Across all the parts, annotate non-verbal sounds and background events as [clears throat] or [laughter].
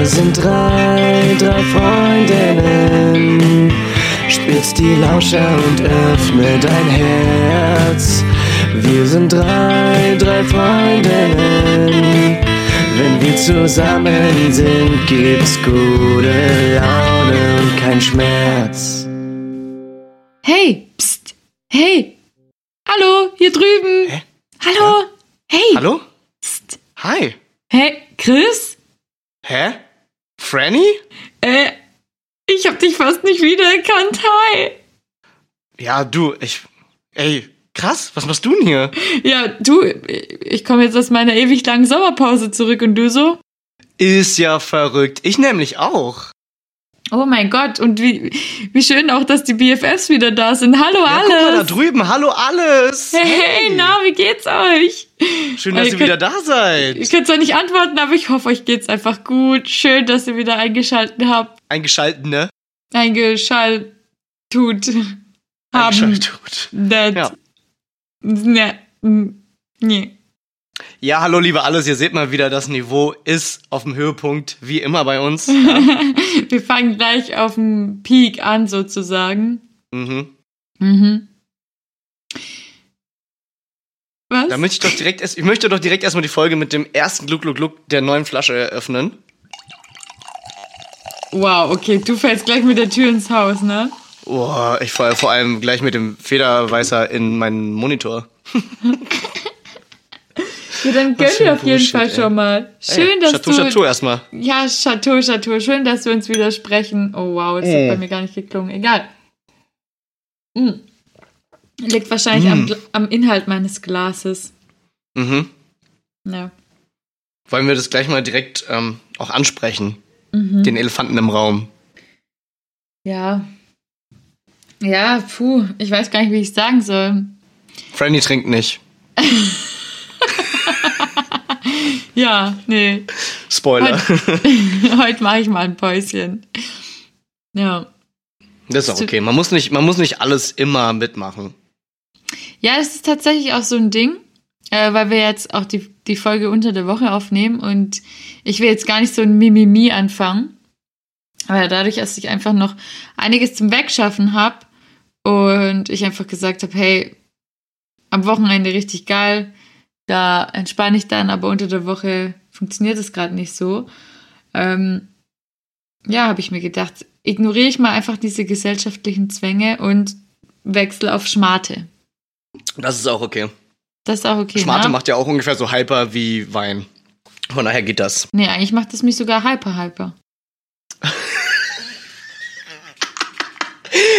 Wir sind drei, drei Freundinnen. Spitz die Lauscher und öffne dein Herz. Wir sind drei, drei Freundinnen. Wenn wir zusammen sind, gibt's gute Laune und kein Schmerz. Hey, pst, hey. Hallo, hier drüben. Hä? Hallo. Hey. Hallo? Pst. Hi. Hey, Chris? Hä? Franny? Äh, ich hab dich fast nicht wiedererkannt. Hi. Ja, du, ich. Ey, krass, was machst du denn hier? Ja, du, ich komme jetzt aus meiner ewig langen Sommerpause zurück und du so? Ist ja verrückt. Ich nämlich auch. Oh mein Gott, und wie, wie schön auch, dass die BFFs wieder da sind. Hallo Ja, guck mal da alles. drüben. Hallo alles. hey, hey, na, wie geht's euch? Schön, dass Ihr könnt- wieder da seid. Ich kann zwar nicht antworten, aber ich hoffe, euch geht's einfach gut. Schön, dass ihr wieder eingeschaltet habt. Eingeschaltet, ne? Eingeschaltet haben. Eingeschaltet. Ja. Ne. Nee. Ja, hallo liebe alles. Ihr seht mal wieder, das Niveau ist auf dem Höhepunkt, wie immer bei uns. [laughs] Ja. Wir fangen gleich auf dem Peak an, sozusagen. mhm. Mhm. Was? Da möchte ich doch direkt erst, ich möchte doch direkt erstmal die Folge mit dem ersten Gluck, Gluck, Gluck der neuen Flasche eröffnen. Wow, okay, du fällst gleich mit der Tür ins Haus, ne? Oh, ich fahre vor allem gleich mit dem Federweißer in meinen Monitor. [laughs] Ja, dann gönn dir auf jeden Fall ey. schon mal. Schön, Ey, dass Chateau, du... Chateau erstmal. Ja, Chateau, Chateau. Schön, dass wir uns widersprechen. Oh wow, das Mm. hat bei mir gar nicht geklungen. Egal. Mm. Liegt wahrscheinlich am, Mm. Gla- am Inhalt meines Glases. Mhm. Ja. Wollen wir das gleich mal direkt ähm, auch ansprechen? Mhm. Den Elefanten im Raum. Ja. Ja, puh, ich weiß gar nicht, wie ich sagen soll. Franny trinkt nicht. [laughs] Ja, nee. Spoiler. Heute [laughs] mache ich mal ein Päuschen. Ja. Das ist auch okay. Man muss nicht, man muss nicht alles immer mitmachen. Ja, es ist tatsächlich auch so ein Ding, äh, weil wir jetzt auch die, die Folge unter der Woche aufnehmen und ich will jetzt gar nicht so ein Mimimi anfangen. Aber dadurch, dass ich einfach noch einiges zum Wegschaffen habe und ich einfach gesagt habe, hey, am Wochenende richtig geil, da entspanne ich dann, aber unter der Woche funktioniert es gerade nicht so. Ähm, ja, habe ich mir gedacht, ignoriere ich mal einfach diese gesellschaftlichen Zwänge und wechsle auf Schmate. Das ist auch okay. Das ist auch okay. Schmate ne? macht ja auch ungefähr so hyper wie Wein. Von daher geht das. Nee, eigentlich macht es mich sogar hyper, hyper. [laughs]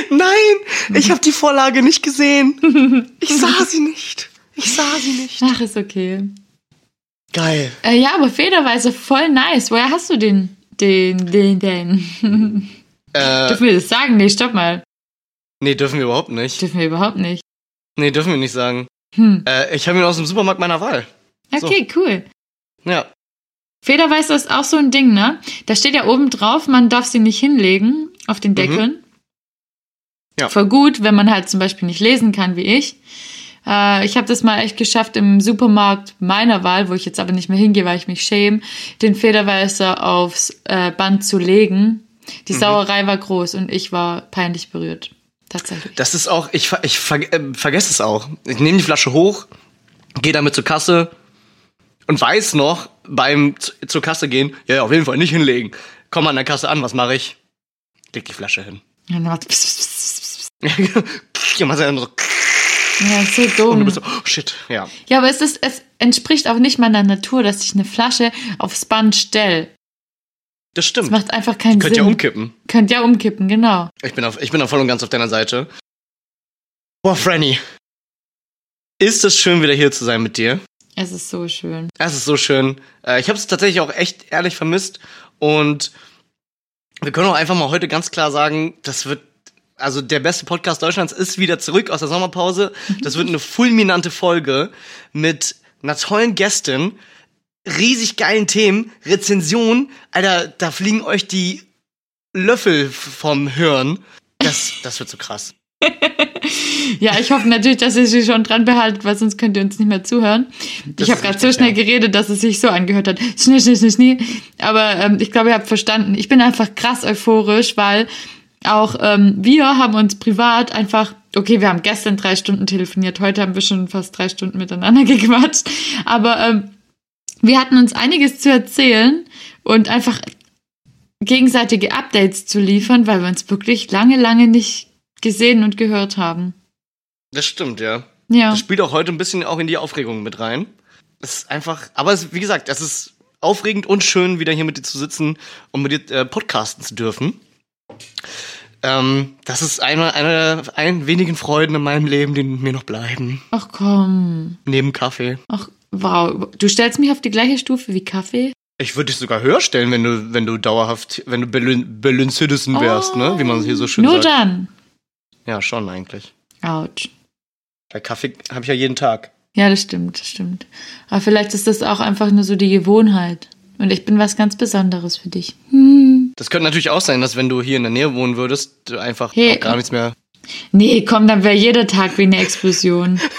Nein, ich habe die Vorlage nicht gesehen. Ich sah sie nicht. Ich sah sie nicht. Ach, ist okay. Geil. Äh, ja, aber Federweise voll nice. Woher hast du den? Den, den, den. [laughs] Äh, Dürfen wir das sagen? Nee, stopp mal. nee, dürfen wir überhaupt nicht. Dürfen wir überhaupt nicht. Nee, dürfen wir nicht sagen. Hm. Äh, ich habe ihn aus dem Supermarkt meiner Wahl. Okay, cool. Ja. Federweißer ist auch so ein Ding, ne? Da steht ja oben drauf, man darf sie nicht hinlegen auf den Deckeln. Ja. Voll gut, wenn man halt zum Beispiel nicht lesen kann wie ich. Äh, ich habe das mal echt geschafft im Supermarkt meiner Wahl, wo ich jetzt aber nicht mehr hingehe, weil ich mich schäme, den Federweißer aufs äh, Band zu legen. Die Sauerei war groß und ich war peinlich berührt. Tatsächlich. Das ist auch, ich, ich ver äh, vergesse es auch. Ich nehme die Flasche hoch, gehe damit zur Kasse und weiß noch beim zur Kasse gehen, ja, ja, auf jeden Fall nicht hinlegen. Komm an der Kasse an, was mache ich? Leg die Flasche hin. Und dann macht [laughs] [laughs] ja, so, Ja, so und du dumm. bist so, oh shit, ja. Ja, aber es, ist, es entspricht auch nicht meiner Natur, dass ich eine Flasche aufs Band stelle. Das Das stimmt. macht einfach keinen Könnt Sinn. ja umkippen. Könnt ja umkippen, genau. Ich bin, auf, ich bin da voll und ganz auf deiner Seite. Boah, Franny. Ist es schön, wieder hier zu sein mit dir? Es ist so schön. Es ist so schön. Äh, ich habe es tatsächlich auch echt ehrlich vermisst. Und wir können auch einfach mal heute ganz klar sagen, das wird, also der beste Podcast Deutschlands ist wieder zurück aus der Sommerpause. Das wird eine fulminante Folge mit einer tollen Gästin, riesig geilen Themen, Rezensionen. Alter, da fliegen euch die Löffel vom Hören. Das, das wird so krass. [laughs] ja, ich hoffe natürlich, dass ihr sie schon dran behaltet, weil sonst könnt ihr uns nicht mehr zuhören. Das ich habe gerade so schnell geredet, dass es sich so angehört hat. Schnee, schnee, schnee, schnee. Aber ähm, ich glaube, ihr habt verstanden. Ich bin einfach krass euphorisch, weil auch ähm, wir haben uns privat einfach, okay, wir haben gestern drei Stunden telefoniert, heute haben wir schon fast drei Stunden miteinander [laughs] gequatscht. Aber ähm, wir hatten uns einiges zu erzählen und einfach gegenseitige Updates zu liefern, weil wir uns wirklich lange, lange nicht gesehen und gehört haben. Das stimmt, ja. Ja. Das spielt auch heute ein bisschen auch in die Aufregung mit rein. Es ist einfach, aber es, wie gesagt, es ist aufregend und schön, wieder hier mit dir zu sitzen und mit dir äh, podcasten zu dürfen. Ähm, das ist eine, eine, eine wenigen Freuden in meinem Leben, die mir noch bleiben. Ach komm. Neben Kaffee. Ach, wow. Du stellst mich auf die gleiche Stufe wie Kaffee? Ich würde dich sogar höher stellen, wenn du, wenn du dauerhaft, wenn du Berlin, Berlin Citizen wärst, ne? Wie man hier so schön Oh. Nur sagt. dann. Ja, schon eigentlich. Autsch. Bei Kaffee habe ich ja jeden Tag. Ja, das stimmt, das stimmt. Aber vielleicht ist das auch einfach nur so die Gewohnheit. Und ich bin was ganz Besonderes für dich. Hm. Das könnte natürlich auch sein, dass wenn du hier in der Nähe wohnen würdest, du einfach Hey. auch gar nichts mehr. Nee, komm, dann wäre jeder Tag wie eine Explosion. [laughs]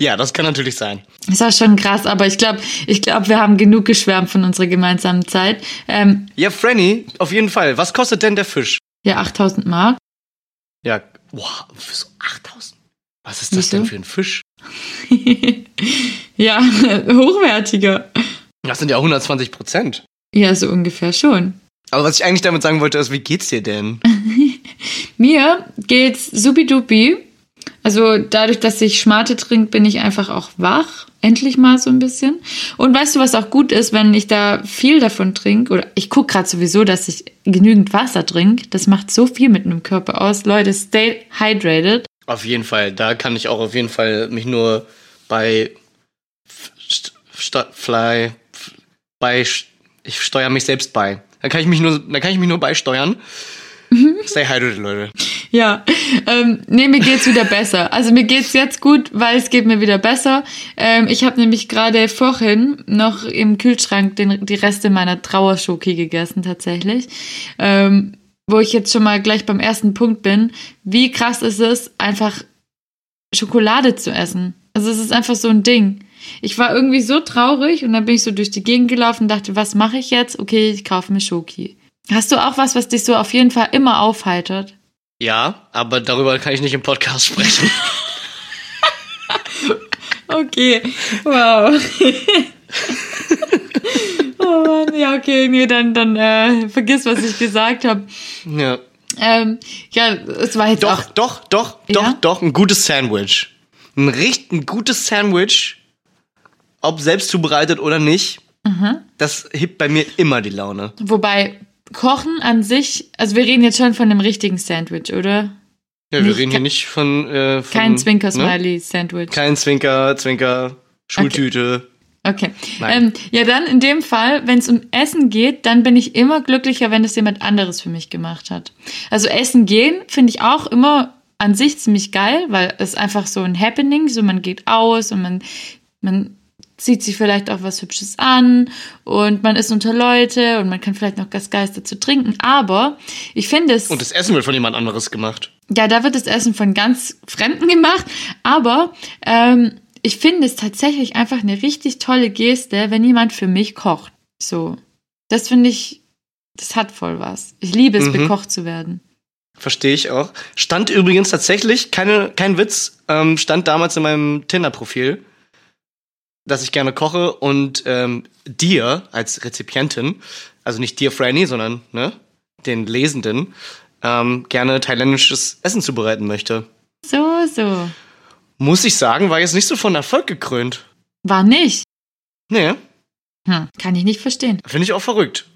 Ja, das kann natürlich sein. Das war schon krass, aber ich glaube, ich glaub, wir haben genug geschwärmt von unserer gemeinsamen Zeit. Ähm, Ja, Franny, auf jeden Fall. Was kostet denn der Fisch? ja, 8000 Mark. Ja, wow, für so 8000. Was ist das Wieso? denn für ein Fisch? [laughs] ja, hochwertiger. Das sind ja 120 Prozent. Ja, so ungefähr schon. Aber was ich eigentlich damit sagen wollte, ist, wie geht's dir denn? [laughs] Mir geht's supidupi. Also dadurch, dass ich Schmarte trinke, bin ich einfach auch wach. Endlich mal so ein bisschen. Und weißt du, was auch gut ist, wenn ich da viel davon trinke? Oder ich gucke gerade sowieso, dass ich genügend Wasser trinke. Das macht so viel mit einem Körper aus. Leute, stay hydrated. Auf jeden Fall, da kann ich auch auf jeden Fall mich nur bei St St Fly bei Sch- ich steuere mich selbst bei. Da kann ich mich nur da kann ich mich nur beisteuern. Stay hydrated, Leute. Ja, ähm, nee, mir geht's wieder besser. Also mir geht's jetzt gut, weil es geht mir wieder besser. Ähm, ich habe nämlich gerade vorhin noch im Kühlschrank den, die Reste meiner Trauerschoki gegessen tatsächlich. Ähm, wo ich jetzt schon mal gleich beim ersten Punkt bin. Wie krass ist es, einfach Schokolade zu essen? Also es ist einfach so ein Ding. Ich war irgendwie so traurig und dann bin ich so durch die Gegend gelaufen und dachte, was mache ich jetzt? Okay, ich kaufe mir Schoki. Hast du auch was, was dich so auf jeden Fall immer aufheitert? Ja, aber darüber kann ich nicht im Podcast sprechen. [laughs] Okay, wow. [laughs] oh Mann, ja, okay, nee, dann, dann äh, vergiss, was ich gesagt habe. ja. Ähm, ja, es war jetzt Doch, auch. doch, doch, Ja? doch, doch, ein gutes Sandwich. Ein richtig ein gutes Sandwich, ob selbst zubereitet oder nicht, Mhm. das hebt bei mir immer die Laune. Wobei, Kochen an sich, also wir reden jetzt schon von einem richtigen Sandwich, oder? Ja, wir Nicht reden hier nicht von, äh, von Kein Ne? Zwinker-Smiley-Sandwich. Kein Zwinker, Zwinker, Schultüte. Okay. Nein. Ähm, ja, dann in dem Fall, wenn es um Essen geht, dann bin ich immer glücklicher, wenn es jemand anderes für mich gemacht hat. Also Essen gehen finde ich auch immer an sich ziemlich geil, weil es einfach so ein Happening, so man geht aus und man, man zieht sich vielleicht auch was Hübsches an und man ist unter Leute und man kann vielleicht noch was Geiles dazu trinken. Aber ich finde es. Und das Essen wird von jemand anderes gemacht. Ja, da wird das Essen von ganz Fremden gemacht, aber ähm, ich finde es tatsächlich einfach eine richtig tolle Geste, wenn jemand für mich kocht. So, das finde ich, das hat voll was. Ich liebe es, Mhm. bekocht zu werden. Verstehe ich auch. Stand übrigens tatsächlich, keine, kein Witz, ähm, stand damals in meinem Tinder-Profil, dass ich gerne koche und ähm, dir als Rezipientin, also nicht dir, Franny, sondern ne, den Lesenden, ähm, gerne thailändisches Essen zubereiten möchte. So, so. Muss ich sagen, war jetzt nicht so von Erfolg gekrönt. War nicht. Nee, Hm, kann ich nicht verstehen. finde ich auch verrückt.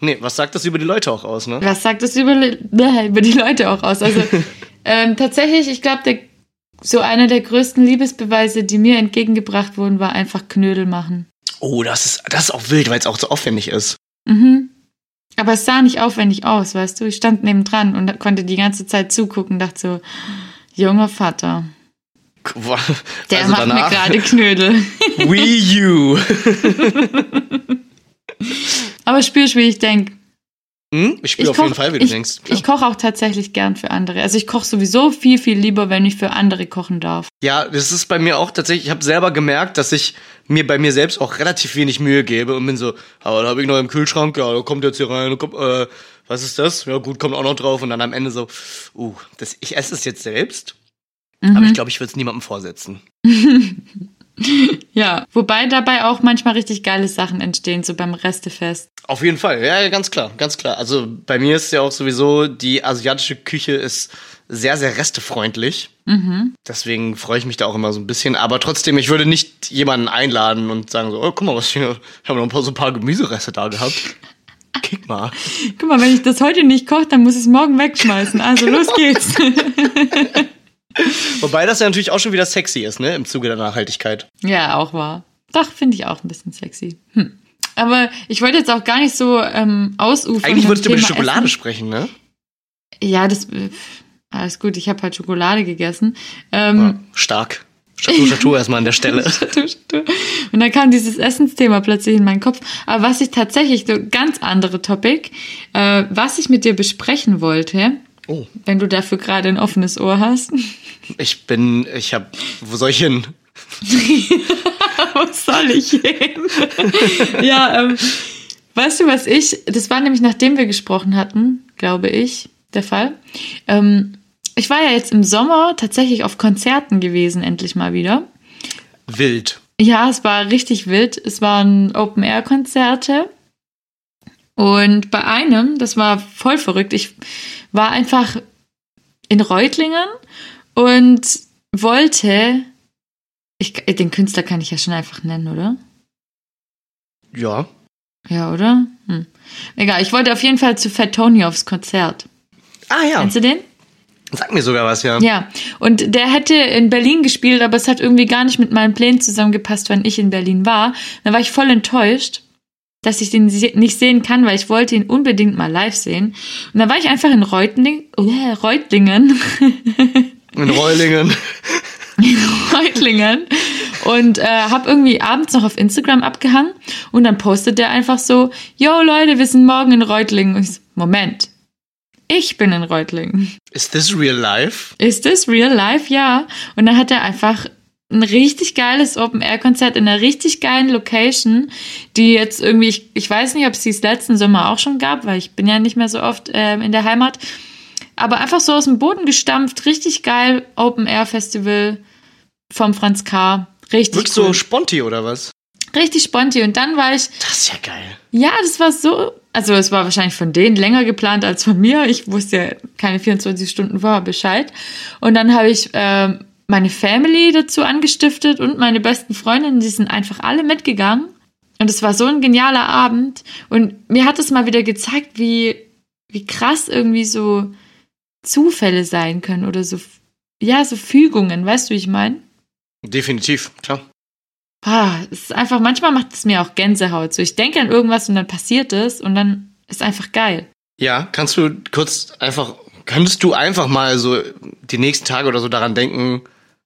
Nee, was sagt das über die Leute auch aus, ne? Was sagt das über, [laughs] über die Leute auch aus? Also [laughs] ähm, tatsächlich, ich glaube, so einer der größten Liebesbeweise, die mir entgegengebracht wurden, war einfach Knödel machen. Oh, das ist, das ist auch wild, weil es auch so aufwendig ist. Mhm. Aber es sah nicht aufwendig aus, weißt du? Ich stand nebendran und konnte die ganze Zeit zugucken, dachte so, junger Vater, der also macht mir gerade Knödel. [laughs] Wii U. [laughs] Aber spürst, wie ich denk. Hm? Ich spüre auf koch- jeden Fall, wie du ich, denkst. Ich koche auch tatsächlich gern für andere. Also ich koche sowieso viel, viel lieber, wenn ich für andere kochen darf. Ja, das ist bei mir auch tatsächlich, ich habe selber gemerkt, dass ich mir bei mir selbst auch relativ wenig Mühe gebe und bin so, aber da habe ich noch im Kühlschrank, ja, da kommt jetzt hier rein, kommt, äh, was ist das? Ja gut, kommt auch noch drauf und dann am Ende so, uh, das, ich esse es jetzt selbst, Mhm. aber ich glaube, ich würde es niemandem vorsetzen. [laughs] [laughs] Ja, wobei dabei auch manchmal richtig geile Sachen entstehen, so beim Restefest. Auf jeden Fall, ja, ganz klar, ganz klar. Also bei mir ist ja auch sowieso, die asiatische Küche ist sehr, sehr restefreundlich. Mhm. Deswegen freue ich mich da auch immer so ein bisschen. Aber trotzdem, ich würde nicht jemanden einladen und sagen so, oh, guck mal, was hier, ich habe noch ein paar, so ein paar Gemüsereste da gehabt. Kick mal. [laughs] Guck mal, wenn ich das heute nicht koche, dann muss ich es morgen wegschmeißen. Also los geht's. [laughs] [laughs] Wobei das ja natürlich auch schon wieder sexy ist, ne, im Zuge der Nachhaltigkeit. ja, auch wahr. Doch, finde ich auch ein bisschen sexy. Hm. Aber ich wollte jetzt auch gar nicht so ähm, ausufern. Eigentlich würdest du über die Schokolade Essen. sprechen, ne? Ja, das. äh, Alles gut, ich habe halt Schokolade gegessen. Ähm, Ja, stark. Chateau, Chateau [laughs] erstmal an der Stelle. Und dann kam dieses Essensthema plötzlich in meinen Kopf. Aber was ich tatsächlich, so ganz andere Topic, äh, was ich mit dir besprechen wollte, Oh, wenn du dafür gerade ein offenes Ohr hast. ich bin, ich hab, wo soll ich hin? [laughs] Wo soll ich hin? ja, ähm, weißt du, was ich, das war nämlich nachdem wir gesprochen hatten, glaube ich, der Fall. Ähm, ich war ja jetzt im Sommer tatsächlich auf Konzerten gewesen, endlich mal wieder. Wild. Ja, es war richtig wild. Es waren Open-Air-Konzerte. Und bei einem, das war voll verrückt, ich war einfach in Reutlingen und wollte, ich, den Künstler kann ich ja schon einfach nennen, oder? Ja. Ja, oder? Hm. Egal, ich wollte auf jeden Fall zu Fat Tony aufs Konzert. Ah ja, Kennst du den? sag mir sogar was, ja. Ja, und der hätte in Berlin gespielt, aber es hat irgendwie gar nicht mit meinen Plänen zusammengepasst, wenn ich in Berlin war. Dann war ich voll enttäuscht, dass ich den nicht sehen kann, weil ich wollte ihn unbedingt mal live sehen. Und dann war ich einfach in Reutling, äh, Reutlingen, [laughs] In Reulingen. Reutlingen und äh, habe irgendwie abends noch auf Instagram abgehangen und dann postet der einfach so, yo Leute, wir sind morgen in Reutlingen. Und ich so, Moment, ich bin in Reutlingen. Is this real life? Ist das real life? Ja. Und dann hat er einfach ein richtig geiles Open-Air-Konzert in einer richtig geilen Location, die jetzt irgendwie, ich, ich weiß nicht, ob es dies letzten Sommer auch schon gab, weil ich bin ja nicht mehr so oft ähm, in der Heimat. Aber einfach so aus dem Boden gestampft, richtig geil, Open-Air-Festival vom Franz K. Richtig Wirklich cool. so Sponti oder was? richtig sponti. Und dann war ich, Das ist ja geil. ja, das war so. Also es war wahrscheinlich von denen länger geplant als von mir. Ich wusste ja keine 24 Stunden vorher Bescheid. Und dann habe ich ähm, meine Family dazu angestiftet und meine besten Freundinnen, die sind einfach alle mitgegangen. Und es war so ein genialer Abend. Und mir hat es mal wieder gezeigt, wie, wie krass irgendwie so Zufälle sein können oder so, ja, so Fügungen, weißt du, wie ich meine? Definitiv, klar. Ah, es ist einfach, manchmal macht es mir auch Gänsehaut. So, ich denke an irgendwas und dann passiert es und dann ist einfach geil. Ja, kannst du kurz einfach, könntest du einfach mal so die nächsten Tage oder so daran denken,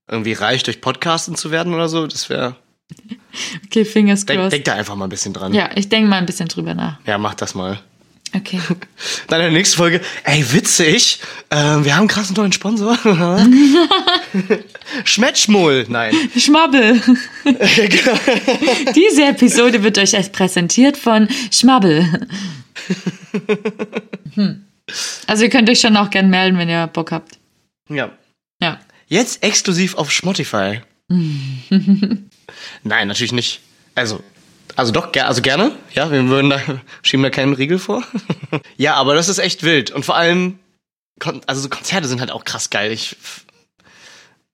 irgendwie reich durch Podcasten zu werden oder so? Das wäre, [laughs] Okay, fingers denk, crossed. denk da einfach mal ein bisschen dran. ja, ich denke mal ein bisschen drüber nach. Ja, mach das mal. Okay. [laughs] Dann in der nächsten Folge, ey, witzig, ähm, wir haben einen krassen neuen Sponsor. [laughs] Schmetschmul, nein. Schmabbel. Diese Episode wird euch erst präsentiert von Schmabbel. Hm. Also ihr könnt euch schon auch gern melden, wenn ihr Bock habt. ja. Jetzt exklusiv auf Spotify. [laughs] Nein, natürlich nicht. Also, also doch, also gerne. Ja, wir würden da, [laughs] schieben da keinen Riegel vor. [laughs] ja, aber das ist echt wild. Und vor allem, Kon also so Konzerte sind halt auch krass geil. Ich,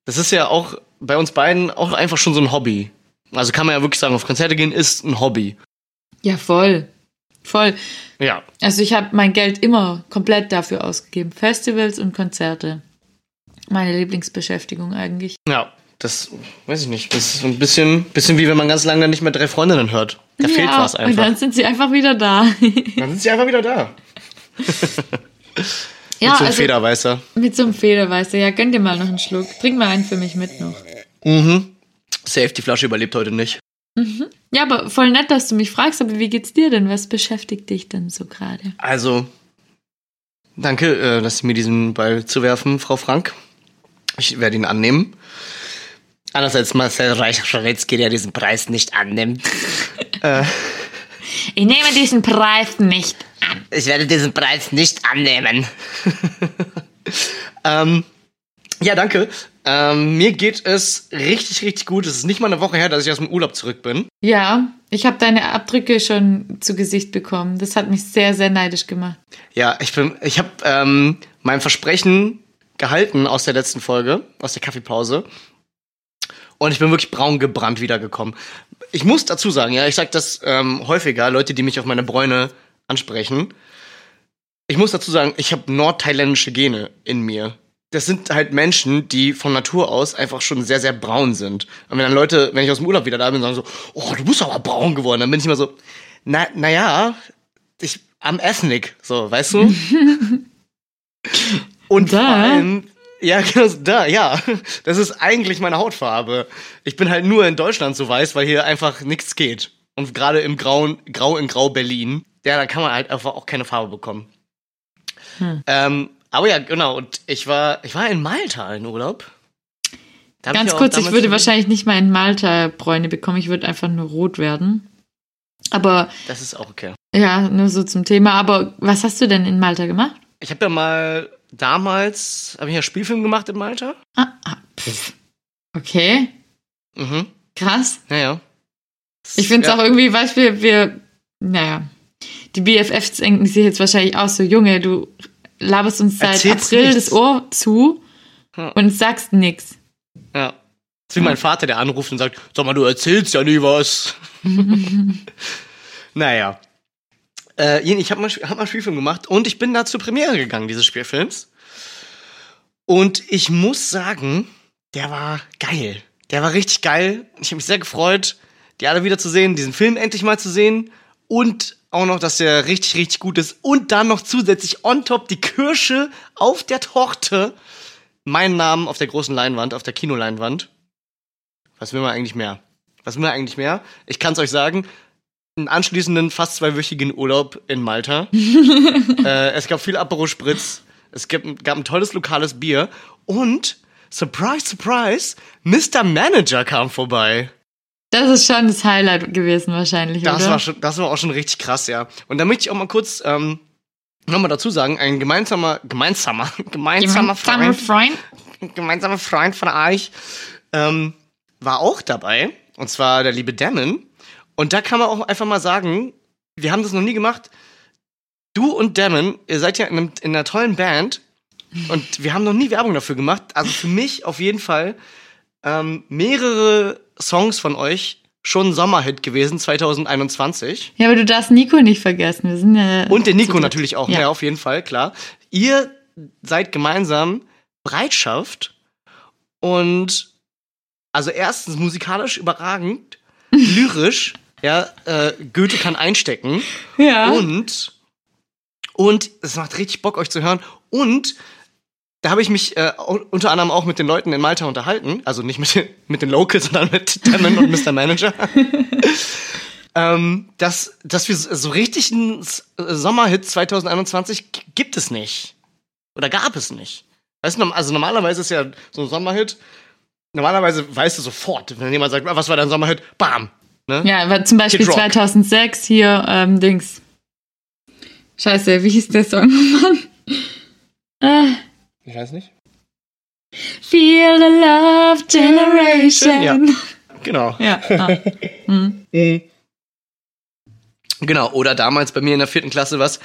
das ist ja auch bei uns beiden auch einfach schon so ein Hobby. Also kann man ja wirklich sagen, auf Konzerte gehen ist ein Hobby. Ja, voll. Voll. Ja. Also ich habe mein Geld immer komplett dafür ausgegeben. Festivals und Konzerte. Meine Lieblingsbeschäftigung eigentlich. Ja. Das weiß ich nicht. Das ist so ein bisschen, bisschen wie wenn man ganz lange nicht mehr drei Freundinnen hört. Da fehlt ja, was Und einfach. [laughs] dann sind sie einfach wieder da. Dann sind sie einfach wieder da. ja, Mit so einem also Federweißer. mit so einem Federweißer. Ja, gönn dir mal noch einen Schluck. Trink mal einen für mich mit noch. Mhm. Safe, die Flasche überlebt heute nicht. Ja, aber voll nett, dass du mich fragst, aber wie geht's dir denn? Was beschäftigt dich denn so gerade? Also, danke, äh, dass Sie mir diesen Ball zuwerfen, Frau Frank. Ich werde ihn annehmen. Anders als Marcel Reich-Schretzky, der diesen Preis nicht annimmt. [laughs] Ich nehme diesen Preis nicht an. Ich werde diesen Preis nicht annehmen. [laughs] ähm, ja, danke. Ähm, mir geht es richtig, richtig gut. Es ist nicht mal eine Woche her, dass ich aus dem Urlaub zurück bin. Ja, ich habe deine Abdrücke schon zu Gesicht bekommen. Das hat mich sehr, sehr neidisch gemacht. Ja, ich bin, ich habe ähm, mein Versprechen gehalten aus der letzten Folge, aus der Kaffeepause. Und ich bin wirklich braun gebrannt wiedergekommen. Ich muss dazu sagen, ja, ich sage das ähm, häufiger, Leute, die mich auf meine Bräune ansprechen. Ich muss dazu sagen, ich habe nordthailändische Gene in mir. Das sind halt Menschen, die von Natur aus einfach schon sehr, sehr braun sind. Und wenn dann Leute, wenn ich aus dem Urlaub wieder da bin, sagen so, oh, du bist aber braun geworden, dann bin ich immer so, na, naja, ich, am Ethnic, so, weißt du? [laughs] Und Da? vor allem, ja, [laughs] genau, da, ja. Das ist eigentlich meine Hautfarbe. Ich bin halt nur in Deutschland so weiß, weil hier einfach nichts geht. Und gerade im Grauen, Grau in Grau Berlin, ja, da kann man halt einfach auch keine Farbe bekommen. Ähm, aber ja, genau, und ich war, ich war in Malta in Urlaub. Da Ganz auch kurz, ich würde wahrscheinlich nicht mal in Malta Bräune bekommen. Ich würde einfach nur rot werden. Aber Das ist auch okay. ja, nur so zum Thema. Aber was hast du denn in Malta gemacht? Ich habe ja mal damals, habe ich ja Spielfilm gemacht in Malta. Ah, ah, pff. Okay, Mhm. krass. Naja. Ich finde es Ja. auch irgendwie, weißt du, wir, wir, naja, die BFFs denken sich jetzt wahrscheinlich auch so, Junge, du laberst uns seit Erzählst April nichts. das Ohr zu Ja. und sagst nix. Ja. Das ist wie mein Vater, der anruft und sagt, sag mal, du erzählst ja nie was. [laughs] naja. Äh, ich habe mal, hab mal einen Spielfilm gemacht und ich bin da zur Premiere gegangen, dieses Spielfilms. Und ich muss sagen, der war geil. Der war richtig geil. Ich habe mich sehr gefreut, die alle wieder zu sehen, diesen Film endlich mal zu sehen. Und auch noch, dass der richtig, richtig gut ist. Und dann noch zusätzlich on top die Kirsche auf der Torte meinen Namen auf der großen Leinwand, auf der Kinoleinwand. Was will man eigentlich mehr? Was will man eigentlich mehr? Ich kann es euch sagen, einen anschließenden fast zweiwöchigen Urlaub in Malta. [laughs] äh, es gab viel Aperol Spritz. Es gab, gab ein tolles lokales Bier. Und, surprise, surprise, Mr. Manager kam vorbei. Das ist schon das Highlight gewesen wahrscheinlich, Das oder? war, schon, das war auch schon richtig krass, ja. Und da möchte ich auch mal kurz ähm, nochmal dazu sagen, ein gemeinsamer, gemeinsamer, [laughs] gemeinsamer Gemeinsamer Freund, Freund. [laughs] gemeinsamer Freund von euch ähm, war auch dabei. Und zwar der liebe Damon. Und da kann man auch einfach mal sagen, wir haben das noch nie gemacht. Du und Damon, ihr seid ja in, einem, in einer tollen Band. Und wir haben noch nie Werbung dafür gemacht. Also für mich auf jeden Fall ähm, mehrere Songs von euch schon ein Sommerhit gewesen, 2021. Ja, aber du darfst Nico nicht vergessen. Wir sind ja Und den Nico natürlich auch, Ja. ja. auf jeden Fall, klar. Ihr seid gemeinsam Breitschaft und also erstens musikalisch überragend, [laughs] lyrisch, ja, äh, Goethe kann einstecken Ja. und und es macht richtig Bock euch zu hören und da habe ich mich äh, unter anderem auch mit den Leuten in Malta unterhalten, also nicht mit den, [laughs] mit den Locals, sondern mit [laughs] Damon und Mr. Manager. [laughs] ähm, dass, dass wir so richtig einen Sommerhit 2021 g- gibt es nicht. Oder gab es nicht. Weißt du, also normalerweise ist ja so ein Sommerhit, normalerweise weißt du sofort, wenn jemand sagt, "Ah, was war dein Sommerhit? Bam! Ne? Ja, zum Beispiel Kid Rock. 2006 hier, ähm, Dings. Scheiße, wie hieß der Song? [laughs] Ah, Ich weiß nicht. Feel the Love Generation. Ja. Genau. Ja. ah. [laughs] Hm. Genau, oder damals bei mir in der vierten Klasse was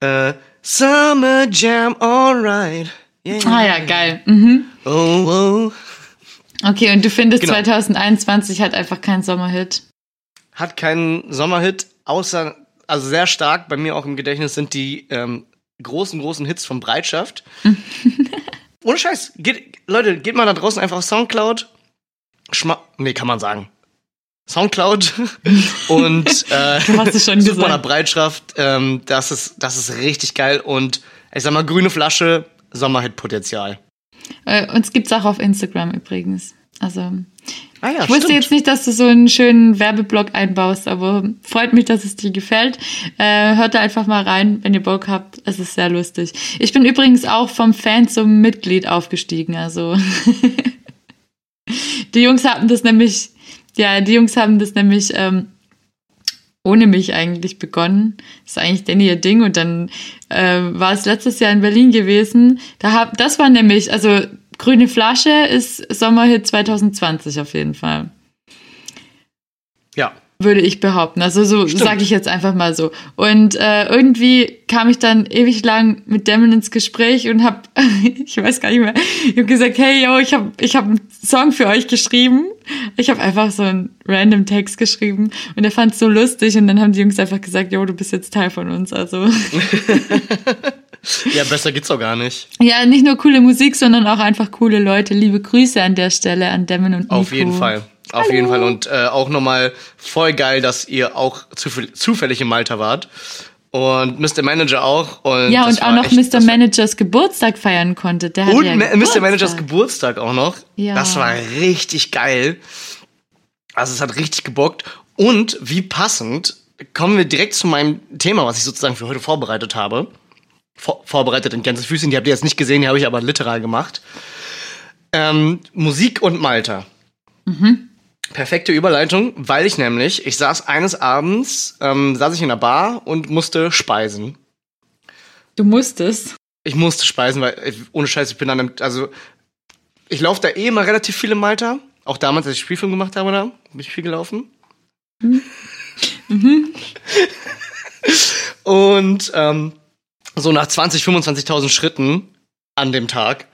äh, Summer Jam, alright. Yeah. Ah ja, geil. Mhm. Oh, oh. Okay, und du findest Genau. 2021 hat einfach keinen Sommerhit. Hat keinen Sommerhit, außer, also sehr stark bei mir auch im Gedächtnis sind die ähm, großen, großen Hits von Breitschaft. [laughs] Ohne Scheiß. Geht, Leute, geht mal da draußen einfach auf Soundcloud. Schma nee, kann man sagen. Soundcloud [laughs] und äh, Du hast es schon gesagt. Breitschaft. Ähm, das, ist, das ist richtig geil und ich sag mal, grüne Flasche, Sommerhit-Potenzial. Äh, uns gibt's auch auf Instagram übrigens. Also, Ah ja, ich wusste stimmt. jetzt nicht, dass du so einen schönen Werbeblock einbaust, aber freut mich, dass es dir gefällt. Äh, hört da einfach mal rein, wenn ihr Bock habt. Es ist sehr lustig. Ich bin übrigens auch vom Fan zum Mitglied aufgestiegen. Also [laughs] die Jungs haben das nämlich, ja, die Jungs haben das nämlich ähm, ohne mich eigentlich begonnen. Das ist eigentlich denn ihr Ding. Und dann äh, war es letztes Jahr in Berlin gewesen. Da hab, das war nämlich, also Grüne Flasche ist Sommerhit 2020 auf jeden Fall. Ja. Würde ich behaupten. Also so sage ich jetzt einfach mal so. Und äh, irgendwie kam ich dann ewig lang mit Demon ins Gespräch und habe, [laughs] ich weiß gar nicht mehr, ich habe gesagt, hey yo, ich habe ich hab einen Song für euch geschrieben. Ich habe einfach so einen random Text geschrieben und er fand es so lustig und dann haben die Jungs einfach gesagt, yo, du bist jetzt Teil von uns. Also [laughs] Ja, besser geht's doch gar nicht. ja, nicht nur coole Musik, sondern auch einfach coole Leute. Liebe Grüße an der Stelle an Demon und Nico. Auf jeden Fall. Auf jeden Fall. Und äh, auch nochmal voll geil, dass ihr auch zufäll zufällig in Malta wart. Und Mr. Manager auch. Und Ja, und auch noch echt- Mr. Managers Geburtstag feiern konnte. Der Und ja Ma- Mr. Geburtstag. Managers Geburtstag auch noch. Ja. Das war richtig geil. Also es hat richtig gebockt. Und wie passend, kommen wir direkt zu meinem Thema, was ich sozusagen für heute vorbereitet habe. Vor vorbereitet in Gänsefüßchen, die habt ihr jetzt nicht gesehen, die habe ich aber literal gemacht. Ähm, Musik und Malta. Perfekte Überleitung, weil ich nämlich, ich saß eines Abends, ähm, saß ich in einer Bar und musste speisen. Du musstest. Ich musste speisen, weil ich, ohne Scheiß, ich bin an einem, also ich laufe da eh immer relativ viel in Malta. Auch damals, als ich Spielfilm gemacht habe, da bin ich viel gelaufen. [laughs] Und ähm, so nach 20, 25.000 Schritten an dem Tag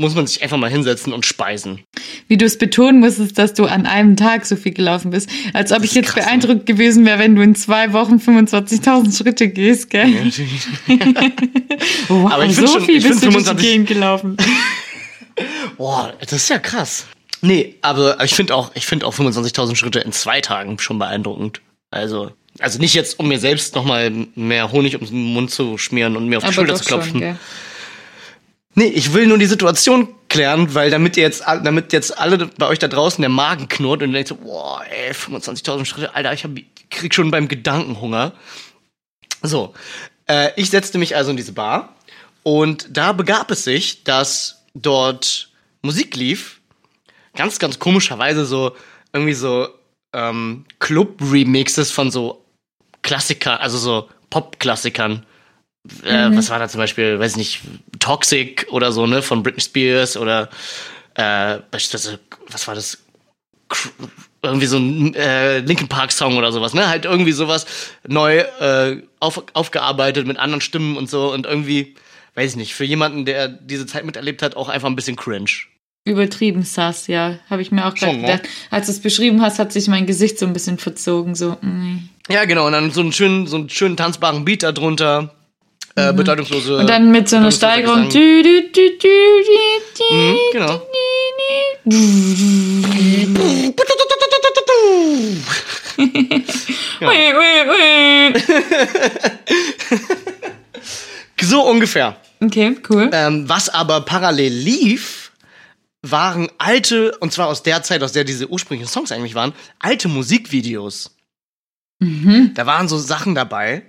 muss man sich einfach mal hinsetzen und speisen. Wie du es betonen musstest, dass du an einem Tag so viel gelaufen bist. Als ob ich jetzt krass, ne? beeindruckt gewesen wäre, wenn du in zwei Wochen 25.000 Schritte gehst, gell? [laughs] Wow, Aber ich so schon- viel ich bist du durch die 25 gelaufen. [laughs] Boah, das ist ja krass. Nee, aber ich finde auch, ich finde auch 25.000 Schritte in zwei Tagen schon beeindruckend. Also, also nicht jetzt, um mir selbst nochmal mehr Honig ums Mund zu schmieren und mir auf die Schulter zu klopfen. gell? Nee, ich will nur die Situation klären, weil damit ihr jetzt, damit jetzt alle bei euch da draußen der Magen knurrt und ihr denkt so, boah, ey, 25.000 Schritte, Alter, ich hab, krieg schon beim Gedanken Hunger. So, äh, ich setzte mich also in diese Bar und da begab es sich, dass dort Musik lief, ganz, ganz komischerweise so, irgendwie so ähm, Club-Remixes von so Klassiker, also so Pop-Klassikern. Äh, was war da zum Beispiel, weiß nicht, Toxic oder so, ne, von Britney Spears oder äh, beispielsweise, was war das? Irgendwie so ein äh, Linkin Park Song oder sowas, ne? Halt irgendwie sowas neu äh, auf, aufgearbeitet mit anderen Stimmen und so und irgendwie, weiß ich nicht, für jemanden, der diese Zeit miterlebt hat, auch einfach ein bisschen cringe. Übertrieben sass, ja. Habe ich mir auch gerade ne? gedacht. Als du es beschrieben hast, hat sich mein Gesicht so ein bisschen verzogen. So, mm. Ja, genau, und dann so einen schönen, so einen schönen tanzbaren Beat da drunter. Äh, bedeutungslose. Und dann mit so einer Steigerung. Du, Mhm, genau. [laughs] [laughs] So ungefähr. Okay, cool. Ähm, was aber parallel lief, waren alte, und zwar aus der Zeit, aus der diese ursprünglichen Songs eigentlich waren, alte Musikvideos. Mhm. Da waren so Sachen dabei,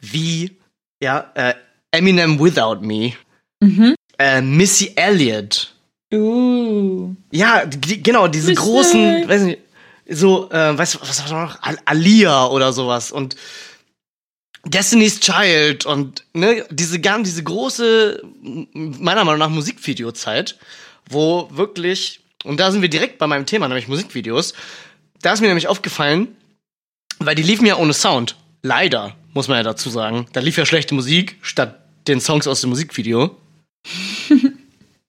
wie, ja, äh, Eminem Without Me, Mhm. äh, Missy Elliott. Uh. Ja, die, genau, diese Missy. großen, weiß nicht, so, äh, weißt du, was war noch? Al Alia oder sowas und Destiny's Child und ne, diese ganz, diese große, meiner Meinung nach Musikvideozeit, wo wirklich, und da sind wir direkt bei meinem Thema, nämlich Musikvideos, da ist mir nämlich aufgefallen, weil die liefen ja ohne Sound. Leider, muss man ja dazu sagen. Da lief ja schlechte Musik statt den Songs aus dem Musikvideo.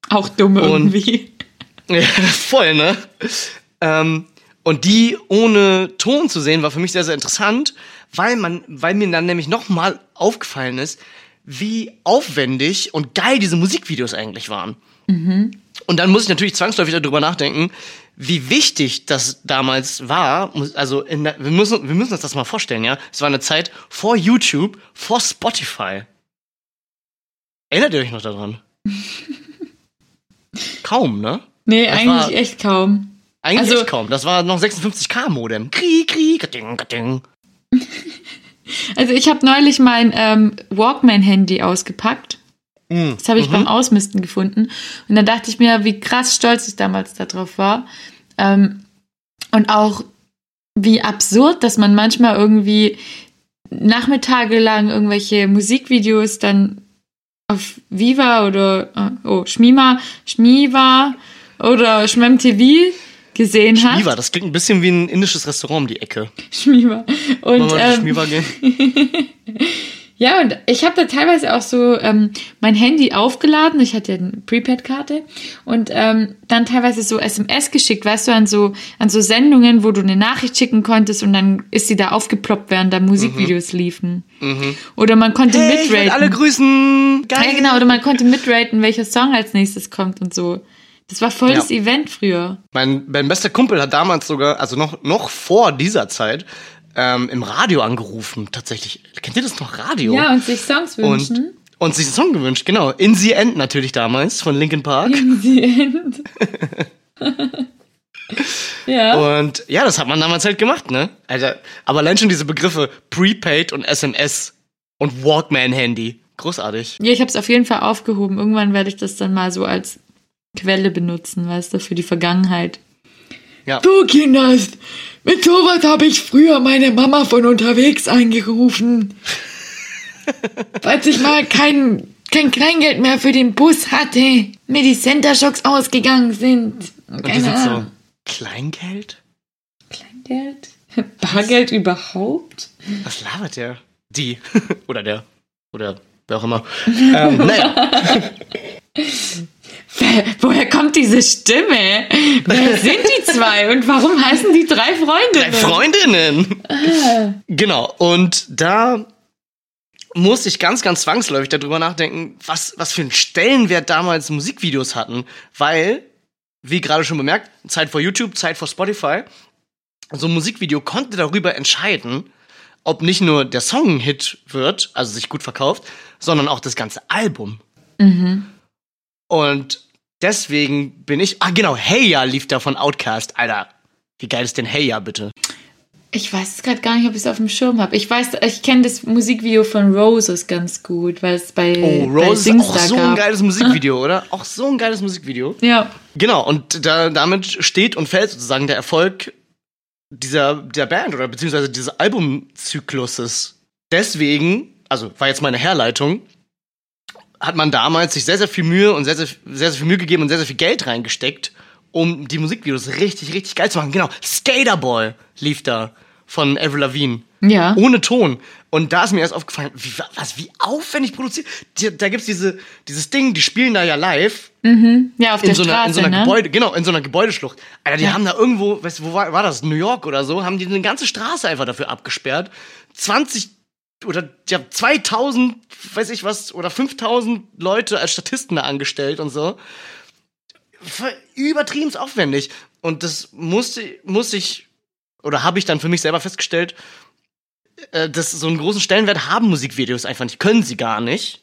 Auch dumm Und- irgendwie. [laughs] Ja, voll, ne? Ähm, und die ohne Ton zu sehen, war für mich sehr, sehr interessant, weil man, weil mir dann nämlich nochmal aufgefallen ist, wie aufwendig und geil diese Musikvideos eigentlich waren. Und dann muss ich natürlich zwangsläufig darüber nachdenken, wie wichtig das damals war. Also in der, wir, müssen, wir müssen uns das mal vorstellen, ja. Es war eine Zeit vor YouTube, vor Spotify. Erinnert ihr euch noch daran? [laughs] Kaum, ne? Nee, Das eigentlich war- echt kaum. Eigentlich Also- echt kaum. Das war noch 56K-Modem. Kri, kri, gading, gading. [laughs] Also ich habe neulich mein ähm, Walkman-Handy ausgepackt. Mhm. Das habe ich beim Ausmisten gefunden. Und dann dachte ich mir, wie krass stolz ich damals darauf war. Ähm, und auch wie absurd, dass man manchmal irgendwie nachmittagelang irgendwelche Musikvideos dann auf Viva oder äh, oh, Schmima, Schmiva oder Schmem TV gesehen hat. Schmiwa, das klingt ein bisschen wie ein indisches Restaurant um die Ecke. Schmiva. Und Wollen wir ähm, zu Schmiwa gehen? [laughs] Ja, und ich habe da teilweise auch so ähm, mein Handy aufgeladen. Ich hatte ja eine Prepaid-Karte und ähm, dann teilweise so SMS geschickt, weißt du, an so an so Sendungen, wo du eine Nachricht schicken konntest und dann ist sie da aufgeploppt, während da Musikvideos liefen. Oder man konnte Mhm. Hey, mitraten. alle grüßen. Geil. ja, genau, oder man konnte mitraten, welcher Song als nächstes kommt und so. Das war voll Ja. das Event früher. Mein, mein bester Kumpel hat damals sogar, also noch, noch vor dieser Zeit, ähm, im Radio angerufen, tatsächlich. Kennt ihr das noch, Radio? Ja, und sich Songs und, wünschen. und sich einen Song gewünscht, genau. In the End natürlich damals, von Linkin Park. The End. [laughs] ja. Und ja, das hat man damals halt gemacht, ne? Alter, aber allein schon diese Begriffe Prepaid und SMS und Walkman-Handy. Großartig. Ja, ich habe es auf jeden Fall aufgehoben. Irgendwann werde ich das dann mal so als Quelle benutzen, weißt du, für die Vergangenheit. Ja. Du Kinders, mit sowas habe ich früher meine Mama von unterwegs angerufen. Falls ich mal kein, kein Kleingeld mehr für den Bus hatte, mir die Center Shocks ausgegangen sind. Und Keine sind so. Kleingeld? Kleingeld? [laughs] Bargeld überhaupt? Was labert der? Die. [laughs] Oder der. Oder wer auch immer. ähm, naja. [laughs] [laughs] Woher kommt diese Stimme? Wer [laughs] sind die zwei und warum heißen die drei Freundinnen? Drei Freundinnen. Genau. Und da musste ich ganz, ganz zwangsläufig darüber nachdenken, was, was für einen Stellenwert damals Musikvideos hatten. Weil, wie gerade schon bemerkt, Zeit vor YouTube, Zeit vor Spotify. So ein Musikvideo konnte darüber entscheiden, ob nicht nur der Song ein Hit wird, also sich gut verkauft, sondern auch das ganze Album. Und deswegen bin ich. Ah, genau, Hey Ya lief da von Outcast. Alter, wie geil ist denn Hey Ya bitte? Ich weiß gerade gar nicht, ob ich es auf dem Schirm habe. Ich weiß, ich kenne das Musikvideo von Roses ganz gut, weil es bei, Oh, bei Rose ist auch so ein gab. geiles Musikvideo, [laughs] oder? Auch so ein geiles Musikvideo. Ja, Genau, und da, damit steht und fällt sozusagen der Erfolg dieser, der Band oder beziehungsweise dieses Albumzykluses. Deswegen, also war jetzt meine Herleitung, hat man damals sich sehr, sehr viel Mühe und sehr, sehr, sehr, sehr viel Mühe gegeben und sehr, sehr viel Geld reingesteckt, um die Musikvideos richtig, richtig geil zu machen. Genau, Skaterboy lief da von Avril Lavigne. ja. Ohne Ton. Und da ist mir erst aufgefallen, wie, was, wie aufwendig produziert. Die, da gibt's diese, dieses Ding, die spielen da ja live Ja, auf in der so einer, Straße, in so einer ne? Gebäude, genau, in so einer Gebäudeschlucht. Alter, die Ja. haben da irgendwo, weißt du, wo war, war das? New York oder so, haben die eine ganze Straße einfach dafür abgesperrt. 20 oder ja, 2000, weiß ich was, oder 5000 Leute als Statisten da angestellt und so. Übertrieben aufwendig. Und das musste, musste ich, oder habe ich dann für mich selber festgestellt, äh, dass so einen großen Stellenwert haben Musikvideos einfach nicht. Können sie gar nicht.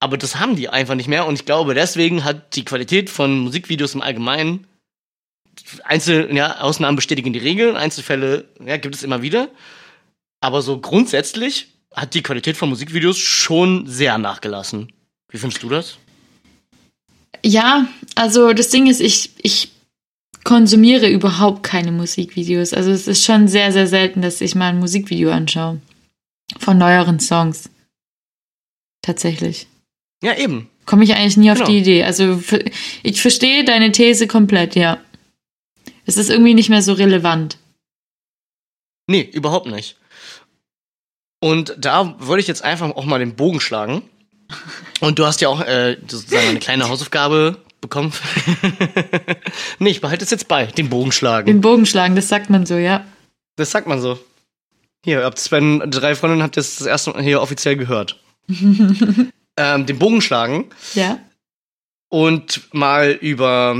Aber das haben die einfach nicht mehr. Und ich glaube, deswegen hat die Qualität von Musikvideos im Allgemeinen Einzel, ja, Ausnahmen bestätigen die Regel, Einzelfälle ja, gibt es immer wieder. Aber so grundsätzlich hat die Qualität von Musikvideos schon sehr nachgelassen. Wie findest du das? Ja, also das Ding ist, ich, ich konsumiere überhaupt keine Musikvideos. Also es ist schon sehr, sehr selten, dass ich mal ein Musikvideo anschaue. Von neueren Songs. Tatsächlich. Ja, eben. Komme ich eigentlich nie auf Genau. die Idee. Also ich verstehe deine These komplett, ja. Es ist irgendwie nicht mehr so relevant. Nee, überhaupt nicht. Und da wollte ich jetzt einfach auch mal den Bogen schlagen. Und du hast ja auch äh, sozusagen eine kleine Hausaufgabe bekommen. [laughs] nee, ich behalte es jetzt bei, den Bogen schlagen. Den Bogen schlagen, das sagt man so, ja. Das sagt man so. Hier, habt Sven, drei Freundinnen habt ihr das, das erste Mal hier offiziell gehört. [laughs] ähm, den Bogen schlagen Ja. und mal über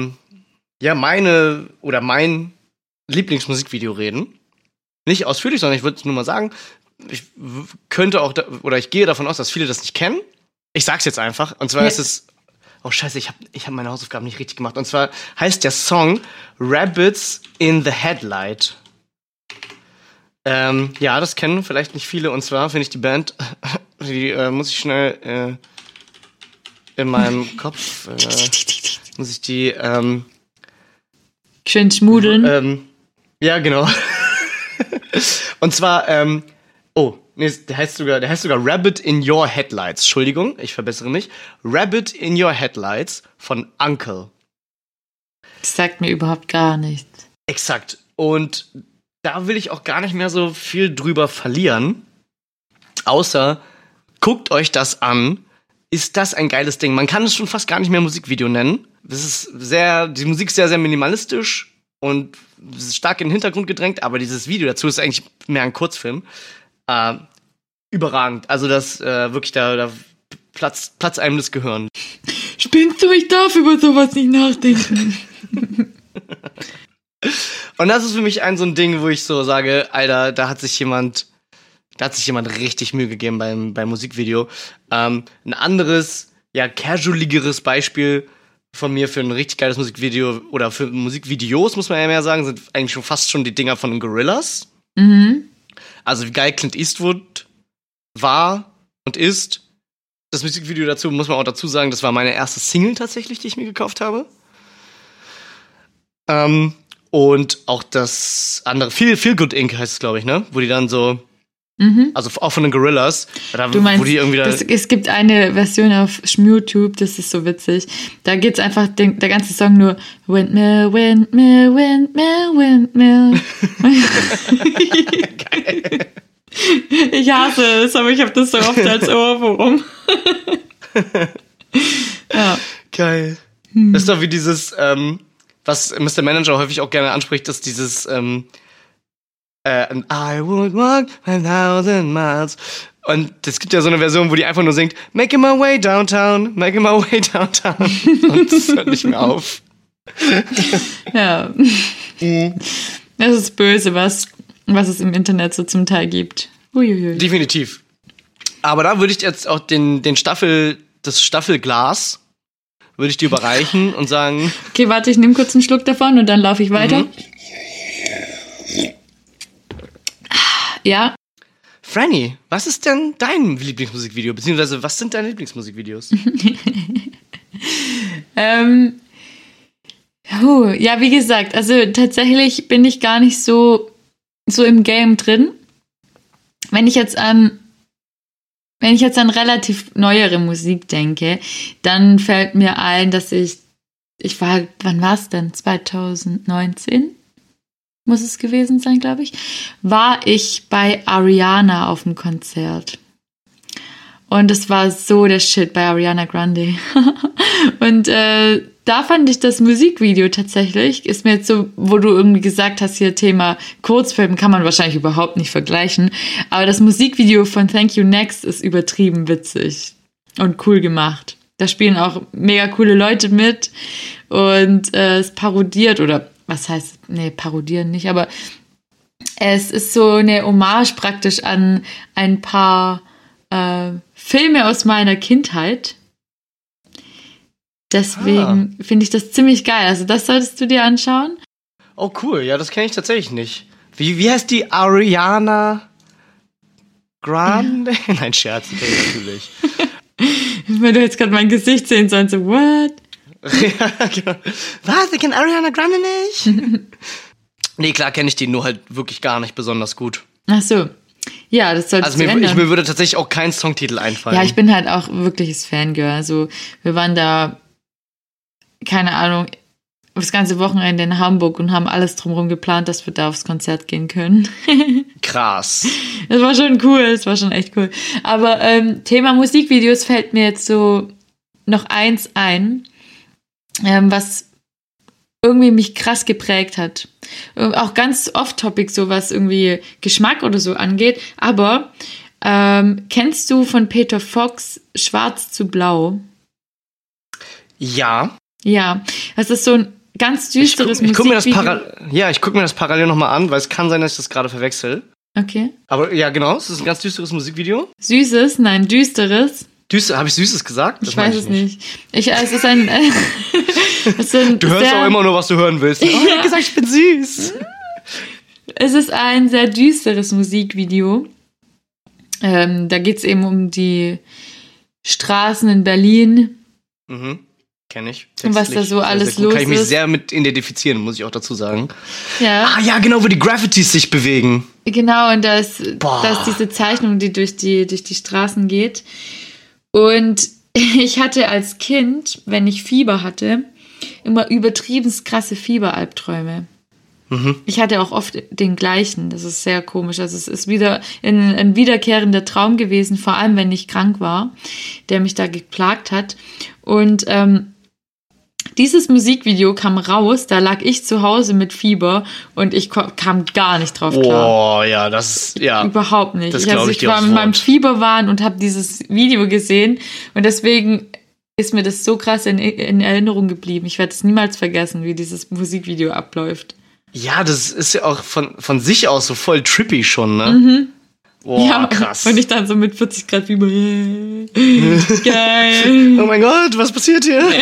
ja meine oder mein Lieblingsmusikvideo reden. Nicht ausführlich, sondern ich würde nur mal sagen, ich könnte auch da, oder ich gehe davon aus, dass viele das nicht kennen. Ich sag's jetzt einfach. Und zwar Ja. ist es Oh scheiße, ich habe ich hab meine Hausaufgaben nicht richtig gemacht. Und zwar heißt der Song Rabbits in the Headlight. Ähm, ja, das kennen vielleicht nicht viele. Und zwar finde ich die Band, [laughs] die äh, muss ich schnell äh, in meinem [laughs] Kopf, äh, muss ich die, ähm, Schön schmudeln. ähm, ja, genau. [laughs] Und zwar, ähm, oh, nee, der heißt sogar, der heißt sogar Rabbit in Your Headlights. Entschuldigung, ich verbessere mich. Rabbit in Your Headlights von Uncle. Das sagt mir überhaupt gar nichts. Exakt. Und da will ich auch gar nicht mehr so viel drüber verlieren. Außer, guckt euch das an. Ist das ein geiles Ding? Man kann es schon fast gar nicht mehr Musikvideo nennen. Das ist sehr, die Musik ist sehr, sehr minimalistisch und stark in den Hintergrund gedrängt, aber dieses Video dazu ist eigentlich mehr ein Kurzfilm. Äh, überragend. Also das äh, wirklich da, da Platz, Platz einem das Gehirn. Spinnst du? Ich darf über sowas nicht nachdenken. [laughs] Und das ist für mich ein so ein Ding, wo ich so sage, Alter, da hat sich jemand, da hat sich jemand richtig Mühe gegeben beim, beim Musikvideo. Ähm, ein anderes, ja, casualigeres Beispiel von mir für ein richtig geiles Musikvideo oder für Musikvideos, muss man ja mehr sagen, sind eigentlich schon fast schon die Dinger von den Gorillas. mhm. Also wie geil Clint Eastwood war und ist. Das Musikvideo dazu muss man auch dazu sagen, das war meine erste Single tatsächlich, die ich mir gekauft habe. Ähm, und auch das andere, Feel, Feel Good Inc. heißt es, glaube ich, ne? Wo die dann so, Mhm. also auch von den Gorillas, da, Du meinst, wo die irgendwie da, das, es gibt eine Version auf YouTube, das ist so witzig. Da geht's einfach den, der ganze Song nur Windmill, Windmill, Windmill, Windmill. [laughs] Ich hasse es, aber ich habe das so oft als Ohrwurm. [laughs] ja. Geil. Hm. Das ist doch wie dieses, ähm, was Mr. Manager häufig auch gerne anspricht, dass dieses, ähm, äh, and I would walk a thousand miles. Und es gibt ja so eine Version, wo die einfach nur singt, Making my way downtown, making my way downtown. Und das hört nicht mehr auf. ja. Das ist böse, was, was es im Internet so zum Teil gibt. Uiuiui. Definitiv. Aber da würde ich jetzt auch den, den Staffel, das Staffelglas, würde ich dir überreichen und sagen, Okay, warte, ich nehme kurz einen Schluck davon und dann laufe ich weiter. Mhm. Ja, Franny, was ist denn dein Lieblingsmusikvideo? Beziehungsweise, was sind deine Lieblingsmusikvideos? [laughs] Ähm, huh, ja, wie gesagt, also tatsächlich bin ich gar nicht so, so im Game drin. Wenn ich jetzt an, wenn ich jetzt an relativ neuere Musik denke, dann fällt mir ein, dass ich, ich war, wann war es denn? 2019? Muss es gewesen sein, glaube ich. War ich bei Ariana auf dem Konzert. Und es war so der Shit bei Ariana Grande. [laughs] und äh, da fand ich das Musikvideo tatsächlich, ist mir jetzt so, wo du irgendwie gesagt hast, hier Thema Kurzfilm kann man wahrscheinlich überhaupt nicht vergleichen. Aber das Musikvideo von Thank You Next ist übertrieben witzig und cool gemacht. Da spielen auch mega coole Leute mit und äh, es parodiert oder was heißt, nee, parodieren nicht, aber es ist so eine Hommage praktisch an ein paar äh, Filme aus meiner Kindheit. Deswegen finde ich das ziemlich geil. Also das solltest du dir anschauen. Oh, cool. Ja, das kenne ich tatsächlich nicht. Wie, wie heißt die Ariana Grande? [laughs] Nein, Scherz, natürlich. [laughs] Wenn du jetzt gerade mein Gesicht sehen sollst, so, what? [laughs] ja, genau. Was? Ich kenne Ariana Grande nicht? [laughs] nee, klar kenne ich die, nur halt wirklich gar nicht besonders gut. Ach so. Ja, das solltest Also mir, ich, mir würde tatsächlich auch kein Songtitel einfallen. ja, ich bin halt auch wirkliches Fangirl. Also wir waren da, keine Ahnung, das ganze Wochenende in Hamburg und haben alles drumherum geplant, dass wir da aufs Konzert gehen können. [laughs] Krass. Das war schon cool, das war schon echt cool. Aber ähm, Thema Musikvideos fällt mir jetzt so noch eins ein, ähm, was irgendwie mich krass geprägt hat. Ähm, Auch ganz off-topic, so was irgendwie Geschmack oder so angeht. Aber ähm, kennst du von Peter Fox Schwarz zu Blau? Ja. Ja, das ist so ein ganz Ich guck, düsteres ich guck mir das Musikvideo. para ja, ich guck mir das parallel nochmal an, weil es kann sein, dass ich das gerade verwechsel. Okay. Aber ja, genau, es ist ein ganz düsteres Musikvideo. Süßes, nein, düsteres. Düster, habe ich Süßes gesagt? Das Ich weiß es nicht. Ich, es ist ein. [laughs] [laughs] Ist ein Du hörst sehr, auch immer nur, was du hören willst. Oh, ich hab gesagt, ich bin süß. Es ist ein sehr düsteres Musikvideo. Ähm, da geht es eben um die Straßen in Berlin. Mhm. Kenne ich. Und was da so sehr, alles sehr gut. Kann ich los mich ist. sehr mit identifizieren, muss ich auch dazu sagen. Ja, Ah ja, genau, wo die Graffitis sich bewegen. genau. Und da ist, da ist diese Zeichnung, die durch die, durch die Straßen geht. Und [laughs] ich hatte als Kind, wenn ich Fieber hatte, immer übertrieben krasse Fieberalbträume. Mhm. Ich hatte auch oft den gleichen. Das ist sehr komisch. Also es ist wieder ein, ein wiederkehrender Traum gewesen, vor allem wenn ich krank war, der mich da geplagt hat. Und ähm, dieses Musikvideo kam raus, da lag ich zu Hause mit Fieber und ich kam gar nicht drauf klar. Oh, ja, das ist, ja. Überhaupt nicht. Das ich, also ich ich war mit meinem. Fieberwahn und habe dieses Video gesehen und deswegen ist mir das so krass in, in Erinnerung geblieben. Ich werde es niemals vergessen, wie dieses Musikvideo abläuft. Ja, das ist ja auch von, von sich aus so voll trippy schon, ne? Boah, ja, krass. Und ich dann so mit 40 Grad Fieber. äh, [laughs] Geil. oh mein Gott, was passiert hier? [laughs]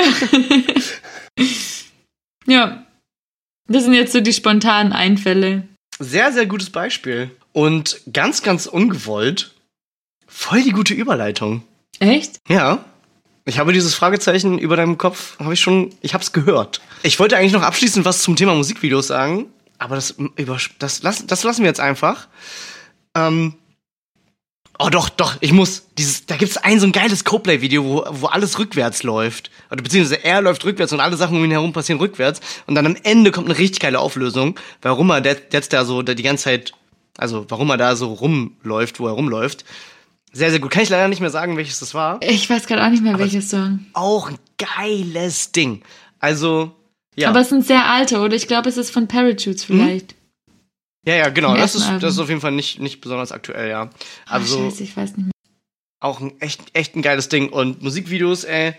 Ja. Das sind jetzt so die spontanen Einfälle. Sehr, sehr gutes Beispiel. Und ganz, ganz ungewollt, voll die gute Überleitung. Echt? Ja. Ich habe dieses Fragezeichen über deinem Kopf, habe ich schon, ich habe es gehört. Ich wollte eigentlich noch abschließend was zum Thema Musikvideos sagen, aber das, über, das, lass, das lassen wir jetzt einfach. Ähm, oh doch, doch, ich muss. Dieses, da gibt's ein so ein geiles Coplay-Video, wo, wo alles rückwärts läuft. Oder beziehungsweise er läuft rückwärts und alle Sachen um ihn herum passieren rückwärts. Und dann am Ende kommt eine richtig geile Auflösung, warum er jetzt da so die ganze Zeit, also warum er da so rumläuft, wo er rumläuft. Sehr, sehr gut. Kann ich leider nicht mehr sagen, welches das war Ich weiß gerade auch nicht mehr, welches Song. auch ein geiles Ding. Also, ja. Aber es sind sehr alte, oder? Ich glaube, es ist von Parachutes vielleicht. ja, ja, genau. Das ist, das ist auf jeden Fall nicht, nicht besonders aktuell, ja. Also, scheiße, ich weiß nicht mehr. auch ein echt, echt ein geiles Ding. Und Musikvideos, ey.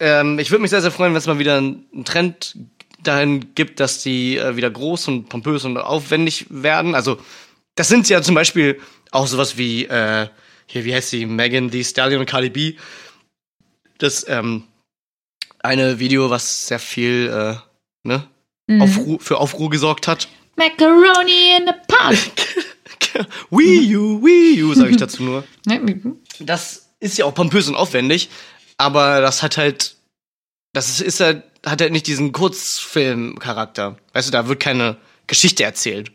Ähm, ich würde mich sehr, sehr freuen, wenn es mal wieder einen Trend dahin gibt, dass die äh, wieder groß und pompös und aufwendig werden. Also, das sind ja zum Beispiel auch sowas wie, äh, hier, wie heißt sie? Megan Thee Stallion und Cardi B. Das, ähm, eine Video, was sehr viel, äh, ne, Mhm. Aufruhr, für Aufruhr gesorgt hat. Macaroni in the pot. [laughs] Wii U, Wii U, sage ich dazu nur. [laughs] Das ist ja auch pompös und aufwendig, aber das hat halt, das ist, ist halt, hat halt nicht diesen Kurzfilm-Charakter. Weißt du, da wird keine Geschichte erzählt.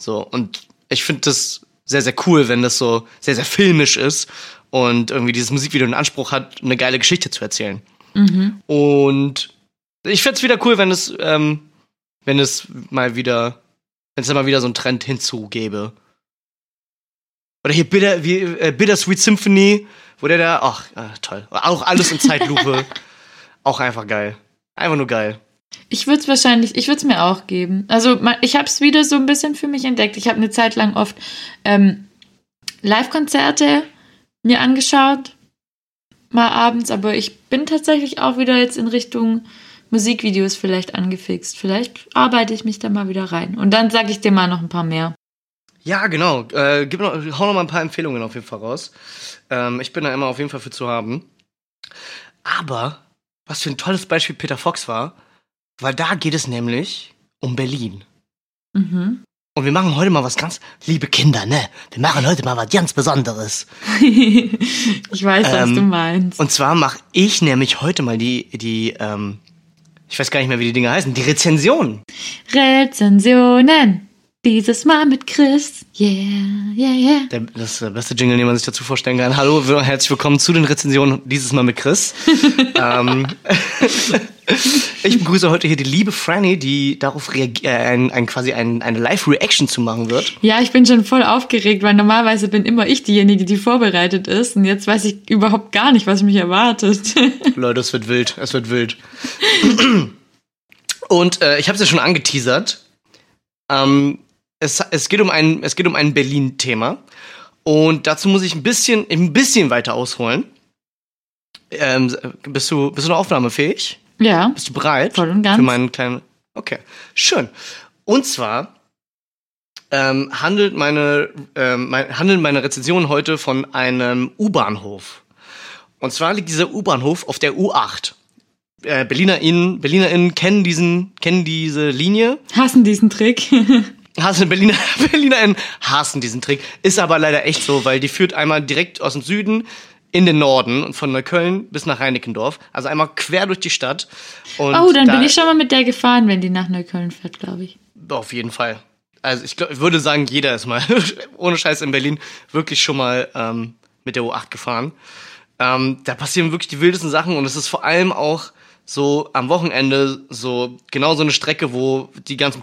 So, und ich finde das sehr, sehr cool, wenn das so sehr, sehr filmisch ist und irgendwie dieses Musikvideo den Anspruch hat, eine geile Geschichte zu erzählen. Mhm. Und ich fände es wieder cool, wenn es, ähm, wenn es mal wieder, wenn es da mal wieder so einen Trend hinzugäbe. Oder hier Bitter, wie, äh, Bittersweet Symphony, wo der da, ach, äh, toll. Auch alles in Zeitlupe. [laughs] auch einfach geil. Einfach nur geil. Ich würde es wahrscheinlich, ich würde es mir auch geben. Also ich habe es wieder so ein bisschen für mich entdeckt. Ich habe eine Zeit lang oft ähm, Live-Konzerte mir angeschaut, mal abends, aber ich bin tatsächlich auch wieder jetzt in Richtung Musikvideos vielleicht angefixt. Vielleicht arbeite ich mich da mal wieder rein. Und dann sage ich dir mal noch ein paar mehr. Ja, genau. Äh, gib noch, hau noch mal ein paar Empfehlungen auf jeden Fall raus. Ähm, ich bin da immer auf jeden Fall für zu haben. Aber, was für ein tolles Beispiel Peter Fox war, weil da geht es nämlich um Berlin. Mhm. Und wir machen heute mal was ganz, liebe Kinder, ne? Wir machen heute mal was ganz Besonderes. [laughs] ich weiß, was Ähm, du meinst. Und zwar mache ich nämlich heute mal die, die, ähm, ich weiß gar nicht mehr, wie die Dinge heißen, die Rezension. Rezensionen. Dieses Mal mit Chris. Yeah, yeah, yeah. Der, das ist der beste Jingle, den man sich dazu vorstellen kann. Hallo, herzlich willkommen zu den Rezensionen, dieses Mal mit Chris. [laughs] ähm, [laughs] ich begrüße heute hier die liebe Franny, die darauf reagiert, äh, ein, ein, quasi ein, eine Live-Reaction zu machen wird. Ja, ich bin schon voll aufgeregt, weil normalerweise bin immer ich diejenige, die vorbereitet ist. Und jetzt weiß ich überhaupt gar nicht, was mich erwartet. [laughs] Leute, es wird wild, es wird wild. [clears throat] Und äh, ich habe es ja schon angeteasert. Ähm, es, es geht um ein, es geht um ein Berlin-Thema. Und dazu muss ich ein bisschen, ein bisschen weiter ausholen. Ähm, bist du, bist du noch aufnahmefähig? ja, Bist du bereit? Voll und ganz. Für meinen kleinen. Okay, schön. Und zwar ähm, handelt meine ähm, mein, handeln meine Rezensionen heute von einem U-Bahnhof. Und zwar liegt dieser U-Bahnhof auf der U8. Äh, BerlinerInnen, BerlinerInnen kennen diesen, kennen diese Linie. Hassen diesen Trick. [laughs] Hassen [laughs] Berliner, BerlinerInnen hassen diesen Trick. Ist aber leider echt so, weil die führt einmal direkt aus dem Süden in den Norden und von Neukölln bis nach Reinickendorf. Also einmal quer durch die Stadt. Und oh, dann da- bin ich schon mal mit der gefahren, wenn die nach Neukölln fährt, glaube ich. Auf jeden Fall. Also ich, glaub, ich würde sagen, jeder ist mal [laughs] ohne Scheiß in Berlin wirklich schon mal ähm, mit der U8 gefahren. Ähm, da passieren wirklich die wildesten Sachen und es ist vor allem auch so am Wochenende so genau so eine Strecke, wo die ganzen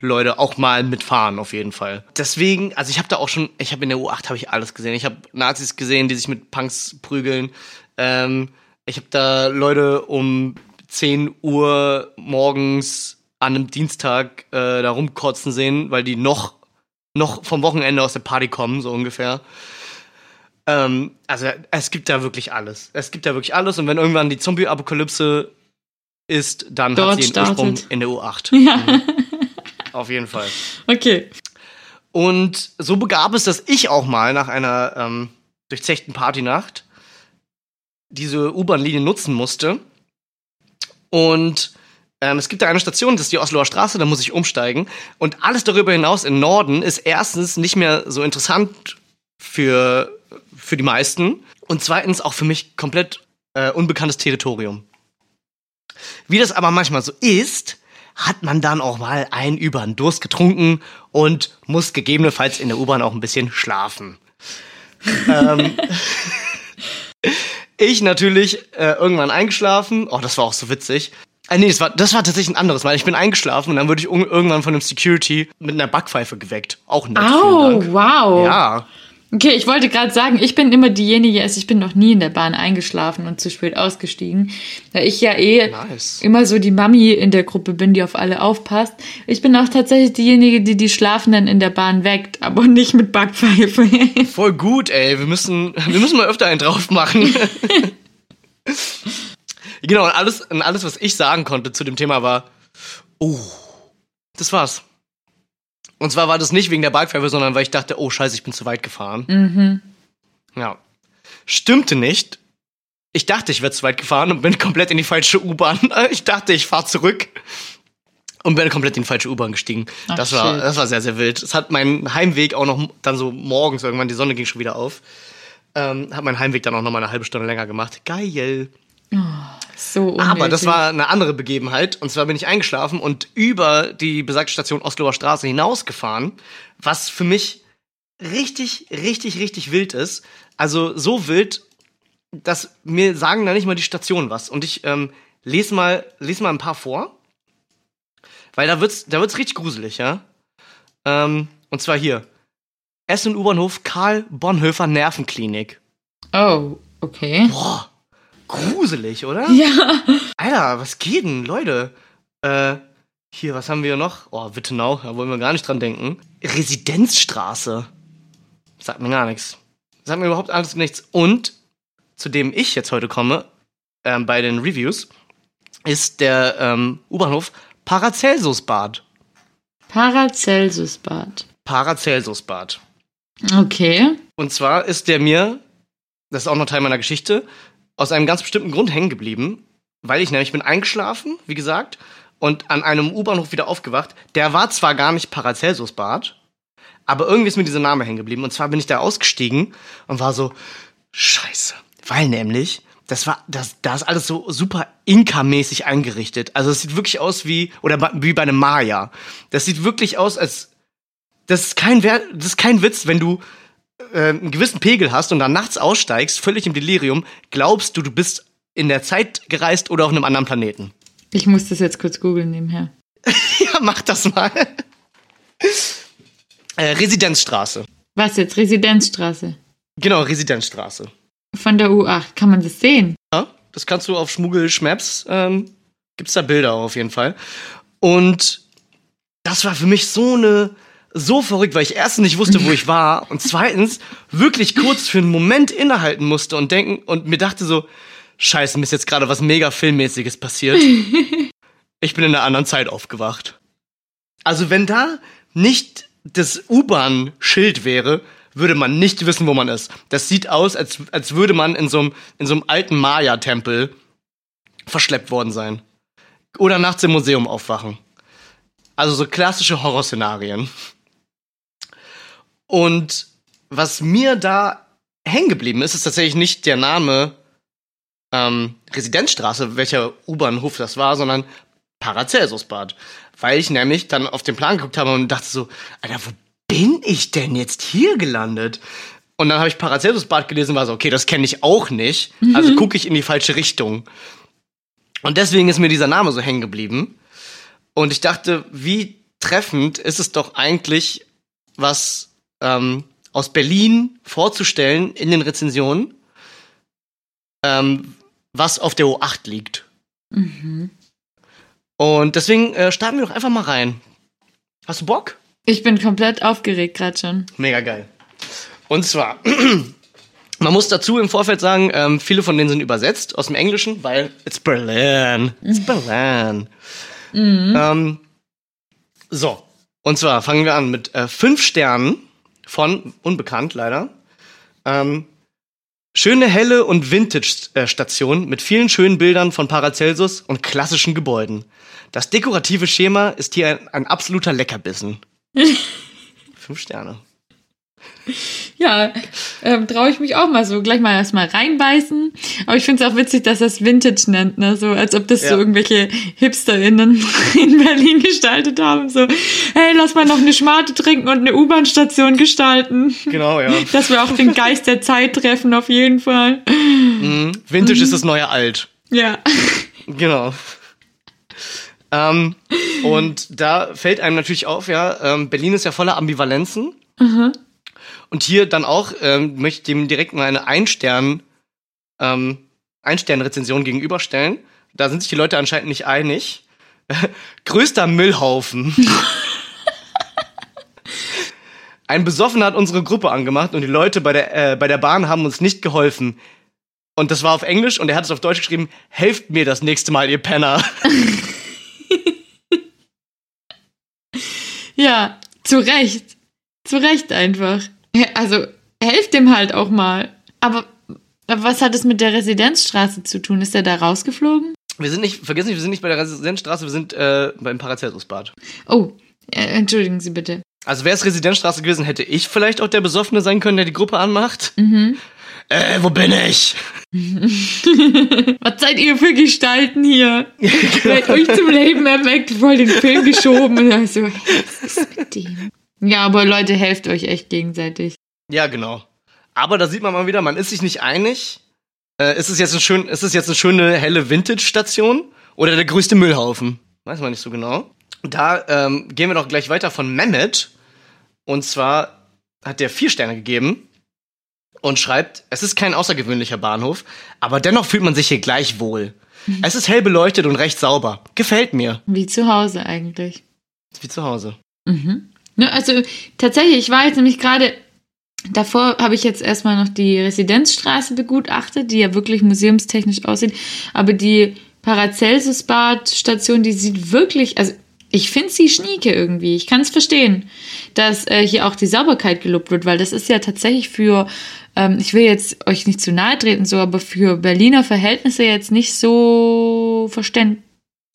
Party-Leute auch mal mitfahren auf jeden Fall. Deswegen, also ich habe da auch schon, ich habe in der U8 habe ich alles gesehen. Ich habe Nazis gesehen, die sich mit Punks prügeln. Ähm, ich habe da Leute um 10 Uhr morgens an einem Dienstag äh, da rumkotzen sehen, weil die noch, noch vom Wochenende aus der Party kommen, so ungefähr. Ähm, also es gibt da wirklich alles. Es gibt da wirklich alles und wenn irgendwann die Zombie-Apokalypse ist, dann Dort hat sie Ursprung startet. in der U8. [laughs] Ja. Mhm. Auf jeden Fall. Okay. Und so begab es, dass ich auch mal nach einer ähm, durchzechten Partynacht diese U-Bahn-Linie nutzen musste. Und ähm, es gibt da eine Station, das ist die Osloer Straße, da muss ich umsteigen. Und alles darüber hinaus im Norden ist erstens nicht mehr so interessant für, für die meisten. Und zweitens auch für mich komplett äh, unbekanntes Territorium. Wie das aber manchmal so ist, hat man dann auch mal einen über den Durst getrunken und muss gegebenenfalls in der U-Bahn auch ein bisschen schlafen. ähm, [laughs] ich natürlich äh, irgendwann eingeschlafen. Oh, das war auch so witzig. Äh, nee, das war, das war tatsächlich ein anderes Mal. Ich bin eingeschlafen und dann wurde ich irgendwann von einem Security mit einer Backpfeife geweckt. Auch nett. Dank. wow. Ja. Okay, ich wollte gerade sagen, ich bin immer diejenige, also ich bin noch nie in der Bahn eingeschlafen und zu spät ausgestiegen, da ich ja eh Nice. immer so die Mami in der Gruppe bin, die auf alle aufpasst. Ich bin auch tatsächlich diejenige, die die Schlafenden in der Bahn weckt, aber [laughs] nicht mit Backpfeife. Voll gut, ey. Wir müssen, wir müssen mal öfter einen drauf machen. [laughs] genau, und alles, und alles, was ich sagen konnte zu dem Thema war, oh, das war's. Und zwar war das nicht wegen der Bikepfeife, sondern weil ich dachte, oh scheiße, ich bin zu weit gefahren. mhm. Ja. Stimmte nicht. Ich dachte, ich wäre zu weit gefahren und bin komplett in die falsche U-Bahn. [laughs] Ich dachte, ich fahre zurück und bin komplett in die falsche U-Bahn gestiegen. Ach, das war, shit. das war sehr, sehr wild. Es hat meinen Heimweg auch noch dann so morgens irgendwann, die Sonne ging schon wieder auf, ähm, hat meinen Heimweg dann auch noch mal eine halbe Stunde länger gemacht. Geil. So unnötig. Aber das war eine andere Begebenheit. Und zwar bin ich eingeschlafen und über die besagte Station Osloer Straße hinausgefahren, was für mich richtig, richtig, richtig wild ist. Also so wild, dass mir sagen da nicht mal die Stationen was. Und ich ähm, lese mal, lese mal ein paar vor. Weil da wird's, da wird's richtig gruselig, ja. Ähm, und zwar hier. Und U-Bahnhof Karl Bonhoeffer Nervenklinik. Oh, okay. Boah, gruselig, oder? [laughs] Ja. Alter, was geht denn, Leute? Äh, hier, was haben wir noch? Oh, Wittenau, da wollen wir gar nicht dran denken. Residenzstraße. Sagt mir gar nichts. Sagt mir überhaupt alles nichts. Und zu dem ich jetzt heute komme, ähm, bei den Reviews, ist der ähm, U-Bahnhof Paracelsusbad. Paracelsusbad. Paracelsusbad. Okay. Und zwar ist der mir, das ist auch noch Teil meiner Geschichte, aus einem ganz bestimmten Grund hängen geblieben, weil ich nämlich bin eingeschlafen, wie gesagt, und an einem U-Bahnhof wieder aufgewacht. Der war zwar gar nicht Paracelsusbad, aber irgendwie ist mir dieser Name hängen geblieben. Und zwar bin ich da ausgestiegen und war so, scheiße. Weil nämlich, das war, das, da ist alles so super Inka-mäßig eingerichtet. Also es sieht wirklich aus wie, oder wie bei einem Maya. Das sieht wirklich aus, als, das ist kein Wert, das ist kein Witz, wenn du äh, einen gewissen Pegel hast und dann nachts aussteigst, völlig im Delirium, glaubst du, du bist in der Zeit gereist oder auf einem anderen Planeten. Ich muss das jetzt kurz googeln nebenher. [laughs] ja, mach das mal. äh, Residenzstraße. Was jetzt? Residenzstraße. Genau, Residenzstraße. Von der U8. Kann man das sehen? Ja, das kannst du auf Schmuggel Schmaps, ähm, gibt's da Bilder auf jeden Fall. Und das war für mich so eine, so verrückt, weil ich erstens nicht wusste, wo [laughs] ich war und zweitens wirklich kurz für einen Moment innehalten musste und denken und mir dachte so, scheiße, mir ist jetzt gerade was mega Filmmäßiges passiert. [laughs] Ich bin in einer anderen Zeit aufgewacht. Also wenn da nicht das U-Bahn-Schild wäre, würde man nicht wissen, wo man ist. Das sieht aus, als, als würde man in so einem, in so einem alten Maya-Tempel verschleppt worden sein. Oder nachts im Museum aufwachen. Also so klassische Horrorszenarien. Und was mir da hängen geblieben ist, ist tatsächlich nicht der Name ähm, Residenzstraße, welcher U-Bahnhof das war, sondern Paracelsusbad. Weil ich nämlich dann auf den Plan geguckt habe und dachte so, Alter, wo bin ich denn jetzt hier gelandet? Und dann habe ich Paracelsusbad gelesen und war so, okay, das kenne ich auch nicht. Also gucke ich in die falsche Richtung. Und deswegen ist mir dieser Name so hängen geblieben. Und ich dachte, wie treffend ist es doch eigentlich, was ähm, aus Berlin vorzustellen in den Rezensionen, ähm, was auf der O8 liegt. Und deswegen äh, starten wir doch einfach mal rein. Hast du Bock? Ich bin komplett aufgeregt gerade schon. Mega geil. Und zwar, [clears throat] man muss dazu im Vorfeld sagen, ähm, viele von denen sind übersetzt aus dem Englischen, weil it's Berlin. It's Berlin. Ähm, so, und zwar fangen wir an mit äh, fünf Sternen von Unbekannt leider. Ähm, schöne, helle und Vintage-Station mit vielen schönen Bildern von Paracelsus und klassischen Gebäuden. Das dekorative Schema ist hier ein, ein absoluter Leckerbissen. [laughs] Fünf Sterne. [laughs] Ja, ähm, traue ich mich auch mal so gleich mal erstmal reinbeißen. Aber ich finde es auch witzig, dass das Vintage nennt, ne? So als ob das Ja. so irgendwelche HipsterInnen [laughs] in Berlin gestaltet haben. So, hey, lass mal noch eine Schmarte trinken und eine U-Bahn-Station gestalten. Genau, ja. [laughs] Dass wir auch den Geist der Zeit treffen, auf jeden Fall. Mhm. Vintage ist das neue Alt. Ja. Genau. ähm, und da fällt einem natürlich auf, ja, ähm, Berlin ist ja voller Ambivalenzen. Und hier dann auch ähm, möchte ich dem direkt mal eine Ein-Stern, ähm, Ein-Stern-Rezension gegenüberstellen. Da sind sich die Leute anscheinend nicht einig. [laughs] Größter Müllhaufen. [laughs] Ein Besoffener hat unsere Gruppe angemacht und die Leute bei der, äh, bei der Bahn haben uns nicht geholfen. Und das war auf Englisch und er hat es auf Deutsch geschrieben, helft mir das nächste Mal, ihr Penner. [laughs] Ja, zu Recht. Zu Recht einfach. Ja, Also, helft dem halt auch mal. Aber, aber was hat es mit der Residenzstraße zu tun? Ist er da rausgeflogen? Wir sind nicht, vergessen nicht, wir sind nicht bei der Residenzstraße, wir sind äh, beim Paracelsusbad. Oh, äh, entschuldigen Sie bitte. Also wäre es Residenzstraße gewesen, hätte ich vielleicht auch der Besoffene sein können, der die Gruppe anmacht. Mhm. Äh, wo bin ich? [laughs] Was seid ihr für Gestalten hier? [laughs] Werdet euch zum Leben erweckt, voll den Film geschoben. Und dann so, was ist mit dem? Ja, aber Leute, helft euch echt gegenseitig. Ja, genau. Aber da sieht man mal wieder, man ist sich nicht einig. Äh, ist es jetzt ein schön, ist es jetzt eine schöne helle Vintage-Station oder der größte Müllhaufen? Weiß man nicht so genau. Da ähm, gehen wir doch gleich weiter von Mehmet. Und zwar hat der vier Sterne gegeben und schreibt, es ist kein außergewöhnlicher Bahnhof, aber dennoch fühlt man sich hier gleich wohl. [laughs] Es ist hell beleuchtet und recht sauber. Gefällt mir. Wie zu Hause eigentlich. Wie zu Hause. Mhm. Ne, also tatsächlich, ich war jetzt nämlich gerade, davor habe ich jetzt erstmal noch die Residenzstraße begutachtet, die ja wirklich museumstechnisch aussieht, aber die Paracelsus-Bad-Station, die sieht wirklich, also ich finde sie schnieke irgendwie. Ich kann es verstehen, dass äh, hier auch die Sauberkeit gelobt wird, weil das ist ja tatsächlich für, ähm, ich will jetzt euch nicht zu nahe treten, so, aber für Berliner Verhältnisse jetzt nicht so verständ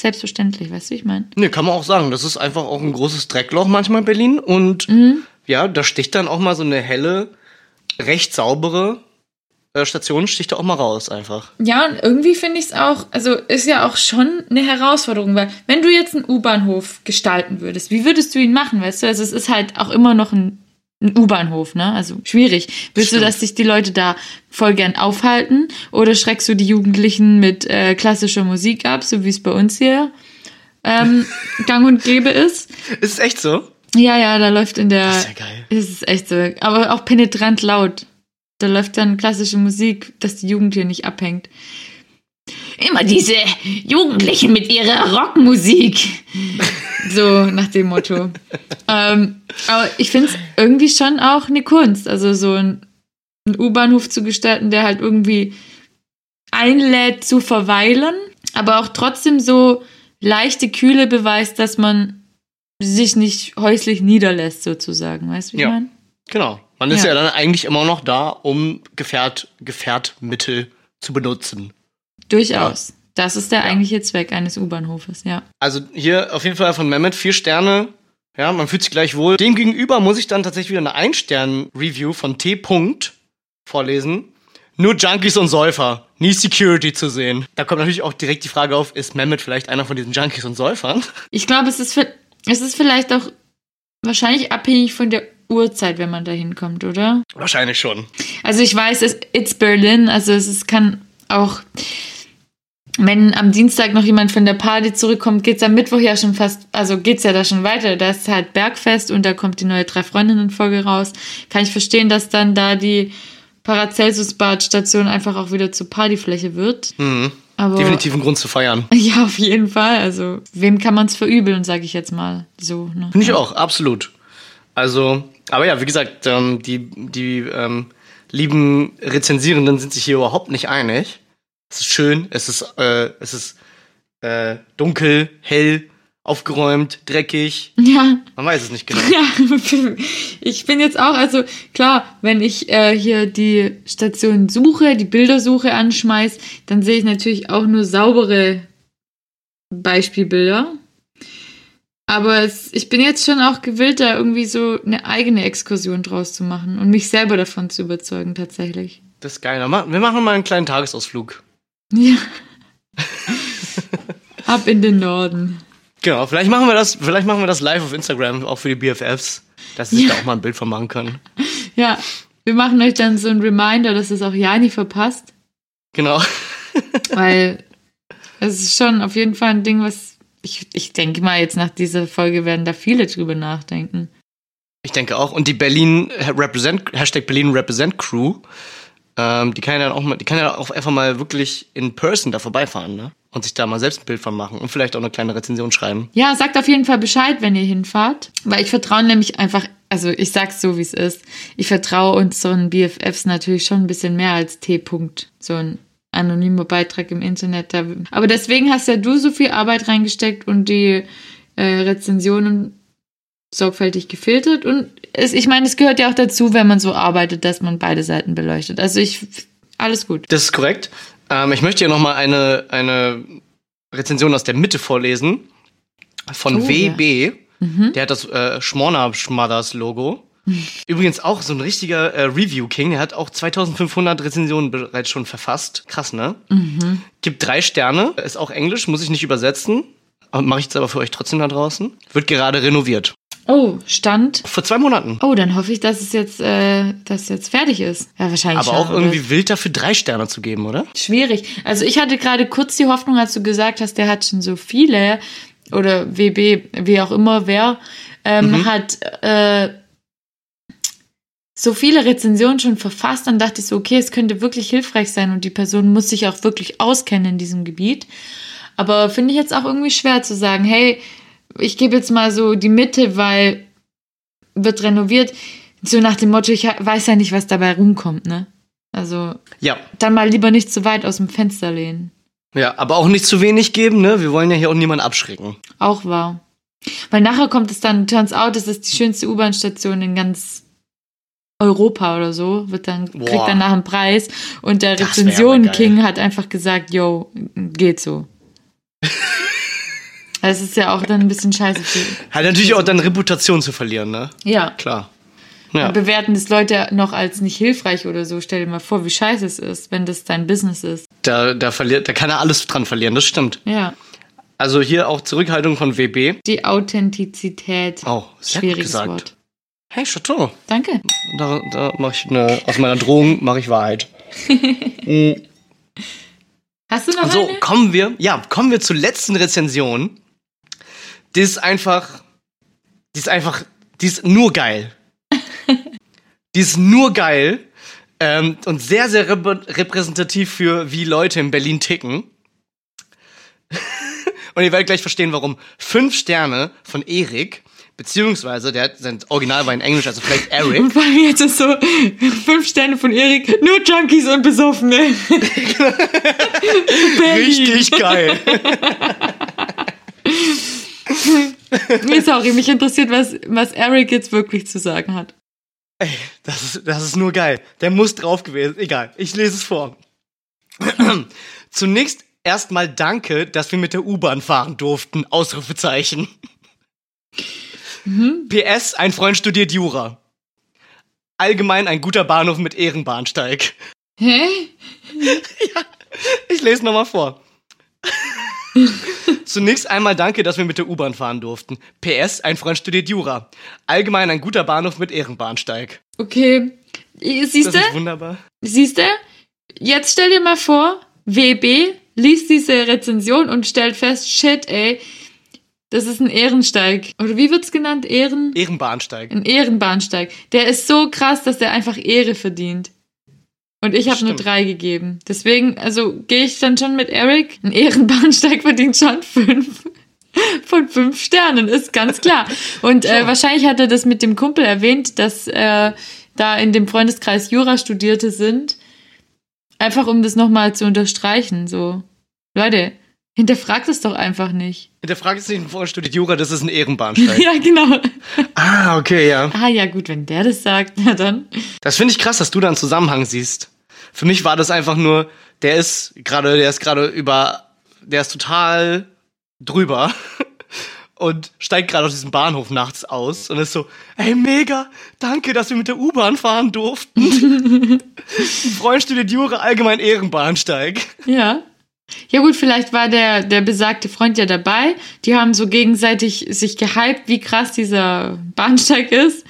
selbstverständlich, weißt du, wie ich meine? Ne, kann man auch sagen. Das ist einfach auch ein großes Dreckloch manchmal in Berlin. Und Mhm. ja, da sticht dann auch mal so eine helle, recht saubere äh, Station, sticht da auch mal raus einfach. Ja, und irgendwie finde ich es auch, also ist ja auch schon eine Herausforderung, weil wenn du jetzt einen U-Bahnhof gestalten würdest, wie würdest du ihn machen, weißt du? Also es ist halt auch immer noch ein, ein U-Bahnhof, ne? Also schwierig. Willst du, Stimmt. dass sich die Leute da voll gern aufhalten oder schreckst du die Jugendlichen mit äh, klassischer Musik ab, so wie es bei uns hier ähm, [laughs] gang und gäbe ist? Ist es echt so? Ja, ja, da läuft in der. Das ist ja geil. Es ist echt so. Aber auch penetrant laut. Da läuft dann klassische Musik, dass die Jugend hier nicht abhängt. Immer diese Jugendlichen mit ihrer Rockmusik. So nach dem Motto. ähm, aber ich finde es irgendwie schon auch eine Kunst. Also so ein, einen U-Bahnhof zu gestalten, der halt irgendwie einlädt zu verweilen, aber auch trotzdem so leichte Kühle beweist, dass man sich nicht häuslich niederlässt, sozusagen. Weißt du, wie ich Ja. meine? Genau. Man ist ja. Ja. dann eigentlich immer noch da, um Gefährt, Gefährtmittel zu benutzen. Durchaus. Das ist der eigentliche Zweck eines U-Bahnhofes, ja. Also hier auf jeden Fall von Mehmet vier Sterne. Ja, man fühlt sich gleich wohl. Demgegenüber muss ich dann tatsächlich wieder eine Ein-Stern-Review von T. Punkt vorlesen. Nur Junkies und Säufer, nie Security zu sehen. Da kommt natürlich auch direkt die Frage auf, ist Mehmet vielleicht einer von diesen Junkies und Säufern? Ich glaube, es ist, es ist vielleicht auch wahrscheinlich abhängig von der Uhrzeit, wenn man da hinkommt, oder? Wahrscheinlich schon. Also ich weiß, es it's Berlin, also es ist, kann auch, wenn am Dienstag noch jemand von der Party zurückkommt, geht's am Mittwoch ja schon fast, also geht's ja da schon weiter. Da ist halt Bergfest und da kommt die neue Drei-Freundinnen-Folge raus. Kann ich verstehen, dass dann da die Paracelsus-Badstation einfach auch wieder zur Partyfläche wird. Mhm. Aber Definitiv ein Grund zu feiern. [laughs] ja, auf jeden Fall. Also wem kann man es verübeln, sage ich jetzt mal so. Ne? Finde ich auch, absolut. Also, aber ja, wie gesagt, ähm, die, die ähm, lieben Rezensierenden sind sich hier überhaupt nicht einig. Es ist schön, es ist, äh, es ist äh, dunkel, hell, aufgeräumt, dreckig. Ja, Man weiß es nicht genau. [laughs] Ja, [laughs] ich bin jetzt auch, also klar, wenn ich äh, hier die Station suche, die Bildersuche anschmeiß, dann sehe ich natürlich auch nur saubere Beispielbilder. Aber es, ich bin jetzt schon auch gewillt, da irgendwie so eine eigene Exkursion draus zu machen und mich selber davon zu überzeugen, tatsächlich. Das ist geil. Wir machen mal einen kleinen Tagesausflug. Ja. Ab in den Norden. Genau, vielleicht machen wir das, vielleicht machen wir das live auf Instagram, auch für die BFFs, dass sie sich Ja. da auch mal ein Bild von machen können. Ja, wir machen euch dann so ein Reminder, dass es auch Jani verpasst. Genau. Weil es ist schon auf jeden Fall ein Ding, was ich, ich denke mal, jetzt nach dieser Folge werden da viele drüber nachdenken. Ich denke auch. Und die Berlin Represent, Hashtag Berlin Represent Crew, ähm, die kann ja dann auch mal, die kann ja auch einfach mal wirklich in person da vorbeifahren, ne? Und sich da mal selbst ein Bild von machen und vielleicht auch eine kleine Rezension schreiben. Ja, sagt auf jeden Fall Bescheid, wenn ihr hinfahrt. Weil ich vertraue nämlich einfach, also ich sag's so, wie es ist. Ich vertraue unseren BFFs natürlich schon ein bisschen mehr als T. -Punkt. So ein anonymer Beitrag im Internet. Aber deswegen hast ja du so viel Arbeit reingesteckt und die äh, Rezensionen sorgfältig gefiltert. Und es, ich meine, es gehört ja auch dazu, wenn man so arbeitet, dass man beide Seiten beleuchtet. Also ich, alles gut. Das ist korrekt. Ähm, ich möchte hier nochmal eine, eine Rezension aus der Mitte vorlesen. Von Oh, WB. Der hat das äh, Schmorner Schmothers Logo. [laughs] Übrigens auch so ein richtiger äh, Review-King. Der hat auch 2500 Rezensionen bereits schon verfasst. Krass, ne? Gibt drei Sterne. Ist auch Englisch, muss ich nicht übersetzen. Mache ich jetzt aber für euch trotzdem da draußen. Wird gerade renoviert. Oh, Stand. Vor zwei Monaten. Oh, dann hoffe ich, dass es jetzt, äh, dass es jetzt fertig ist. Ja, wahrscheinlich Aber auch irgendwie wild dafür drei Sterne zu geben, oder? Schwierig. Also ich hatte gerade kurz die Hoffnung, als du gesagt hast, der hat schon so viele oder WB, wie auch immer wer, ähm, hat äh, so viele Rezensionen schon verfasst, dann dachte ich so, okay, es könnte wirklich hilfreich sein und die Person muss sich auch wirklich auskennen in diesem Gebiet. Aber finde ich jetzt auch irgendwie schwer zu sagen, hey, ich gebe jetzt mal so die Mitte, weil wird renoviert. So nach dem Motto, ich weiß ja nicht, was dabei rumkommt, ne? Also Ja. dann mal lieber nicht zu weit aus dem Fenster lehnen. Ja, aber auch nicht zu wenig geben, ne? Wir wollen ja hier auch niemanden abschrecken. Auch wahr. Weil nachher kommt es dann, turns out, es ist die schönste U-Bahn-Station in ganz Europa oder so, wird dann, Boah. kriegt dann nach einen Preis und der Das Rezension. King hat einfach gesagt, yo, geht so. [laughs] Es ist ja auch dann ein bisschen scheiße. Hat natürlich auch dann Reputation zu verlieren, ne? ja. Klar. Ja. Bewerten das Leute noch als nicht hilfreich oder so. Stell dir mal vor, wie scheiße es ist, wenn das dein Business ist. Da, da, verliert, da kann er alles dran verlieren, das stimmt. Ja. Also hier auch Zurückhaltung von WB. Die Authentizität. Oh, sehr gut Schwieriges gesagt. Wort. Hey, Chateau. Danke. Da, da mache ich eine, aus meiner Drohung mache ich Wahrheit. [laughs] Hast du noch So, eine? kommen wir, ja, kommen wir zur letzten Rezension. Die ist einfach, die ist einfach, die ist nur geil. [laughs] die ist nur geil ähm, und sehr, sehr rep repräsentativ für wie Leute in Berlin ticken. [laughs] und ihr werdet gleich verstehen, warum. Fünf Sterne von Erik, beziehungsweise, der hat sein Original war in Englisch, also vielleicht Eric. Und vor allem jetzt ist so fünf Sterne von Erik, nur Junkies und Besoffene. [laughs] Richtig geil. [laughs] Sorry, mich interessiert, was, was Eric jetzt wirklich zu sagen hat. Ey, das ist, das ist nur geil. Der muss drauf gewesen. Egal, ich lese es vor. [clears throat] Zunächst erstmal danke, dass wir mit der U-Bahn fahren durften. Ausrufezeichen. PS, ein Freund studiert Jura. Allgemein ein guter Bahnhof mit Ehrenbahnsteig. Hä? [laughs] Ich lese nochmal vor. [laughs] Zunächst einmal danke, dass wir mit der U-Bahn fahren durften. PS, ein Freund studiert Jura. Allgemein ein guter Bahnhof mit Ehrenbahnsteig. Okay. Siehst Das du? ist wunderbar. Siehst du? Jetzt stell dir mal vor, WB liest diese Rezension und stellt fest, shit, ey, das ist ein Ehrensteig. Oder wie wird's genannt? Ehren? Ehrenbahnsteig. Ein Ehrenbahnsteig. Der ist so krass, dass der einfach Ehre verdient. Und ich habe nur drei gegeben. Deswegen, also gehe ich dann schon mit Eric. Ein Ehrenbahnsteig [laughs] verdient schon fünf von fünf Sternen, ist ganz klar. Und äh, wahrscheinlich hat er das mit dem Kumpel erwähnt, dass äh, da in dem Freundeskreis Jura-Studierte sind. Einfach um das nochmal zu unterstreichen. So, Leute, hinterfragt es doch einfach nicht. Frage ist nicht, ein Freund studiert Jura, das ist ein Ehrenbahnsteig. [laughs] ja, genau. ah, okay, ja. Ah ja, gut, wenn der das sagt, na dann. Das finde ich krass, dass du da einen Zusammenhang siehst. Für mich war das einfach nur, der ist gerade, der ist gerade über, der ist total drüber [laughs] und steigt gerade aus diesem Bahnhof nachts aus und ist so, ey, mega, danke, dass wir mit der U-Bahn fahren durften. Ein [laughs] Freund studiert Jura, allgemein Ehrenbahnsteig. Ja. Ja gut, vielleicht war der, der besagte Freund ja dabei. Die haben so gegenseitig sich gehypt, wie krass dieser Bahnsteig ist.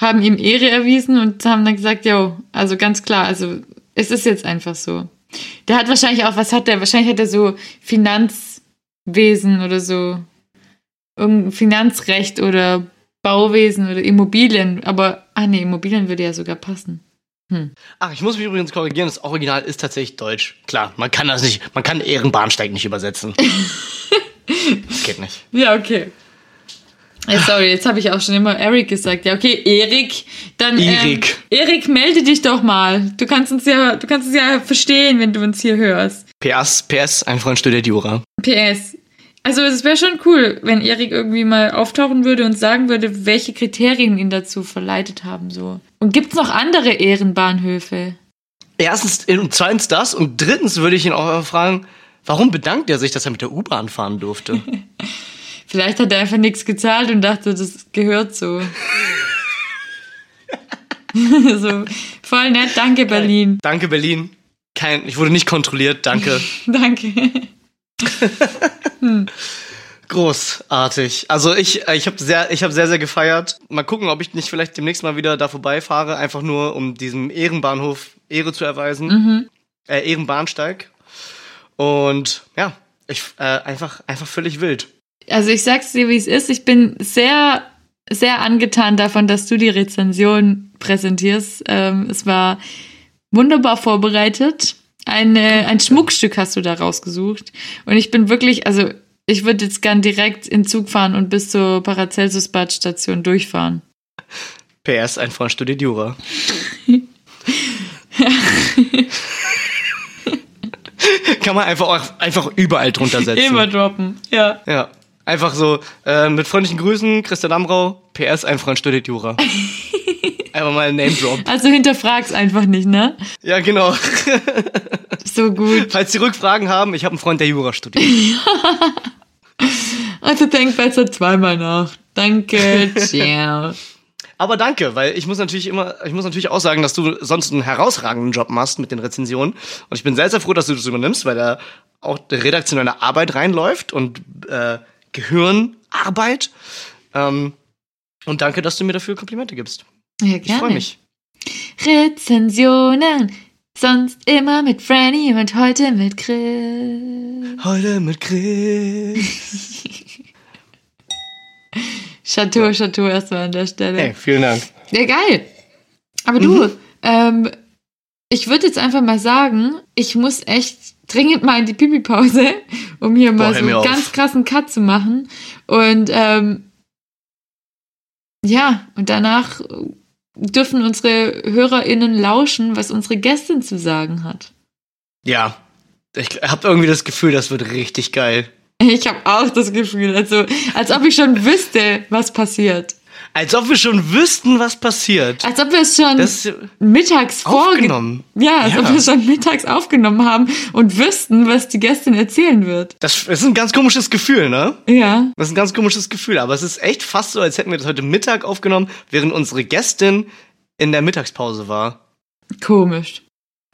Haben ihm Ehre erwiesen und haben dann gesagt, jo, also ganz klar, also es ist jetzt einfach so. Der hat wahrscheinlich auch, was hat der? Wahrscheinlich hat er so Finanzwesen oder so. Irgendein Finanzrecht oder Bauwesen oder Immobilien. Aber, ah nee, Immobilien würde ja sogar passen. Ach, ich muss mich übrigens korrigieren, das Original ist tatsächlich deutsch. Klar, man kann das nicht, man kann Ehrenbahnsteig nicht übersetzen. das [laughs] geht nicht. Ja, okay. Ja, sorry, jetzt habe ich auch schon immer Eric gesagt. Ja, okay, Erik. Dann Erik. Ähm, Erik, melde dich doch mal. Du kannst uns ja, du kannst es ja verstehen, wenn du uns hier hörst. PS, PS, ein Freund studiert Jura. PS. Also es wäre schon cool, wenn Erik irgendwie mal auftauchen würde und sagen würde, welche Kriterien ihn dazu verleitet haben. So. Und gibt's noch andere Ehrenbahnhöfe? Erstens und zweitens das und drittens würde ich ihn auch fragen, warum bedankt er sich, dass er mit der U-Bahn fahren durfte? [laughs] Vielleicht hat er einfach nichts gezahlt und dachte, das gehört so. [laughs] so voll nett, danke Berlin. danke Berlin. Kein, ich wurde nicht kontrolliert, danke. [laughs] Danke. Großartig. Also ich, äh, ich habe sehr, ich habe sehr, sehr gefeiert. Mal gucken, ob ich nicht vielleicht demnächst mal wieder da vorbeifahre, einfach nur um diesem Ehrenbahnhof Ehre zu erweisen. Äh, Ehrenbahnsteig. Und ja, ich äh, einfach, einfach völlig wild. Also ich sag's dir, wie es ist. Ich bin sehr, sehr angetan davon, dass du die Rezension präsentierst. Ähm, es war wunderbar vorbereitet. Eine, ein Schmuckstück hast du da rausgesucht. Und ich bin wirklich, also ich würde jetzt gern direkt in Zug fahren und bis zur Paracelsus-Bad-Station durchfahren. PS, ein Freund studiert Jura. [laughs] Kann man einfach auch einfach überall drunter setzen. Immer droppen, ja. Ja. Einfach so, äh, mit freundlichen Grüßen, Christian Amrau, PS, ein Freund studiert Jura. [laughs] einfach mal ein Name Drop. [laughs] Also hinterfrag's einfach nicht, ne? Ja, genau. [laughs] So gut. Falls Sie Rückfragen haben, ich habe einen Freund, der Jura studiert. [laughs] Also denk besser zweimal nach. Danke, ciao. Aber danke, weil ich muss natürlich immer, ich muss natürlich auch sagen, dass du sonst einen herausragenden Job machst mit den Rezensionen. Und ich bin sehr, sehr froh, dass du das übernimmst, weil da auch die redaktionelle Arbeit reinläuft und äh, Gehirnarbeit. Ähm, und danke, dass du mir dafür Komplimente gibst. Ja, Ich freue mich. Rezensionen. Sonst immer mit Franny und heute mit Chris. Heute mit Chris. [laughs] Chateau, Chateau erstmal an der Stelle. Hey, vielen Dank. Ja, geil. Aber du, ähm, ich würde jetzt einfach mal sagen, ich muss echt dringend mal in die Pipi-Pause, [laughs] um hier mal hör so einen auf. ganz krassen Cut zu machen. Und ähm, ja, und danach dürfen unsere HörerInnen lauschen, was unsere Gästin zu sagen hat. Ja, ich habe irgendwie das Gefühl, das wird richtig geil. Ich habe auch das Gefühl, also als ob ich schon wüsste, was passiert. Als ob wir schon wüssten, was passiert. Als ob wir es schon Das mittags aufgenommen. Ja, als ob Ja. wir es schon mittags aufgenommen haben und wüssten, was die Gästin erzählen wird. Das ist ein ganz komisches Gefühl, ne? Ja. Das ist ein ganz komisches Gefühl, aber es ist echt fast so, als hätten wir das heute Mittag aufgenommen, während unsere Gästin in der Mittagspause war. Komisch.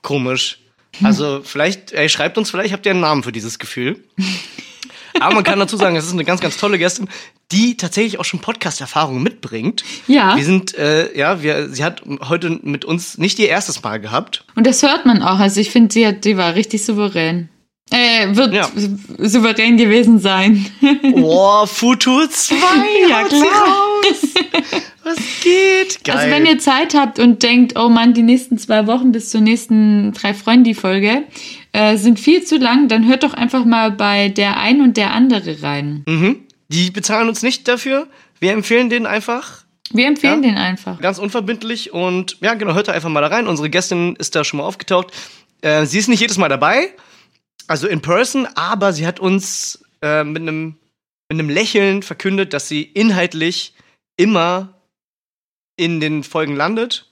Komisch. Also vielleicht, ey, schreibt uns vielleicht, habt ihr einen Namen für dieses Gefühl. [laughs] Aber man kann dazu sagen, es ist eine ganz, ganz tolle Gästin, die tatsächlich auch schon Podcast-Erfahrung mitbringt. Ja. Wir sind, äh, ja, wir, sie hat heute mit uns nicht ihr erstes Mal gehabt. Und das hört man auch. Also ich finde, sie hat, die war richtig souverän. Äh, wird Ja. souverän gewesen sein. Boah, Futur 2, Ja, klar. raus. Was geht? Geil. Also wenn ihr Zeit habt und denkt, oh Mann, die nächsten zwei Wochen bis zur nächsten drei Freunde-Folge äh, sind viel zu lang, dann hört doch einfach mal bei der ein und der andere rein. mhm. Die bezahlen uns nicht dafür. Wir empfehlen denen einfach Wir empfehlen Ja. den einfach. Ganz unverbindlich und ja, genau, hört da einfach mal da rein. Unsere Gästin ist da schon mal aufgetaucht. Äh, sie ist nicht jedes Mal dabei, also in person, aber sie hat uns äh, mit einem mit einem Lächeln verkündet, dass sie inhaltlich immer in den Folgen landet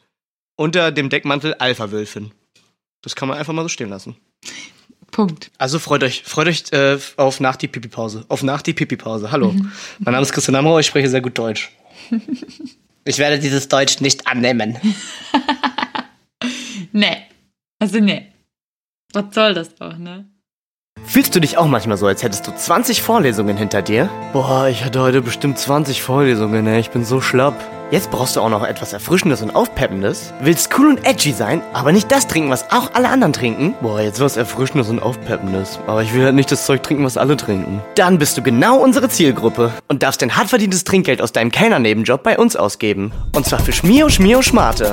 unter dem Deckmantel Alpha-Wölfin. Das kann man einfach mal so stehen lassen. Punkt. Also freut euch, freut euch äh, auf nach die Pipi-Pause. Auf nach die Pipi-Pause. Hallo. Mein Name ist Christian Amrau, ich spreche sehr gut Deutsch. [laughs] Ich werde dieses Deutsch nicht annehmen. [laughs] Nee. Also nee. Was soll das doch, ne? Fühlst du dich auch manchmal so, als hättest du 20 Vorlesungen hinter dir? Boah, ich hatte heute bestimmt 20 Vorlesungen, ey. Ich bin so schlapp. Jetzt brauchst du auch noch etwas Erfrischendes und Aufpeppendes? Willst cool und edgy sein, aber nicht das trinken, was auch alle anderen trinken? Boah, jetzt was Erfrischendes und Aufpeppendes. Aber ich will halt nicht das Zeug trinken, was alle trinken. Dann bist du genau unsere Zielgruppe und darfst dein hart verdientes Trinkgeld aus deinem Kellnernebenjob bei uns ausgeben. Und zwar für Schmio Schmio Schmarte.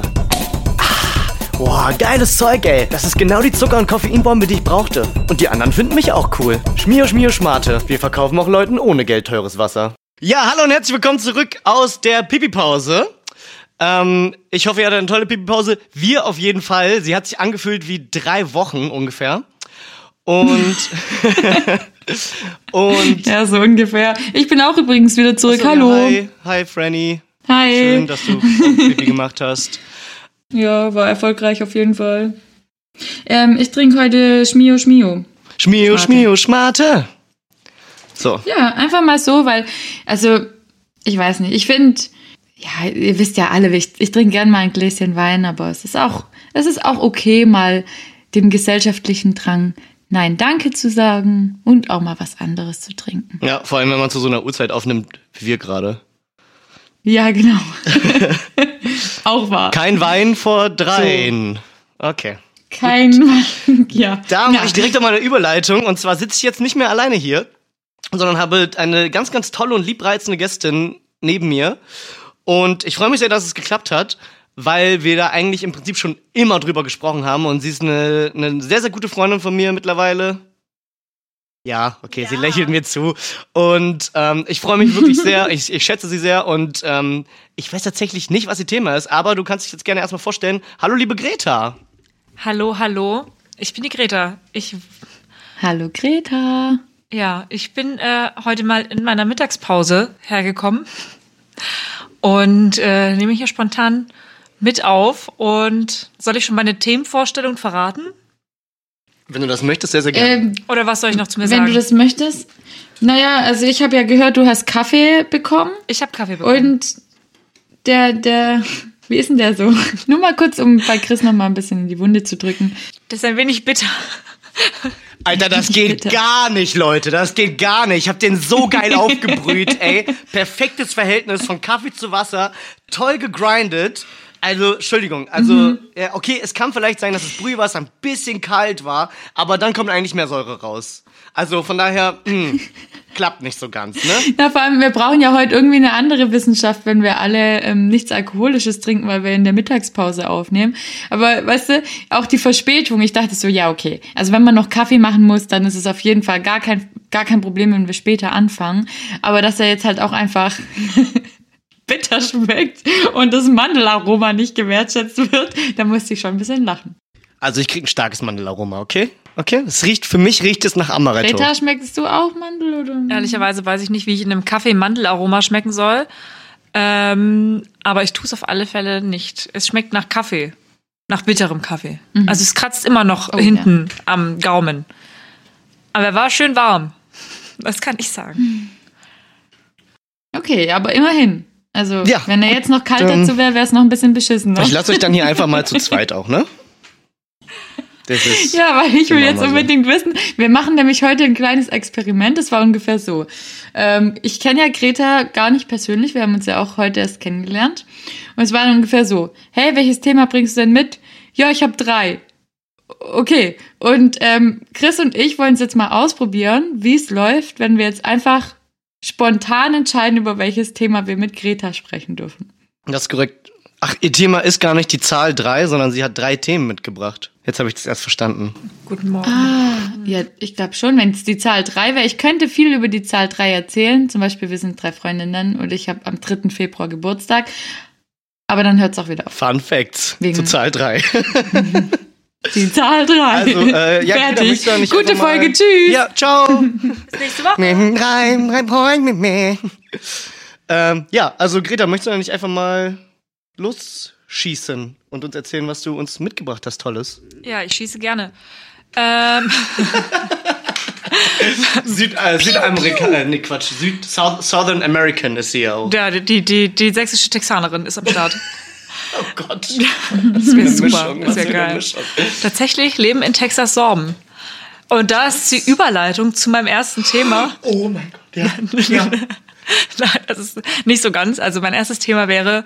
Ah, Boah, geiles Zeug, ey. Das ist genau die Zucker- und Koffeinbombe, die ich brauchte. Und die anderen finden mich auch cool. Schmio Schmio Schmarte. Wir verkaufen auch Leuten ohne Geld teures Wasser. Ja, hallo und herzlich willkommen zurück aus der Pipi-Pause. Ähm, ich hoffe, ihr hattet eine tolle Pipi-Pause. Wir auf jeden Fall. Sie hat sich angefühlt wie drei Wochen ungefähr. Und, [laughs] und Ja, so ungefähr. Ich bin auch übrigens wieder zurück. So, Hallo. Hi, hi Franny. Hi. Schön, dass du [laughs] Pipi gemacht hast. Ja, war erfolgreich auf jeden Fall. Ähm, ich trinke heute Schmio Schmio. Schmio, Schmarte. Schmio, Schmarte. So. Ja, einfach mal so, weil, also, ich weiß nicht, ich finde, ja, ihr wisst ja alle, ich, ich trinke gern mal ein Gläschen Wein, aber es ist auch, es ist auch okay, mal dem gesellschaftlichen Drang Nein, danke zu sagen und auch mal was anderes zu trinken. Ja, vor allem, wenn man zu so einer Uhrzeit aufnimmt, wie wir gerade. Ja, genau. [laughs] auch wahr. Kein Wein vor dreien. Okay. Kein, [laughs] ja. Da mache ich direkt einmal eine Überleitung. Und zwar sitze ich jetzt nicht mehr alleine hier, sondern habe eine ganz, ganz tolle und liebreizende Gästin neben mir. Und ich freue mich sehr, dass es geklappt hat, weil wir da eigentlich im Prinzip schon immer drüber gesprochen haben. Und sie ist eine, eine sehr, sehr gute Freundin von mir mittlerweile. Ja, okay, sie lächelt mir zu. Und ähm, ich freue mich wirklich sehr, [laughs] ich, ich schätze sie sehr und ähm, ich weiß tatsächlich nicht, was ihr Thema ist, aber du kannst dich jetzt gerne erstmal vorstellen. Hallo, liebe Greta. Hallo, hallo. Ich bin die Greta. Ich, Hallo Greta. Ja, ich bin äh, heute mal in meiner Mittagspause hergekommen und äh, nehme hier spontan mit auf. Und soll ich schon meine Themenvorstellung verraten? Wenn du das möchtest, sehr, sehr gerne. Ähm, Oder was soll ich noch zu mir wenn sagen? du das möchtest. Naja, also ich habe ja gehört, du hast Kaffee bekommen ich habe Kaffee bekommen. und der, der, wie ist denn der so? [laughs] Nur mal kurz, um bei Chris noch mal ein bisschen in die Wunde zu drücken. das ist ein wenig bitter. Alter, das [laughs] geht gar nicht, Leute. Das geht gar nicht. Ich hab den so geil [laughs] aufgebrüht, ey. Perfektes Verhältnis von Kaffee zu Wasser. Toll gegrindet. Also, Entschuldigung, also, Mhm. ja, okay, es kann vielleicht sein, dass das Brühwasser ein bisschen kalt war, aber dann kommt eigentlich mehr Säure raus. Also, von daher, mh, [laughs] klappt nicht so ganz, ne? Na, vor allem, wir brauchen ja heute irgendwie eine andere Wissenschaft, wenn wir alle ähm, nichts Alkoholisches trinken, weil wir in der Mittagspause aufnehmen. Aber weißt du, auch die Verspätung, ich dachte so, ja, okay. Also wenn man noch Kaffee machen muss, dann ist es auf jeden Fall gar kein, gar kein Problem, wenn wir später anfangen. Aber dass er jetzt halt auch einfach [laughs] bitter schmeckt und das Mandelaroma nicht gewertschätzt wird, da musste ich schon ein bisschen lachen. Also, ich krieg ein starkes Mandelaroma, okay? Okay? Es riecht, für mich riecht es nach Amaretto. Greta, schmeckst du auch Mandel oder? Ehrlicherweise weiß ich nicht, wie ich in einem Kaffee Mandelaroma schmecken soll. Ähm, aber ich tue es auf alle Fälle nicht. Es schmeckt nach Kaffee. Nach bitterem Kaffee. Also es kratzt immer noch Oh, hinten am Gaumen. Aber er war schön warm. Das kann ich sagen. Okay, aber immerhin. Also, Ja, wenn er jetzt noch kalt dann- dazu wäre, wäre es noch ein bisschen beschissen. Ne? Ich lasse euch dann hier einfach mal zu zweit auch, ne? [laughs] Das ist. [laughs] Ja, weil ich will Machen jetzt wir so. unbedingt wissen. Wir machen nämlich heute ein kleines Experiment. Das war ungefähr so. Ähm, ich kenne ja Greta gar nicht persönlich. Wir haben uns ja auch heute erst kennengelernt. Und es war dann ungefähr so. Hey, welches Thema bringst du denn mit? Ja, ich habe drei. Okay. Und ähm, Chris und ich wollen es jetzt mal ausprobieren, wie es läuft, wenn wir jetzt einfach spontan entscheiden, über welches Thema wir mit Greta sprechen dürfen. Das ist korrekt. Ach, ihr Thema ist gar nicht die Zahl drei, sondern sie hat drei Themen mitgebracht. Jetzt habe ich das erst verstanden. Guten Morgen. Ah, ja, ich glaube schon, wenn es die Zahl 3 wäre. Ich könnte viel über die Zahl 3 erzählen. Zum Beispiel, wir sind drei Freundinnen und ich habe am 3. Februar Geburtstag. Aber dann hört es auch wieder auf. Fun Facts Wegen- zu Zahl drei. [laughs] Die Zahl 3. Also, äh, ja, Fertig. nicht Gute einfach mal- Folge, tschüss. Ja, ciao. Bis nächste Woche. Ähm, ja, also Greta, möchtest du da nicht einfach mal losschießen und uns erzählen, was du uns mitgebracht hast, Tolles? Ja, ich schieße gerne. Ähm, [laughs] Süd, äh, Südamerika, äh, nee, Quatsch, Süd, South, Southern American ist sie ja auch. ja, die, die, die sächsische Texanerin ist am Start. [laughs] Oh Gott. Das wäre super. Mischung, Das wäre geil. Tatsächlich leben in Texas Sorben. Und da ist die Überleitung zu meinem ersten Thema. Oh mein Gott, ja. [laughs] ja. [laughs] Nein, das ist nicht so ganz. Also mein erstes Thema wäre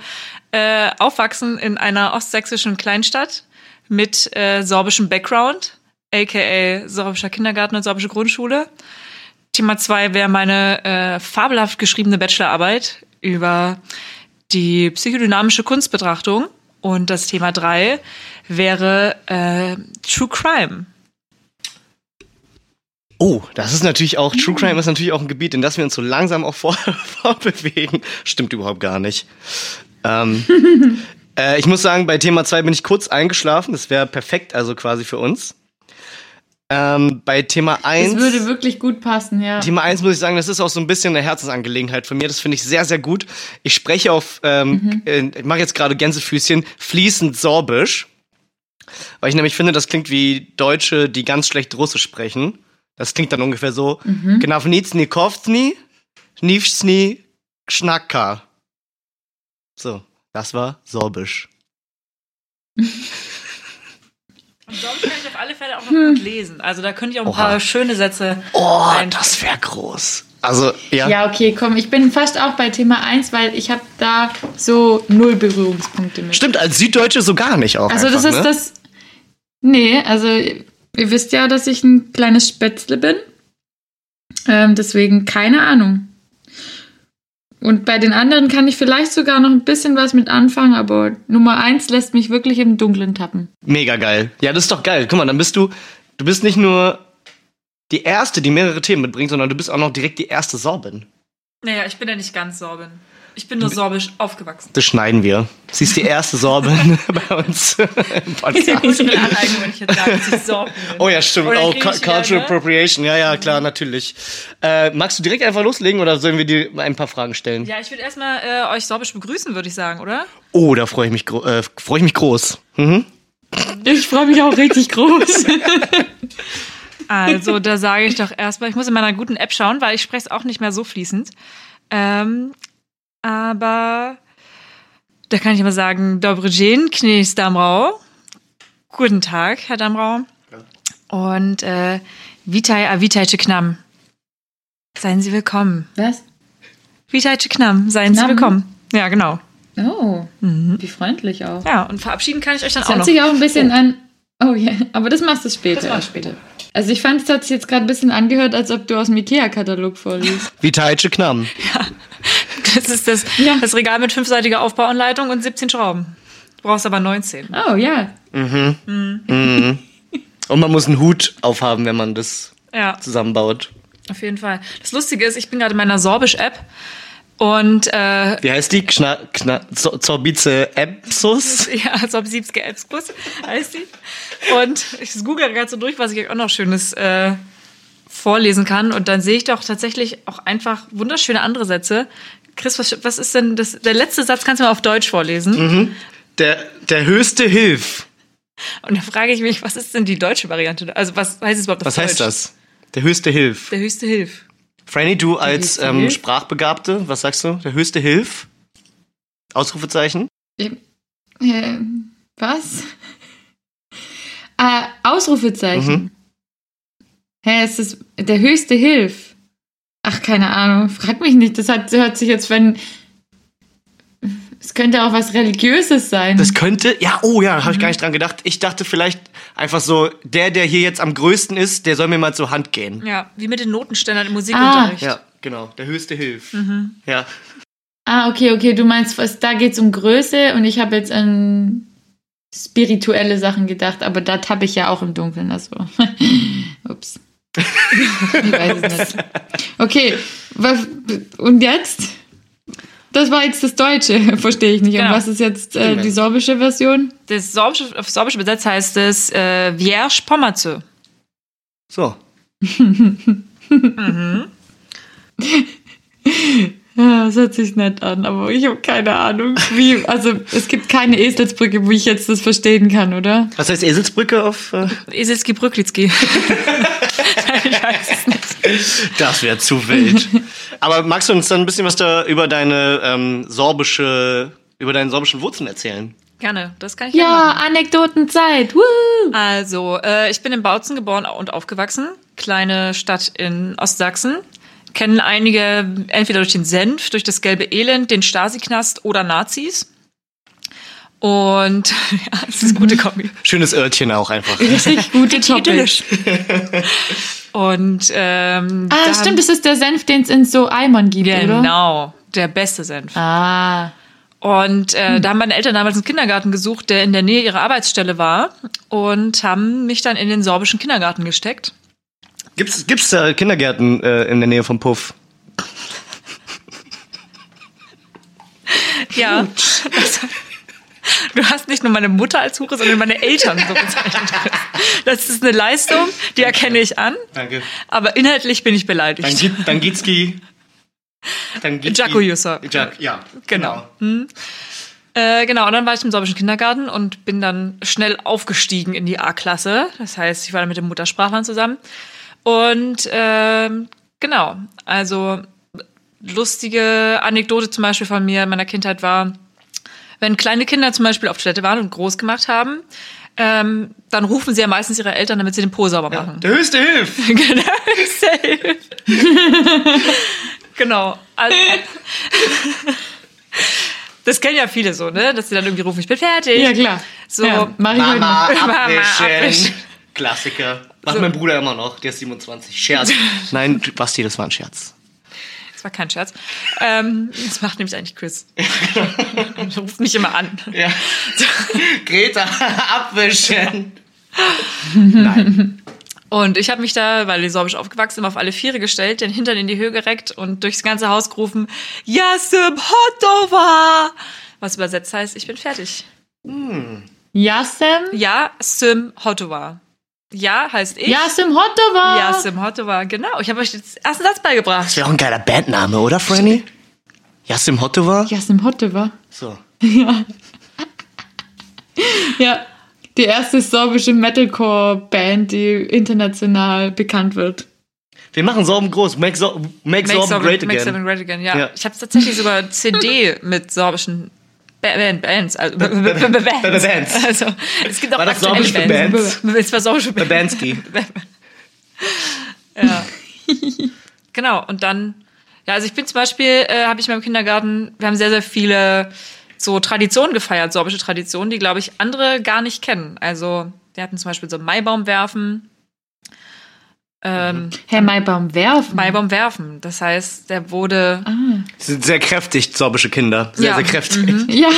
äh, Aufwachsen in einer ostsächsischen Kleinstadt mit äh, sorbischem Background, aka sorbischer Kindergarten und sorbische Grundschule. Thema zwei wäre meine äh, fabelhaft geschriebene Bachelorarbeit über die psychodynamische Kunstbetrachtung. Und das Thema drei wäre äh, True Crime. Oh, das ist natürlich auch, True Crime ist natürlich auch ein Gebiet, in das wir uns so langsam auch vor, [laughs] vorbewegen. Stimmt überhaupt gar nicht. Ähm, [laughs] äh, ich muss sagen, bei Thema 2 bin ich kurz eingeschlafen. Das wäre perfekt, also quasi für uns. Ähm, bei Thema 1. Das würde wirklich gut passen, ja. Thema 1 muss ich sagen, das ist auch so ein bisschen eine Herzensangelegenheit von mir. Das finde ich sehr, sehr gut. Ich spreche auf, ähm, äh, ich mache jetzt gerade Gänsefüßchen, fließend Sorbisch. Weil ich nämlich finde, das klingt wie Deutsche, die ganz schlecht Russisch sprechen. Das klingt dann ungefähr so. Mhm. Gnavnitsni kovtsni, nivsni schnacka. So, das war Sorbisch. Und Sorbisch kann ich auf alle Fälle auch noch gut lesen. Also da könnte ich auch ein Oha. paar schöne Sätze Oh, ein- das wäre groß. Also, ja. Ja, okay, komm, ich bin fast auch bei Thema 1, weil ich habe da so null Berührungspunkte mit. Stimmt, als Süddeutsche so gar nicht auch. Also das einfach, ist ne? das. Nee, also ihr wisst ja, dass ich ein kleines Spätzle bin. Ähm, deswegen keine Ahnung. Und bei den anderen kann ich vielleicht sogar noch ein bisschen was mit anfangen, aber Nummer eins lässt mich wirklich im Dunkeln tappen. Mega geil. Ja, das ist doch geil. Guck mal, dann bist du, du bist nicht nur die Erste, die mehrere Themen mitbringt, sondern du bist auch noch direkt die erste Sorbin. Naja, ich bin ja nicht ganz Sorbin. Ich bin nur sorbisch aufgewachsen. Das schneiden wir. Sie ist die erste Sorbin [laughs] [laughs] bei uns im Ich Podcast. schon wieder aneigen, wenn ich jetzt sage, dass ich Sorbin bin. Oh ja, stimmt. Oder Oh, ich wieder, Cultural ne? Appropriation. Ja, ja, klar, natürlich. Äh, magst du direkt einfach loslegen oder sollen wir dir ein paar Fragen stellen? Ja, ich würde erstmal äh, euch sorbisch begrüßen, würde ich sagen, oder? Oh, da freue ich mich, gro äh, freu ich mich groß. Mhm. Ich freue mich auch richtig groß. [laughs] Also, da sage ich doch erstmal, ich muss in meiner guten App schauen, weil ich spreche es auch nicht mehr so fließend. Ähm, aber da kann ich immer sagen, Dobry dzień, Knies Damrau. Guten Tag, Herr Damrau. Und äh, Witaj a witajcie k nam. Seien Sie willkommen. Was? Witajcie k nam. Seien Sie Nam? willkommen. Ja, genau. Oh, wie freundlich auch. Ja, und verabschieden kann ich euch dann Das auch hat noch. sich auch ein bisschen an. Oh ja, aber das machst du später. Das mach später. Also ich fand, es hat sich jetzt gerade ein bisschen angehört, als ob du aus dem Ikea-Katalog vorliest. Wie Teitsche Knamm. Das ist das, Ja. das Regal mit fünfseitiger Aufbauanleitung und 17 Schrauben. Du brauchst aber 19. Oh ja. Und man muss einen Hut aufhaben, wenn man das Ja. zusammenbaut. Auf jeden Fall. Das Lustige ist, ich bin gerade in meiner Sorbisch-App und äh, Wie heißt die? Kna, Kna, Zo- Zorbize Epsus? [laughs] ja, Siebske Epskus heißt die. Und ich google gerade so durch, was ich euch auch noch Schönes äh, vorlesen kann. Und dann sehe ich doch tatsächlich auch einfach wunderschöne andere Sätze. Chris, was, was ist denn das? Der letzte Satz kannst du mal auf Deutsch vorlesen. Der, der höchste Hilf. Und da frage ich mich, was ist denn die deutsche Variante? Also was heißt es überhaupt auf Was heißt Deutsch? das? Der höchste Hilf. Der höchste Hilf. Franny, du als ähm, Hilf? Sprachbegabte, was sagst du? Der höchste Hilf? Ausrufezeichen? Äh, was? Äh, Ausrufezeichen. Mhm. Hä, ist das der höchste Hilf? Ach, keine Ahnung. Frag mich nicht. Das hat, hört sich jetzt, wenn. Es könnte auch was Religiöses sein. Das könnte, ja, oh ja, habe ich gar nicht dran gedacht. Ich dachte vielleicht einfach so, der, der hier jetzt am größten ist, der soll mir mal zur Hand gehen. Ja, wie mit den Notenständern im Musikunterricht. Ja, genau, der höchste Hilf. Mhm. Ja. ah, okay, okay. Du meinst, was, da geht es um Größe und ich habe jetzt an spirituelle Sachen gedacht, aber da tappe ich ja auch im Dunkeln. Also. [laughs] Ups. Ich weiß es nicht. Okay, was, und jetzt? Das war jetzt das Deutsche, [laughs] verstehe ich nicht. Und Genau. was ist jetzt äh, die sorbische Version? Das sorbische, auf Sorbisch übersetzt heißt es äh, Vierge Pommerze. So. [laughs] [laughs] Ja, das hört sich nett an, aber ich habe keine Ahnung, wie. Also, es gibt keine Eselsbrücke, wo ich jetzt das verstehen kann, oder? Was heißt Eselsbrücke auf? Äh, Eselski Brücklitzki. [laughs] ich weiß es nicht. das wäre zu wild. Aber magst du uns dann ein bisschen was da über deine ähm, sorbische, über deine sorbischen Wurzeln erzählen? Gerne, das kann ich gerne Ja. Anekdotenzeit. Woo! Also, äh, ich bin in Bautzen geboren und aufgewachsen. Kleine Stadt in Ostsachsen. Kennen einige entweder durch den Senf, durch das gelbe Elend, den Stasi-Knast oder Nazis. Und [laughs] ja, das ist eine gute Kombi. Schönes Örtchen auch einfach. Richtig [laughs] gute Topic. Idyllisch. Und ähm, Ah, stimmt, das ist der Senf, den es in so Eimern gibt, oder? Genau, der beste Senf. Ah. Und äh, da haben meine Eltern damals einen Kindergarten gesucht, der in der Nähe ihrer Arbeitsstelle war und haben mich dann in den sorbischen Kindergarten gesteckt. Gibt's, gibt's da Kindergärten äh, in der Nähe vom Puff? Ja. Das, du hast nicht nur meine Mutter als Hure, sondern meine Eltern so bezeichnet. Das ist eine Leistung, die erkenne ich an, Danke. aber inhaltlich bin ich Dann, beleidigt. gibt, dann Gitski. Dann Gitski. Jaco Jusser. Jack, ja. Genau. Äh, genau, und dann war ich im sorbischen Kindergarten und bin dann schnell aufgestiegen in die A-Klasse. Das heißt, ich war dann mit dem Muttersprachlern zusammen. Und ähm, genau, also lustige Anekdote zum Beispiel von mir in meiner Kindheit war, wenn kleine Kinder zum Beispiel auf Toilette waren und groß gemacht haben, ähm, dann rufen sie ja meistens ihre Eltern, damit sie den Po sauber machen. Der höchste Hilf. [laughs] Genau, safe. [laughs] genau. Also, [laughs] das kennen ja viele so, ne? Dass sie dann irgendwie rufen, ich bin fertig. Ja, klar. So, ja, Mama, nicht. Mama, abwischen. abwischen. Klassiker. Macht mein Bruder immer noch. Der ist 27. Scherz. [laughs] Nein, Basti, das war ein Scherz. Das war kein Scherz. Ähm, das macht nämlich eigentlich Chris. [laughs] Ruft mich immer an. Ja. [laughs] Greta, abwischen. Und ich habe mich da, weil ich sorbisch aufgewachsen immer auf alle Viere gestellt, den Hintern in die Höhe gereckt und durchs ganze Haus gerufen, Jassim Hotova! Was übersetzt heißt, ich bin fertig. Yassem? Ja, Sim Hotova. Ja heißt ich. Yassem Hotova! Ja, Sim Hotova, genau. Ich habe euch den ersten Satz beigebracht. Das wäre auch ein geiler Bandname, oder, Franny? Yassim Hotova? Yassem Hotova. So. [laughs] Ja. Die erste sorbische Metalcore-Band, die international bekannt wird. Wir machen Sorben groß. Make, so make, Make Sorben Sorben great Make again. Sorben great again, ja. Ja. Ich habe tatsächlich sogar CD mit sorbischen Bands. Also, ba- Bands. Bands. [laughs] Also, es gibt auch War das aktuelle für Bands? Es war sorbisch für Bands. Babanski. [laughs] Ja. genau, und dann, ja, also ich bin zum Beispiel, äh, habe ich in meinem Kindergarten, wir haben sehr, sehr viele so Traditionen gefeiert, sorbische Traditionen, die, glaube ich, andere gar nicht kennen. Also, wir hatten zum Beispiel so Maibaum werfen. Ähm, Herr Maibaum werfen. Maibaum werfen. Das heißt, der wurde. Die sind sehr kräftig, sorbische Kinder. Sehr, Ja. sehr kräftig. [laughs] Ja.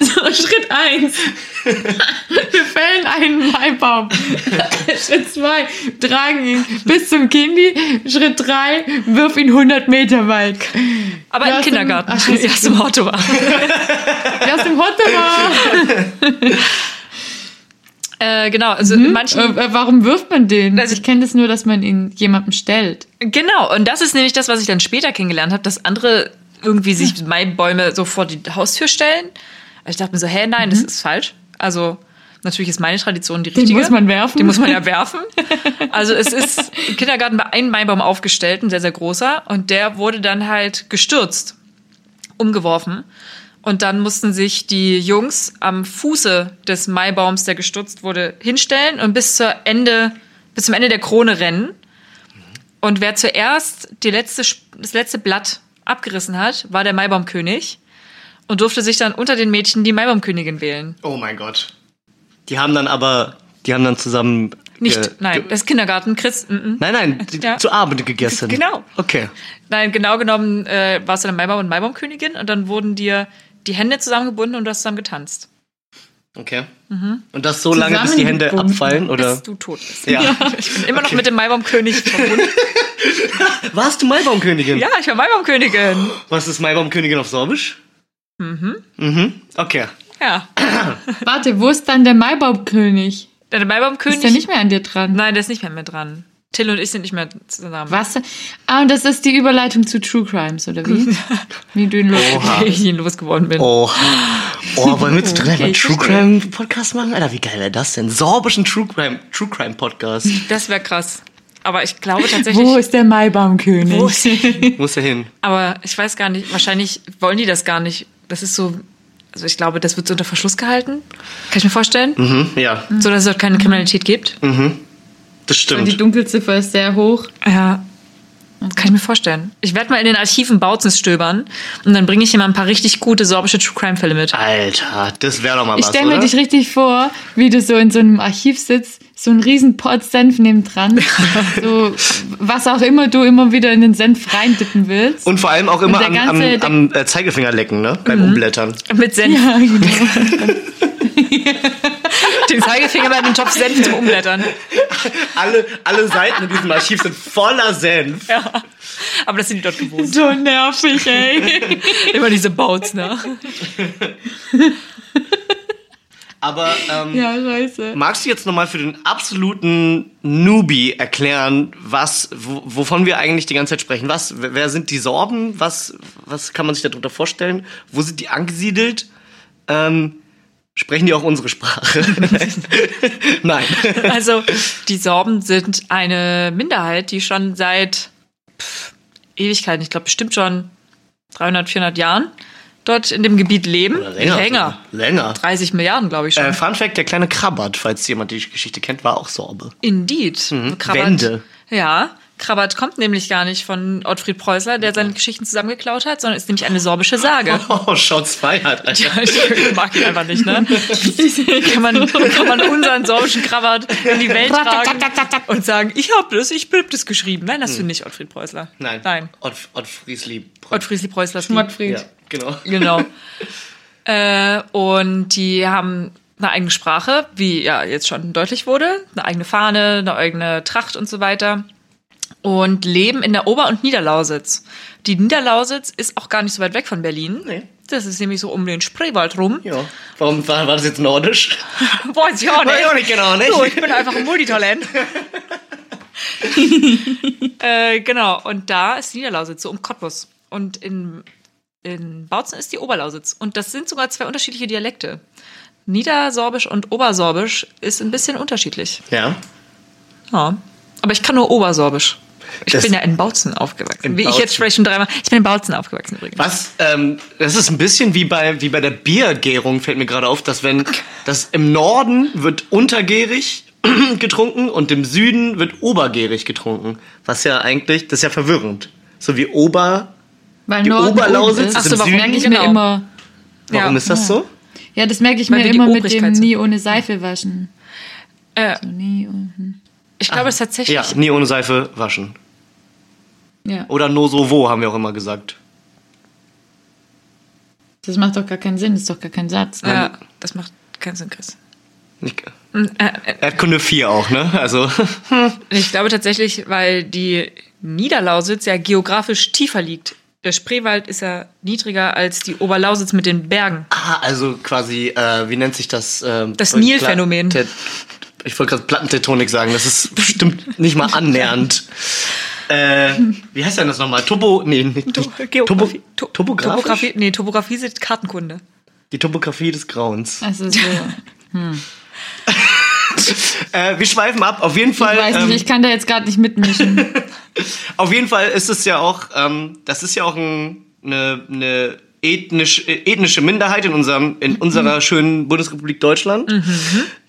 so, Schritt eins. [laughs] Wir fällen einen Maibaum. [laughs] Schritt zwei, tragen ihn bis zum Kindi. Schritt drei, wirf ihn 100 Meter weit. Aber Ja, im ist im- Kindergarten. ach, ist ja, ist im Auto war. Wer ist im Hotdog? Äh, genau, also in manchen. Äh, äh, warum wirft man den? Also- ich kenne das nur, dass man ihn jemandem stellt. Genau, und das ist nämlich das, was ich dann später kennengelernt habe, dass andere irgendwie sich Maibäume so vor die Haustür stellen. Also ich dachte mir so, hä, nein, das ist falsch. Also natürlich ist meine Tradition die richtige. muss man werfen. Den muss man ja werfen. [laughs] Also es ist im Kindergarten bei einem Maibaum aufgestellt, ein sehr, sehr großer, und der wurde dann halt gestürzt, umgeworfen. Und dann mussten sich die Jungs am Fuße des Maibaums, der gestürzt wurde, hinstellen und bis zur Ende, bis zum Ende der Krone rennen. Und wer zuerst die letzte, das letzte Blatt abgerissen hat, war der Maibaumkönig und durfte sich dann unter den Mädchen die Maibaumkönigin wählen. Oh mein Gott. Die haben dann aber, die haben dann zusammen. Nicht, ge- nein, das Kindergarten, Chris, mm, mm. Nein, nein, [laughs] Ja. zu Abend gegessen. Genau. Okay. Nein, genau genommen äh, warst du dann Maibaum und Maibaumkönigin und dann wurden dir die Hände zusammengebunden und du hast zusammen getanzt. Okay. Und das so lange, bis die Hände abfallen, oder? Bis du tot bist. Ja. [laughs] Ich bin immer noch mit dem Maibaumkönig verbunden. [laughs] Warst du Maibaumkönigin? Ja, ich war Maibaumkönigin. Was ist Maibaumkönigin auf Sorbisch? Mhm. Mhm. Okay. Ja. Warte, wo ist dann der Maibaumkönig? Der Maibaumkönig. Ist der nicht mehr an dir dran? Nein, der ist nicht mehr mit dran. Till und ich sind nicht mehr zusammen. Was? Ah, und das ist die Überleitung zu True Crimes, oder wie? wie du ihn los. [laughs] Wie ich ihn losgeworden bin. Oh. Oh, wollen wir jetzt gleich mal einen ich True. Crime Podcast machen? Alter, wie geil wäre das denn? Sorbischen True Crime, True Crime Podcast. Das wäre krass. Aber ich glaube [laughs] tatsächlich. Wo ist der Maibaumkönig? Wo ist- Muss er hin? Aber ich weiß gar nicht, wahrscheinlich wollen die das gar nicht. Das ist so, also ich glaube, das wird so unter Verschluss gehalten. Kann ich mir vorstellen. Mhm, ja, So, dass es dort keine Kriminalität gibt. Das Und die stimmt. Dunkelziffer ist sehr hoch. Ja. Kann ich mir vorstellen. Ich werde mal in den Archiven Bautzens stöbern und dann bringe ich dir mal ein paar richtig gute sorbische True Crime Fälle mit. Alter, das wäre doch mal Ich was, stelle mir dich richtig vor, wie du so in so einem Archiv sitzt, so ein riesen Pot Senf nebendran, [laughs] so was auch immer du immer wieder in den Senf reindippen willst. Und vor allem auch immer am, am, ganze- am äh, Zeigefinger lecken, ne? Beim Umblättern. Mit Senf. ja, genau. [laughs] [laughs] Den Zeigefinger bei den Topf Senf zum Umblättern. Alle, alle Seiten in diesem Archiv sind voller Senf. Ja. Aber das sind die dort gewohnt. So nervig, ey. Immer diese Bautz, ne? Aber ähm, Ja, scheiße. magst du jetzt nochmal für den absoluten Newbie erklären, was, wo, wovon wir eigentlich die ganze Zeit sprechen? Was, wer sind die Sorben? Was, was kann man sich darunter vorstellen? Wo sind die angesiedelt? Ähm, sprechen die auch unsere Sprache? [laughs] Nein. Also, die Sorben sind eine Minderheit, die schon seit pff, Ewigkeiten, ich glaube bestimmt schon 300, 400 Jahren dort in dem Gebiet leben. Länger. Länger. 30 Milliarden, glaube ich schon. Äh, Fun Fact, der kleine Krabbert, falls jemand die Geschichte kennt, war auch Sorbe. Indeed. Krabbert, Wände. Ja, Krabbert kommt nämlich gar nicht von Ottfried Preußler, der seine Geschichten zusammengeklaut hat, sondern ist nämlich eine sorbische Sage. [laughs] Oh, Shots feiert, Alter. Ja, ich mag ihn einfach nicht, ne? [laughs] kann, man, kann man unseren sorbischen Krabbert in die Welt tragen und sagen, ich hab das, ich hab das geschrieben. Nein, hast du nicht, Ottfried Preußler. Nein. Nein. Ott, Ott Friesli. Ottfried Preußler. Schmottfried. Ja, genau. Genau. [laughs] äh, und die haben eine eigene Sprache, wie ja jetzt schon deutlich wurde, eine eigene Fahne, eine eigene Tracht und so weiter. Und leben in der Ober- und Niederlausitz. Die Niederlausitz ist auch gar nicht so weit weg von Berlin. Nee. Das ist nämlich so um den Spreewald rum. Ja. Warum war, war das jetzt nordisch? [laughs] Weiß ich auch nicht. Weiß ich auch nicht genau, nicht? So, ich bin einfach ein Multitalent. [laughs] äh, genau, und da ist die Niederlausitz, so um Cottbus. Und in, in Bautzen ist die Oberlausitz. Und das sind sogar zwei unterschiedliche Dialekte. Niedersorbisch und Obersorbisch ist ein bisschen unterschiedlich. Ja. Ja. Aber ich kann nur Obersorbisch. Ich Das- bin ja in Bautzen aufgewachsen. In Wie ich Bautzen. jetzt spreche schon dreimal. Ich bin in Bautzen aufgewachsen übrigens. Was, ähm, das ist ein bisschen wie bei, wie bei der Biergärung, fällt mir gerade auf, dass wenn, das im Norden wird untergärig [clears throat] getrunken und im Süden wird obergärig getrunken. Was ja eigentlich, das ist ja verwirrend. So wie Ober, Weil Die Norden Oberlausitz ist das Süden. merke ich Genau. mir immer. warum Ja. ist das so? Ja, das merke ich Weil mir immer mit dem sind. nie ohne Seife waschen. Äh, So, nie ohne. Ich glaube, es ist tatsächlich. Ja, nie ohne Seife waschen. Ja, Oder no so wo, haben wir auch immer gesagt. das macht doch gar keinen Sinn, das ist doch gar kein Satz. Ja, das macht keinen Sinn, Chris. Nicht, Äh, äh, Erdkunde 4 auch, ne? Also, [laughs] Ich glaube tatsächlich, weil die Niederlausitz ja geografisch tiefer liegt der Spreewald ist ja niedriger als die Oberlausitz mit den Bergen. Ah, also quasi, äh, wie nennt sich das? Ähm, Das Nilphänomen. Ich wollte gerade Plattentektonik sagen, das ist bestimmt nicht mal annähernd. [laughs] Äh, wie heißt denn das nochmal? Topo, nee, nicht, nicht Geografie. Topo, To- topografisch? Topografie, nee, Topografie sind Kartenkunde. Die Topografie des Grauens. Also so. [laughs] Äh, wir schweifen ab. Auf jeden Ich Fall. weiß ähm, nicht, ich kann da jetzt gerade nicht mitmischen. [laughs] Auf jeden Fall ist es ja auch, ähm, das ist ja auch ein, eine, eine ethnisch, äh, ethnische Minderheit in unserem, in unserer schönen Bundesrepublik Deutschland,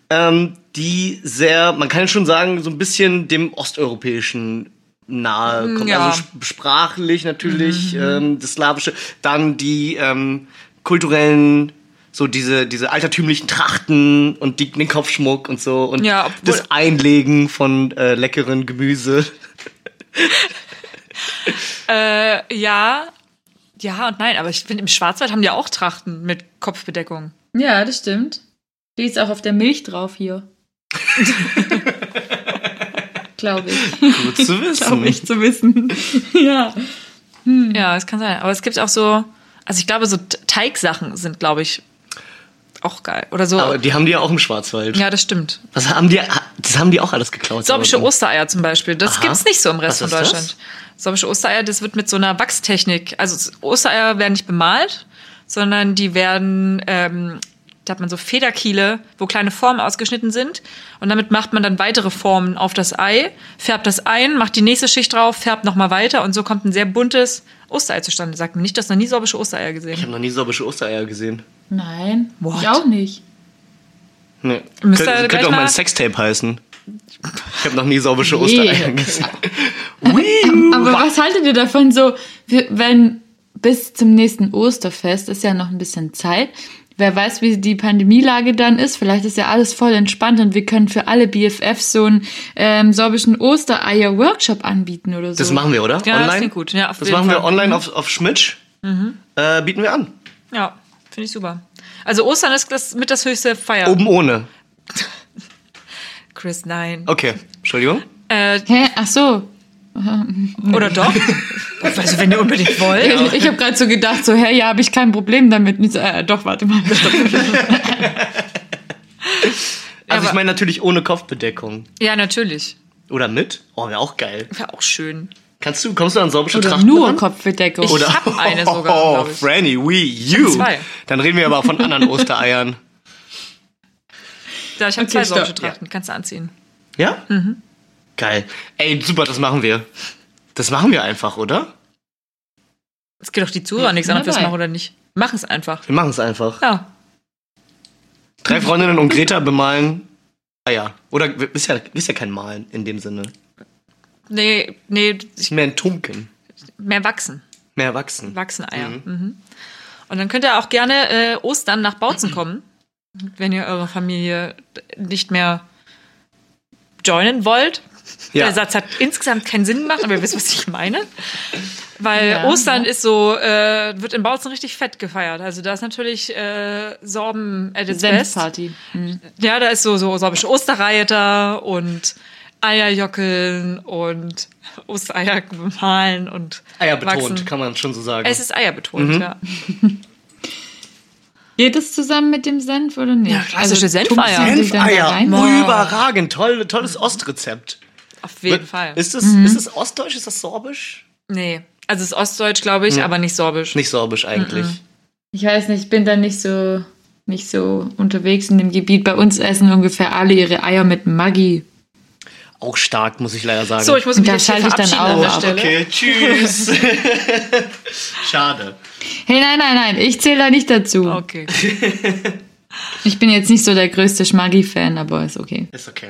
ähm, die sehr, man kann schon sagen, so ein bisschen dem Osteuropäischen nahe kommt. Ja. Also sp- sprachlich natürlich, ähm, das Slawische, dann die ähm, kulturellen so diese, diese altertümlichen Trachten und die, den Kopfschmuck und so und Ja, obwohl- das Einlegen von äh, leckeren Gemüse. [laughs] Äh, ja. Ja und nein, aber ich finde, im Schwarzwald haben die auch Trachten mit Kopfbedeckung. ja, das stimmt. Die ist auch auf der Milch drauf hier. Glaube ich. Gut zu [laughs] wissen. Glaube ich zu wissen. [laughs] ja. Ja, das kann sein. Aber es gibt auch so, also ich glaube, so Teigsachen sind, glaube ich, auch geil. Oder so. Aber die haben die ja auch im Schwarzwald. ja, das stimmt. Was haben die? Das haben die auch alles geklaut. Sorbische Ostereier zum Beispiel. Das Aha. gibt's nicht so im Rest Was von das? Deutschland. Sorbische Ostereier, das wird mit so einer Wachstechnik. Also Ostereier werden nicht bemalt, sondern die werden, ähm, da hat man so Federkiele, wo kleine Formen ausgeschnitten sind. Und damit macht man dann weitere Formen auf das Ei, färbt das ein, macht die nächste Schicht drauf, färbt nochmal weiter und so kommt ein sehr buntes Osterei zustande. Sagt mir nicht, dass noch nie sorbische Ostereier Ich gesehen. habe noch nie sorbische Ostereier gesehen. Nein. What? Ich auch nicht. Nee. Müsst ihr Könnte, auch mal- mein Sextape heißen. Ich habe noch nie sorbische Nee. Ostereier gesehen. [laughs] Aber was haltet ihr davon so, wenn bis zum nächsten Osterfest ist ja noch ein bisschen Zeit. Wer weiß, wie die Pandemielage dann ist. Vielleicht ist ja alles voll entspannt und wir können für alle BFFs so einen ähm, sorbischen Ostereier-Workshop anbieten oder so. Das machen wir, oder? Ja, das online? klingt gut. Ja, das machen wir Fall. Mhm. online auf, auf Schmitsch. Äh, bieten wir an. Ja, finde ich super. Also Ostern ist das mit das höchste Feier. Oben ohne. [laughs] Chris, nein. Okay, Entschuldigung. Äh, Hä? Ach so. Oder doch? [laughs] also wenn ihr unbedingt wollt. Ich, ich habe gerade so gedacht, so, hä, ja, habe ich kein Problem damit. So, äh, doch, warte mal. [laughs] Also ich meine natürlich ohne Kopfbedeckung. Ja, natürlich. Oder mit? Oh, wäre auch geil. Wäre auch schön. Kannst du, kommst du an sorbische Oder Trachten nur ran? Kopfbedeckung. Ich hab [laughs] eine sogar, Oh. Franny, we, you. zwei. Dann reden wir aber von anderen Ostereiern. Ja, ich habe Okay, zwei sorbische Trachten. Kannst du anziehen. Ja? Mhm. Geil. Ey, super, das machen wir. Das machen wir einfach, oder? Es geht doch die Zuhörer nichts an, ob wir es machen oder nicht. Machen es einfach. Wir machen es einfach. Ja. Drei Freundinnen und Greta bemalen Eier. Oder ist ja, ist ja kein Malen in dem Sinne. Nee, nee, Ist mehr ein Tunken. mehr wachsen. Mehr wachsen. Wachsen Eier. Mhm. Und dann könnt ihr auch gerne äh, Ostern nach Bautzen kommen, wenn ihr eure Familie nicht mehr joinen wollt. Ja. Der Satz hat insgesamt keinen Sinn gemacht, aber ihr wisst, was ich meine. Weil Ja, Ostern ja. ist so, äh, wird in Bautzen richtig fett gefeiert. Also da ist natürlich äh, Sorben at its best. Senfparty. Mhm. Ja, da ist so, so sorbische Osterreiter und Eierjockeln und Ostereier bemalen und Eier betont, wachsen. kann man schon so sagen. Es ist Eier betont, Mhm. ja. [laughs] Geht es zusammen mit dem Senf oder nicht? Ja, klassische Also, Senfeier. da Senfeier. rein? Oh, überragend. Toll, tolles Ostrezept. Auf jeden Wird- Fall. Ist es, Mhm. ist es Ostdeutsch? Ist das Sorbisch? nee. Also es ist Ostdeutsch, glaube ich, aber nicht Sorbisch. Nicht Sorbisch eigentlich. Ich weiß nicht, ich bin da nicht so, nicht so unterwegs in dem Gebiet. Bei uns essen ungefähr alle ihre Eier mit Maggi. Auch stark, muss ich leider sagen. So, ich muss mich Da jetzt hier schalte ich dann auch der ab. Stelle. Okay, tschüss. [laughs] Schade. Hey, nein, nein, nein, ich zähle da nicht dazu. Okay. [laughs] Ich bin jetzt nicht so der größte Schmaggi-Fan, aber ist okay. Ist okay.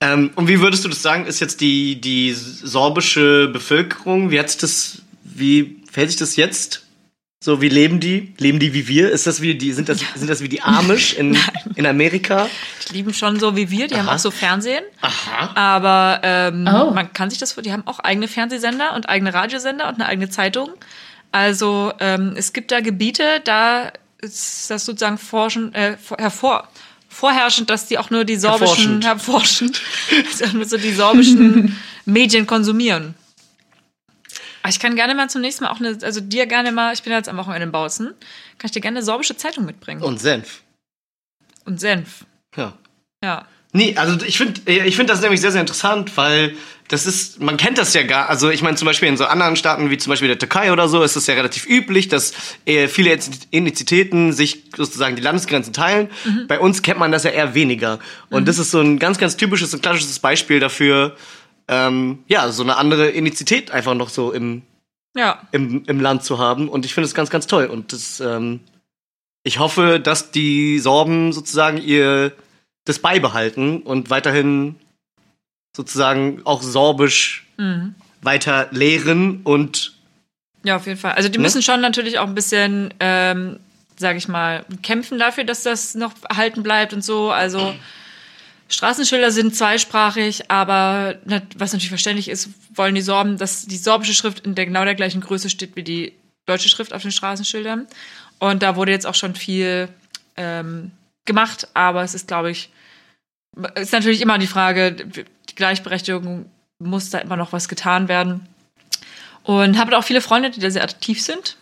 Ähm, und wie würdest du das sagen? Ist jetzt die, die sorbische Bevölkerung, wie hat sich das, wie verhält sich das jetzt? So, wie leben die? Leben die wie wir? Ist das wie die, sind das, sind das wie die Amish in, [laughs] in Amerika? Die lieben schon so wie wir, die haben Aha. auch so Fernsehen. Aha. Aber ähm, Oh. man kann sich das, die haben auch eigene Fernsehsender und eigene Radiosender und eine eigene Zeitung. Also ähm, es gibt da Gebiete, da ist das sozusagen forschen, äh, vor- hervor, vorherrschend, dass die auch nur die sorbischen, herforschend, [laughs] so die sorbischen [laughs] Medien konsumieren. Aber ich kann gerne mal zum nächsten Mal auch eine, also dir gerne mal, ich bin jetzt am Wochenende in Bautzen, kann ich dir gerne eine sorbische Zeitung mitbringen. Und Senf. Und Senf. Ja. Ja. Nee, also ich finde ich find das nämlich sehr, sehr interessant, weil das ist, man kennt das ja gar, also ich meine zum Beispiel in so anderen Staaten wie zum Beispiel der Türkei oder so, ist es ja relativ üblich, dass äh, viele Ethnizitäten sich sozusagen die Landesgrenzen teilen. Bei uns kennt man das ja eher weniger. Und das ist so ein ganz, ganz typisches und klassisches Beispiel dafür, ähm, ja, so eine andere Ethnizität einfach noch so im, Ja. im, im Land zu haben. Und ich finde es ganz, ganz toll. Und das, ähm, ich hoffe, dass die Sorben sozusagen ihr das beibehalten und weiterhin sozusagen auch sorbisch Mhm. weiter lehren und Ja, auf jeden Fall. Also die Ne? müssen schon natürlich auch ein bisschen, ähm, sage ich mal, kämpfen dafür, dass das noch erhalten bleibt und so. Also Straßenschilder sind zweisprachig, aber was natürlich verständlich ist, wollen die Sorben, dass die sorbische Schrift in der genau der gleichen Größe steht wie die deutsche Schrift auf den Straßenschildern. Und da wurde jetzt auch schon viel ähm, gemacht, aber es ist, glaube ich, ist natürlich immer die Frage, die Gleichberechtigung muss da immer noch was getan werden. Und habe auch viele Freunde, die da sehr aktiv sind.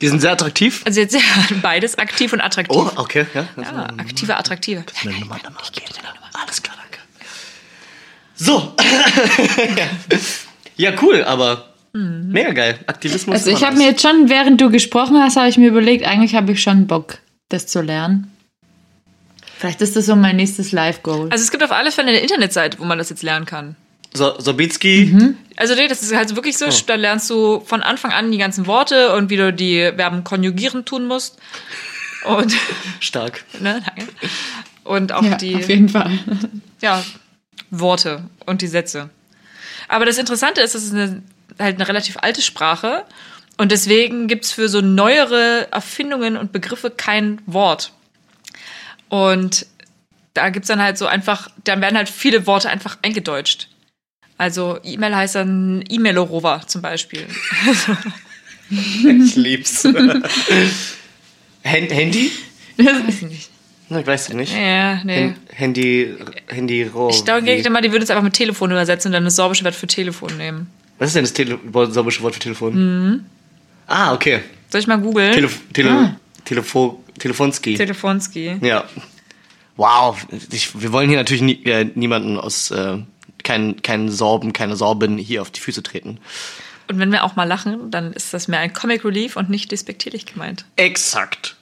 die sind sehr attraktiv. Also jetzt sehr [laughs] beides aktiv und attraktiv. Oh, okay, ja. Ja, aktive, attraktive. Eine Nummer, dann ich gebe dir Nummer. Alles klar, danke. So. [laughs] ja, cool, aber mega geil. Aktivismus. Also ich habe mir jetzt schon, während du gesprochen hast, habe ich mir überlegt, eigentlich habe ich schon Bock, das zu lernen. Vielleicht ist das so mein nächstes Live-Goal. Also es gibt auf alle Fälle eine Internetseite, wo man das jetzt lernen kann. so, Sobitski. Mhm. Also nee, das ist halt wirklich so, da lernst du von Anfang an die ganzen Worte und wie du die Verben konjugieren tun musst. Und, [laughs] Stark. ne, danke. Und auch ja, die auf jeden Fall. ja, Worte und die Sätze. Aber das Interessante ist, es ist eine, halt eine relativ alte Sprache und deswegen gibt's für so neuere Erfindungen und Begriffe kein Wort. Und da gibt's dann halt so einfach, dann werden halt viele Worte einfach eingedeutscht. Also E-Mail heißt dann E-Mail-Rover zum Beispiel. Ich lieb's. [laughs] Hand, Handy? Weiß ich nicht. Ich weiß nicht. Ja, nee. Hen- Handy, Handy, Roh. Ich glaube, ich mal, die würden es einfach mit Telefon übersetzen und dann das sorbische Wort für Telefon nehmen. Was ist denn das Tele sorbische Wort für Telefon? Mhm. Ah, okay. Soll ich mal googeln? Tele Tele Ah. Telefo Telefonski. Telefonski. ja. Wow. Ich, wir wollen hier natürlich nie, äh, niemanden aus, äh, keinen keinen Sorben, keine Sorben hier auf die Füße treten. Und wenn wir auch mal lachen, dann ist das mehr ein Comic Relief und nicht despektierlich gemeint. Exakt.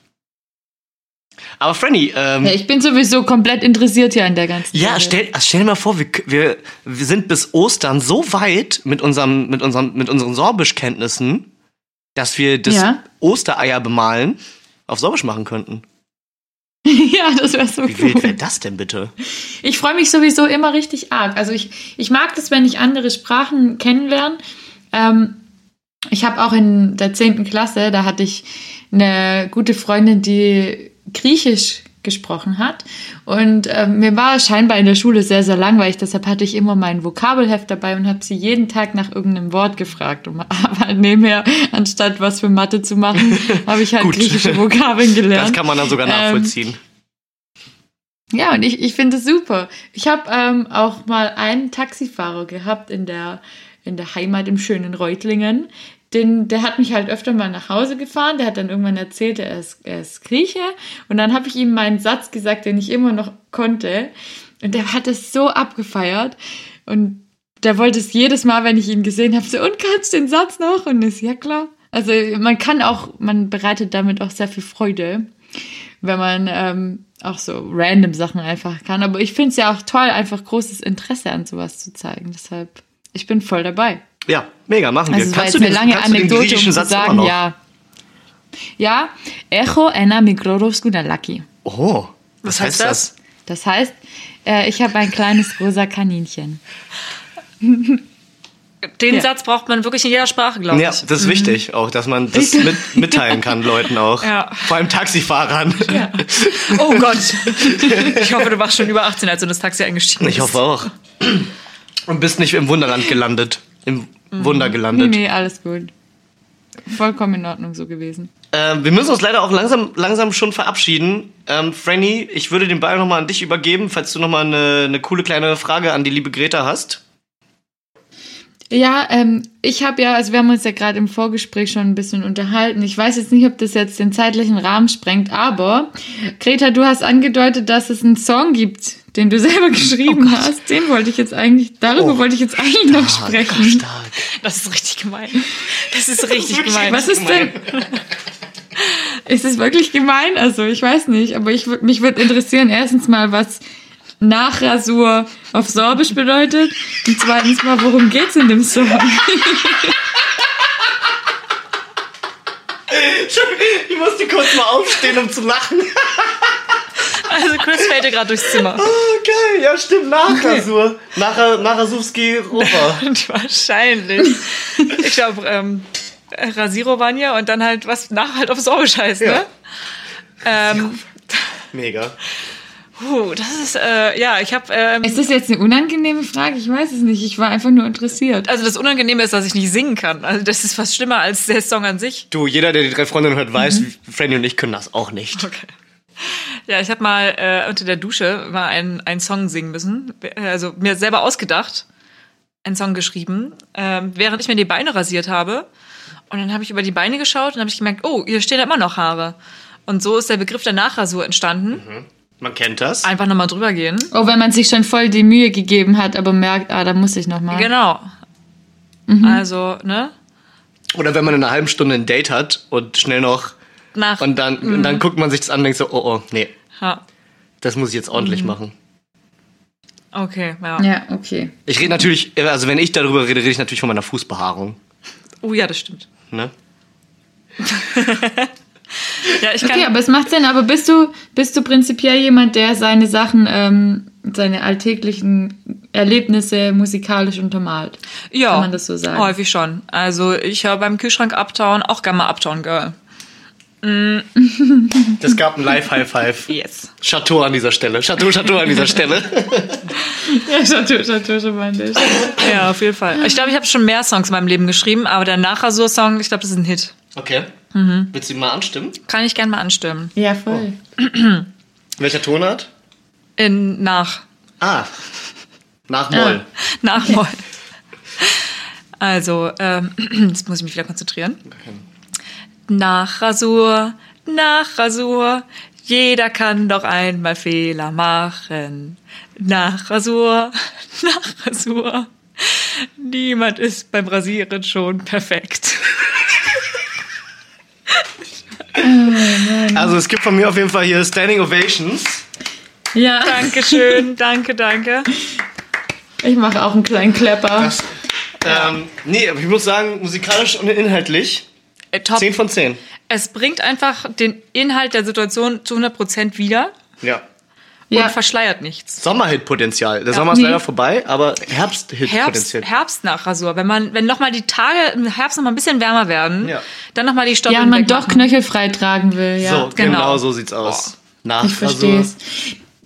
Aber Franny, ähm, Ja, ich bin sowieso komplett interessiert hier an der ganzen Ja, Sache. stell, also stell dir mal vor, wir, wir, wir sind bis Ostern so weit mit, unserem, mit, unserem, mit unseren Sorbischkenntnissen, dass wir das Ja. Ostereier bemalen auf Sorbisch machen könnten. [laughs] ja, das wäre so Wie wild wäre cool. das denn bitte? Ich freue mich sowieso immer richtig arg. Also ich, ich mag das, wenn ich andere Sprachen kennenlerne. Ähm, ich habe auch in der 10. Klasse, da hatte ich eine gute Freundin, die Griechisch gesprochen hat. Und ähm, mir war scheinbar in der Schule sehr, sehr langweilig. Deshalb hatte ich immer mein Vokabelheft dabei und habe sie jeden Tag nach irgendeinem Wort gefragt. Und [laughs] aber nebenher, anstatt was für Mathe zu machen, [laughs] habe ich halt griechische Vokabeln gelernt. Das kann man dann sogar Ähm, nachvollziehen. Ja, und ich, ich finde es super. Ich habe ähm, auch mal einen Taxifahrer gehabt in der, in der Heimat im schönen Reutlingen. Den, der hat mich halt öfter mal nach Hause gefahren. Der hat dann irgendwann erzählt, er ist, er ist Grieche. Und dann habe ich ihm meinen Satz gesagt, den ich immer noch konnte. Und der hat es so abgefeiert. Und der wollte es jedes Mal, wenn ich ihn gesehen habe, so, und kannst den Satz noch? Und ist ja klar. Also man kann auch, man bereitet damit auch sehr viel Freude wenn man ähm, auch so random Sachen einfach kann. Aber ich finde es ja auch toll, einfach großes Interesse an sowas zu zeigen. Deshalb, ich bin voll dabei. Ja, mega, machen wir. Also kannst du eine den, lange kannst du den Anekdote, um griechischen zu Satz immer sagen, noch? ja. Ja, Echo ena mikrorovsku laki. Oh, was, Was heißt heißt das? Das heißt, äh, ich habe ein kleines rosa Kaninchen. Den Ja. Satz braucht man wirklich in jeder Sprache, glaube ich. Ja, das ist wichtig auch, dass man das mit, mitteilen [laughs] kann, Leuten auch. Ja. Vor allem Taxifahrern. Oh Gott. Ich hoffe, du warst schon über 18, als du in das Taxi eingestiegen bist. Ich hoffe auch. Und bist nicht im Wunderland gelandet. Im Wunder Nee, gelandet. nee, alles gut. Vollkommen in Ordnung so gewesen. Ähm, wir müssen uns leider auch langsam, langsam schon verabschieden. Ähm, Franny, ich würde den Ball nochmal an dich übergeben, falls du nochmal eine, eine coole kleine Frage an die liebe Greta hast. Ja, ähm, ich habe ja, also wir haben uns ja gerade im Vorgespräch schon ein bisschen unterhalten. Ich weiß jetzt nicht, ob das jetzt den zeitlichen Rahmen sprengt, aber Greta, du hast angedeutet, dass es einen Song gibt, den du selber geschrieben hast. Den wollte ich jetzt eigentlich, darüber Oh, wollte ich jetzt eigentlich noch sprechen. Stark. Das ist richtig gemein. Das ist richtig gemein. Was ist denn? [laughs] Ist es wirklich gemein? Also ich weiß nicht, aber ich mich würde interessieren erstens mal, was Nachrasur auf Sorbisch bedeutet und zweitens mal, worum geht's in dem Song? [laughs] Ich musste kurz mal aufstehen, um zu lachen. [laughs] Also Chris fällt dir gerade durchs Zimmer. Oh, geil. Ja, stimmt. Nachrasur. Nachher, Nachrasowski Rover. Und [laughs] wahrscheinlich. Ich glaube, ähm, Rasiro Vanya und dann halt was nach halt auf Sorbisch heißt, Ja. ne? Ähm, [laughs] Mega. puh, das ist, äh, ja, ich habe, ähm, Ist das jetzt eine unangenehme Frage? Ich weiß es nicht. Ich war einfach nur interessiert. also das Unangenehme ist, dass ich nicht singen kann. Also das ist fast schlimmer als der Song an sich. Du, jeder, der die drei Freundinnen hört, weiß, Franny und ich können das auch nicht. Okay. Ja, ich habe mal äh, unter der Dusche mal einen, einen Song singen müssen. Also mir selber ausgedacht, einen Song geschrieben, ähm, während ich mir die Beine rasiert habe. Und dann habe ich über die Beine geschaut und habe ich gemerkt, oh, hier stehen immer noch Haare. Und so ist der Begriff der Nachrasur entstanden. Man kennt das. Einfach nochmal drüber gehen. Oh, wenn man sich schon voll die Mühe gegeben hat, aber merkt, ah, da muss ich noch mal. Genau. Also, ne? Oder wenn man in einer halben Stunde ein Date hat und schnell noch Nach. und dann, und dann guckt man sich das an und denkt so, oh oh, nee, ja. das muss ich jetzt ordentlich machen. Okay, ja. Ja, okay. Ich rede natürlich, also wenn ich darüber rede, rede ich natürlich von meiner Fußbehaarung. Oh ja, das stimmt. Ne? [laughs] Ja, ich kann. Okay, aber es macht Sinn. Aber bist du, bist du prinzipiell jemand, der seine Sachen, ähm, seine alltäglichen Erlebnisse musikalisch untermalt? ja, Kann man das so sagen? Häufig schon. Also ich höre beim Kühlschrank Uptown auch gerne mal Uptown Girl. Es gab ein Live-High-Five. Yes. Chateau an dieser Stelle. Chateau, Chateau an dieser Stelle. Ja, Chateau, Chateau, Chateau. Ja, auf jeden Fall. Ich glaube, ich habe schon mehr Songs in meinem Leben geschrieben, aber der Nachrasur-Song, ich glaube, das ist ein Hit. Okay. Willst du ihn mal anstimmen? Kann ich gerne mal anstimmen. Ja, voll. Welcher Tonart? In nach. Ah. Nach Moll. Nach Moll. Also, ähm, [clears throat] jetzt muss ich mich wieder konzentrieren. Nachrasur, Nachrasur, jeder kann doch einmal Fehler machen. Nachrasur, [laughs] Nachrasur, niemand ist beim Rasieren schon perfekt. [laughs] Also es gibt von mir auf jeden Fall hier Standing Ovations. Ja, Dankeschön, danke, danke. ich mache auch einen kleinen Klepper. Ähm, nee, aber ich muss sagen, musikalisch und inhaltlich Äh, top. 10 von 10. Es bringt einfach den Inhalt der Situation zu 100% wieder Ja. Ja. und verschleiert nichts. Sommerhit-Potenzial. Der Sommer ist Nee. leider vorbei, aber Herbst, Herbst-Hit-Potenzial. Herbstnachrasur. Wenn man, wenn nochmal die Tage im Herbst noch mal ein bisschen wärmer werden, Ja. dann nochmal die Stoppeln Ja, man wegmachen. doch knöchelfrei tragen will, ja. so, genau. genau. so sieht's aus. Nach Ich verstehe es.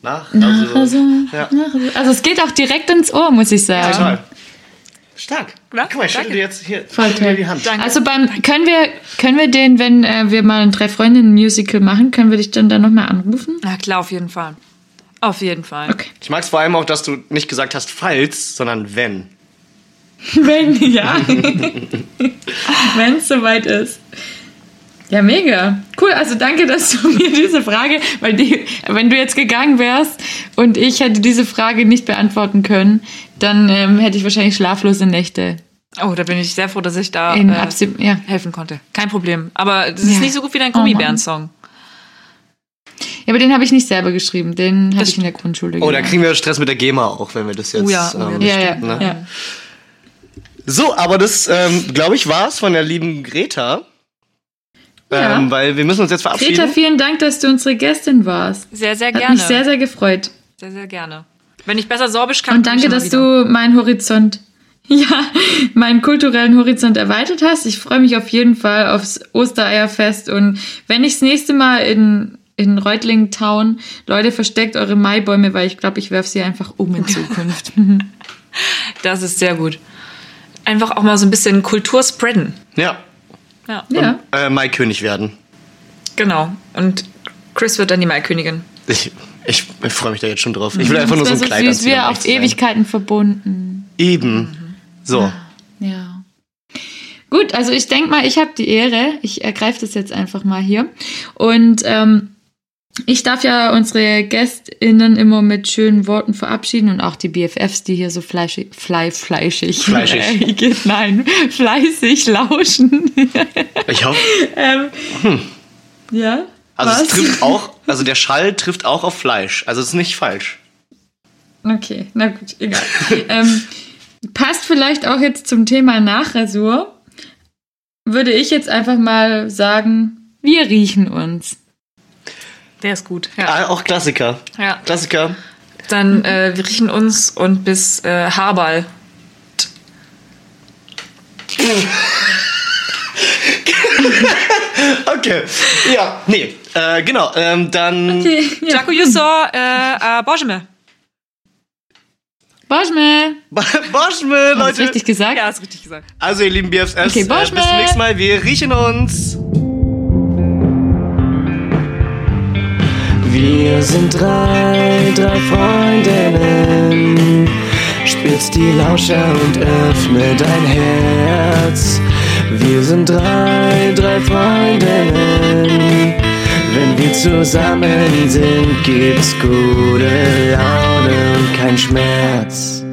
Nach, Nachrasur, also, ja. Nachrasur. Also es geht auch direkt ins Ohr, muss ich sagen. Total. Stark. Ja, Guck mal, ich schüttel dir jetzt hier dir toll. die Hand. Danke. Also beim können wir können wir den, wenn äh, wir mal ein drei Freundinnen Musical machen, können wir dich dann da noch mal anrufen? Na klar, auf jeden Fall. Auf jeden Fall. Okay. Ich mag's vor allem auch, dass du nicht gesagt hast, falls, sondern wenn. [laughs] Wenn ja, [laughs] wenn es soweit ist. Ja, mega. Cool, also danke, dass du [laughs] mir diese Frage, weil die, wenn du jetzt gegangen wärst und ich hätte diese Frage nicht beantworten können, dann ähm, hätte ich wahrscheinlich schlaflose Nächte. Oh, da bin ich sehr froh, dass ich da In äh, Absi ja. helfen konnte. Kein Problem. Aber das ist Ja. nicht so gut wie dein Oh. Gummibären-Song. ja, aber den habe ich nicht selber geschrieben, den habe ich in der Grundschule Oh, da kriegen wir Stress mit der GEMA auch, wenn wir das jetzt. Oh ja, oh ja, ähm, das Ja, ja, ne? ja. So, aber das, ähm, glaube ich, war's von der lieben Greta. Ja. Ähm, weil wir müssen uns jetzt verabschieden. Greta, vielen Dank, dass du unsere Gästin warst. Sehr, sehr Hat gerne. mich sehr, sehr gefreut. sehr, sehr gerne. Wenn ich besser Sorbisch kann, Und danke, dass wieder. du meinen Horizont, [laughs] ja, meinen kulturellen Horizont erweitert hast. Ich freue mich auf jeden Fall aufs Ostereierfest. Und wenn ich das nächste Mal in, in Reutlingen Town, Leute, versteckt eure Maibäume, weil ich glaube, ich werfe sie einfach um in Zukunft. [laughs] [laughs] Das ist sehr gut. Einfach auch mal so ein bisschen Kultur spreaden. Ja. Ja, ja. Äh, Maikönig werden. genau. Und Chris wird dann die Maikönigin. Ich, ich, ich freue mich da jetzt schon drauf. Ich will einfach nur so ein wäre Kleid so süß, anziehen, wir auf zu sein. Ewigkeiten verbunden. Eben. So. Ja. Gut, also ich denke mal, ich habe die Ehre. Ich ergreife das jetzt einfach mal hier. Und ähm, ich darf ja unsere GästInnen immer mit schönen Worten verabschieden und auch die BFFs, die hier so fleischig, fly, fleischig, Fleischig. äh, [laughs] nein, fleißig lauschen. Ich hoffe, [laughs] ähm, Ja? also Was? es trifft auch, also der Schall trifft auch auf Fleisch. Also es ist nicht falsch. Okay, na gut, egal. [laughs] ähm, passt vielleicht auch jetzt zum Thema Nachrasur. Würde ich jetzt einfach mal sagen, wir riechen uns. Der ist gut. Ja. Ah, auch Klassiker. ja. Klassiker. Dann äh, wir riechen uns und bis äh, Haarball. [laughs] Okay. Ja, nee. Äh, genau. Ähm, dann. [laughs] Okay, ja. Jaco Jusor, äh, äh, Bożmy. Boschme. Boschme, Hast Leute. du richtig gesagt? Ja, ist richtig gesagt. Also, ihr lieben BFFs, Okay, äh, bis zum nächsten Mal. Wir riechen uns. Wir sind drei, drei Freundinnen. Spitz die Lauscher und öffne dein Herz. Wir sind drei, drei Freundinnen. Wenn wir zusammen sind, gibt's gute Laune und kein Schmerz.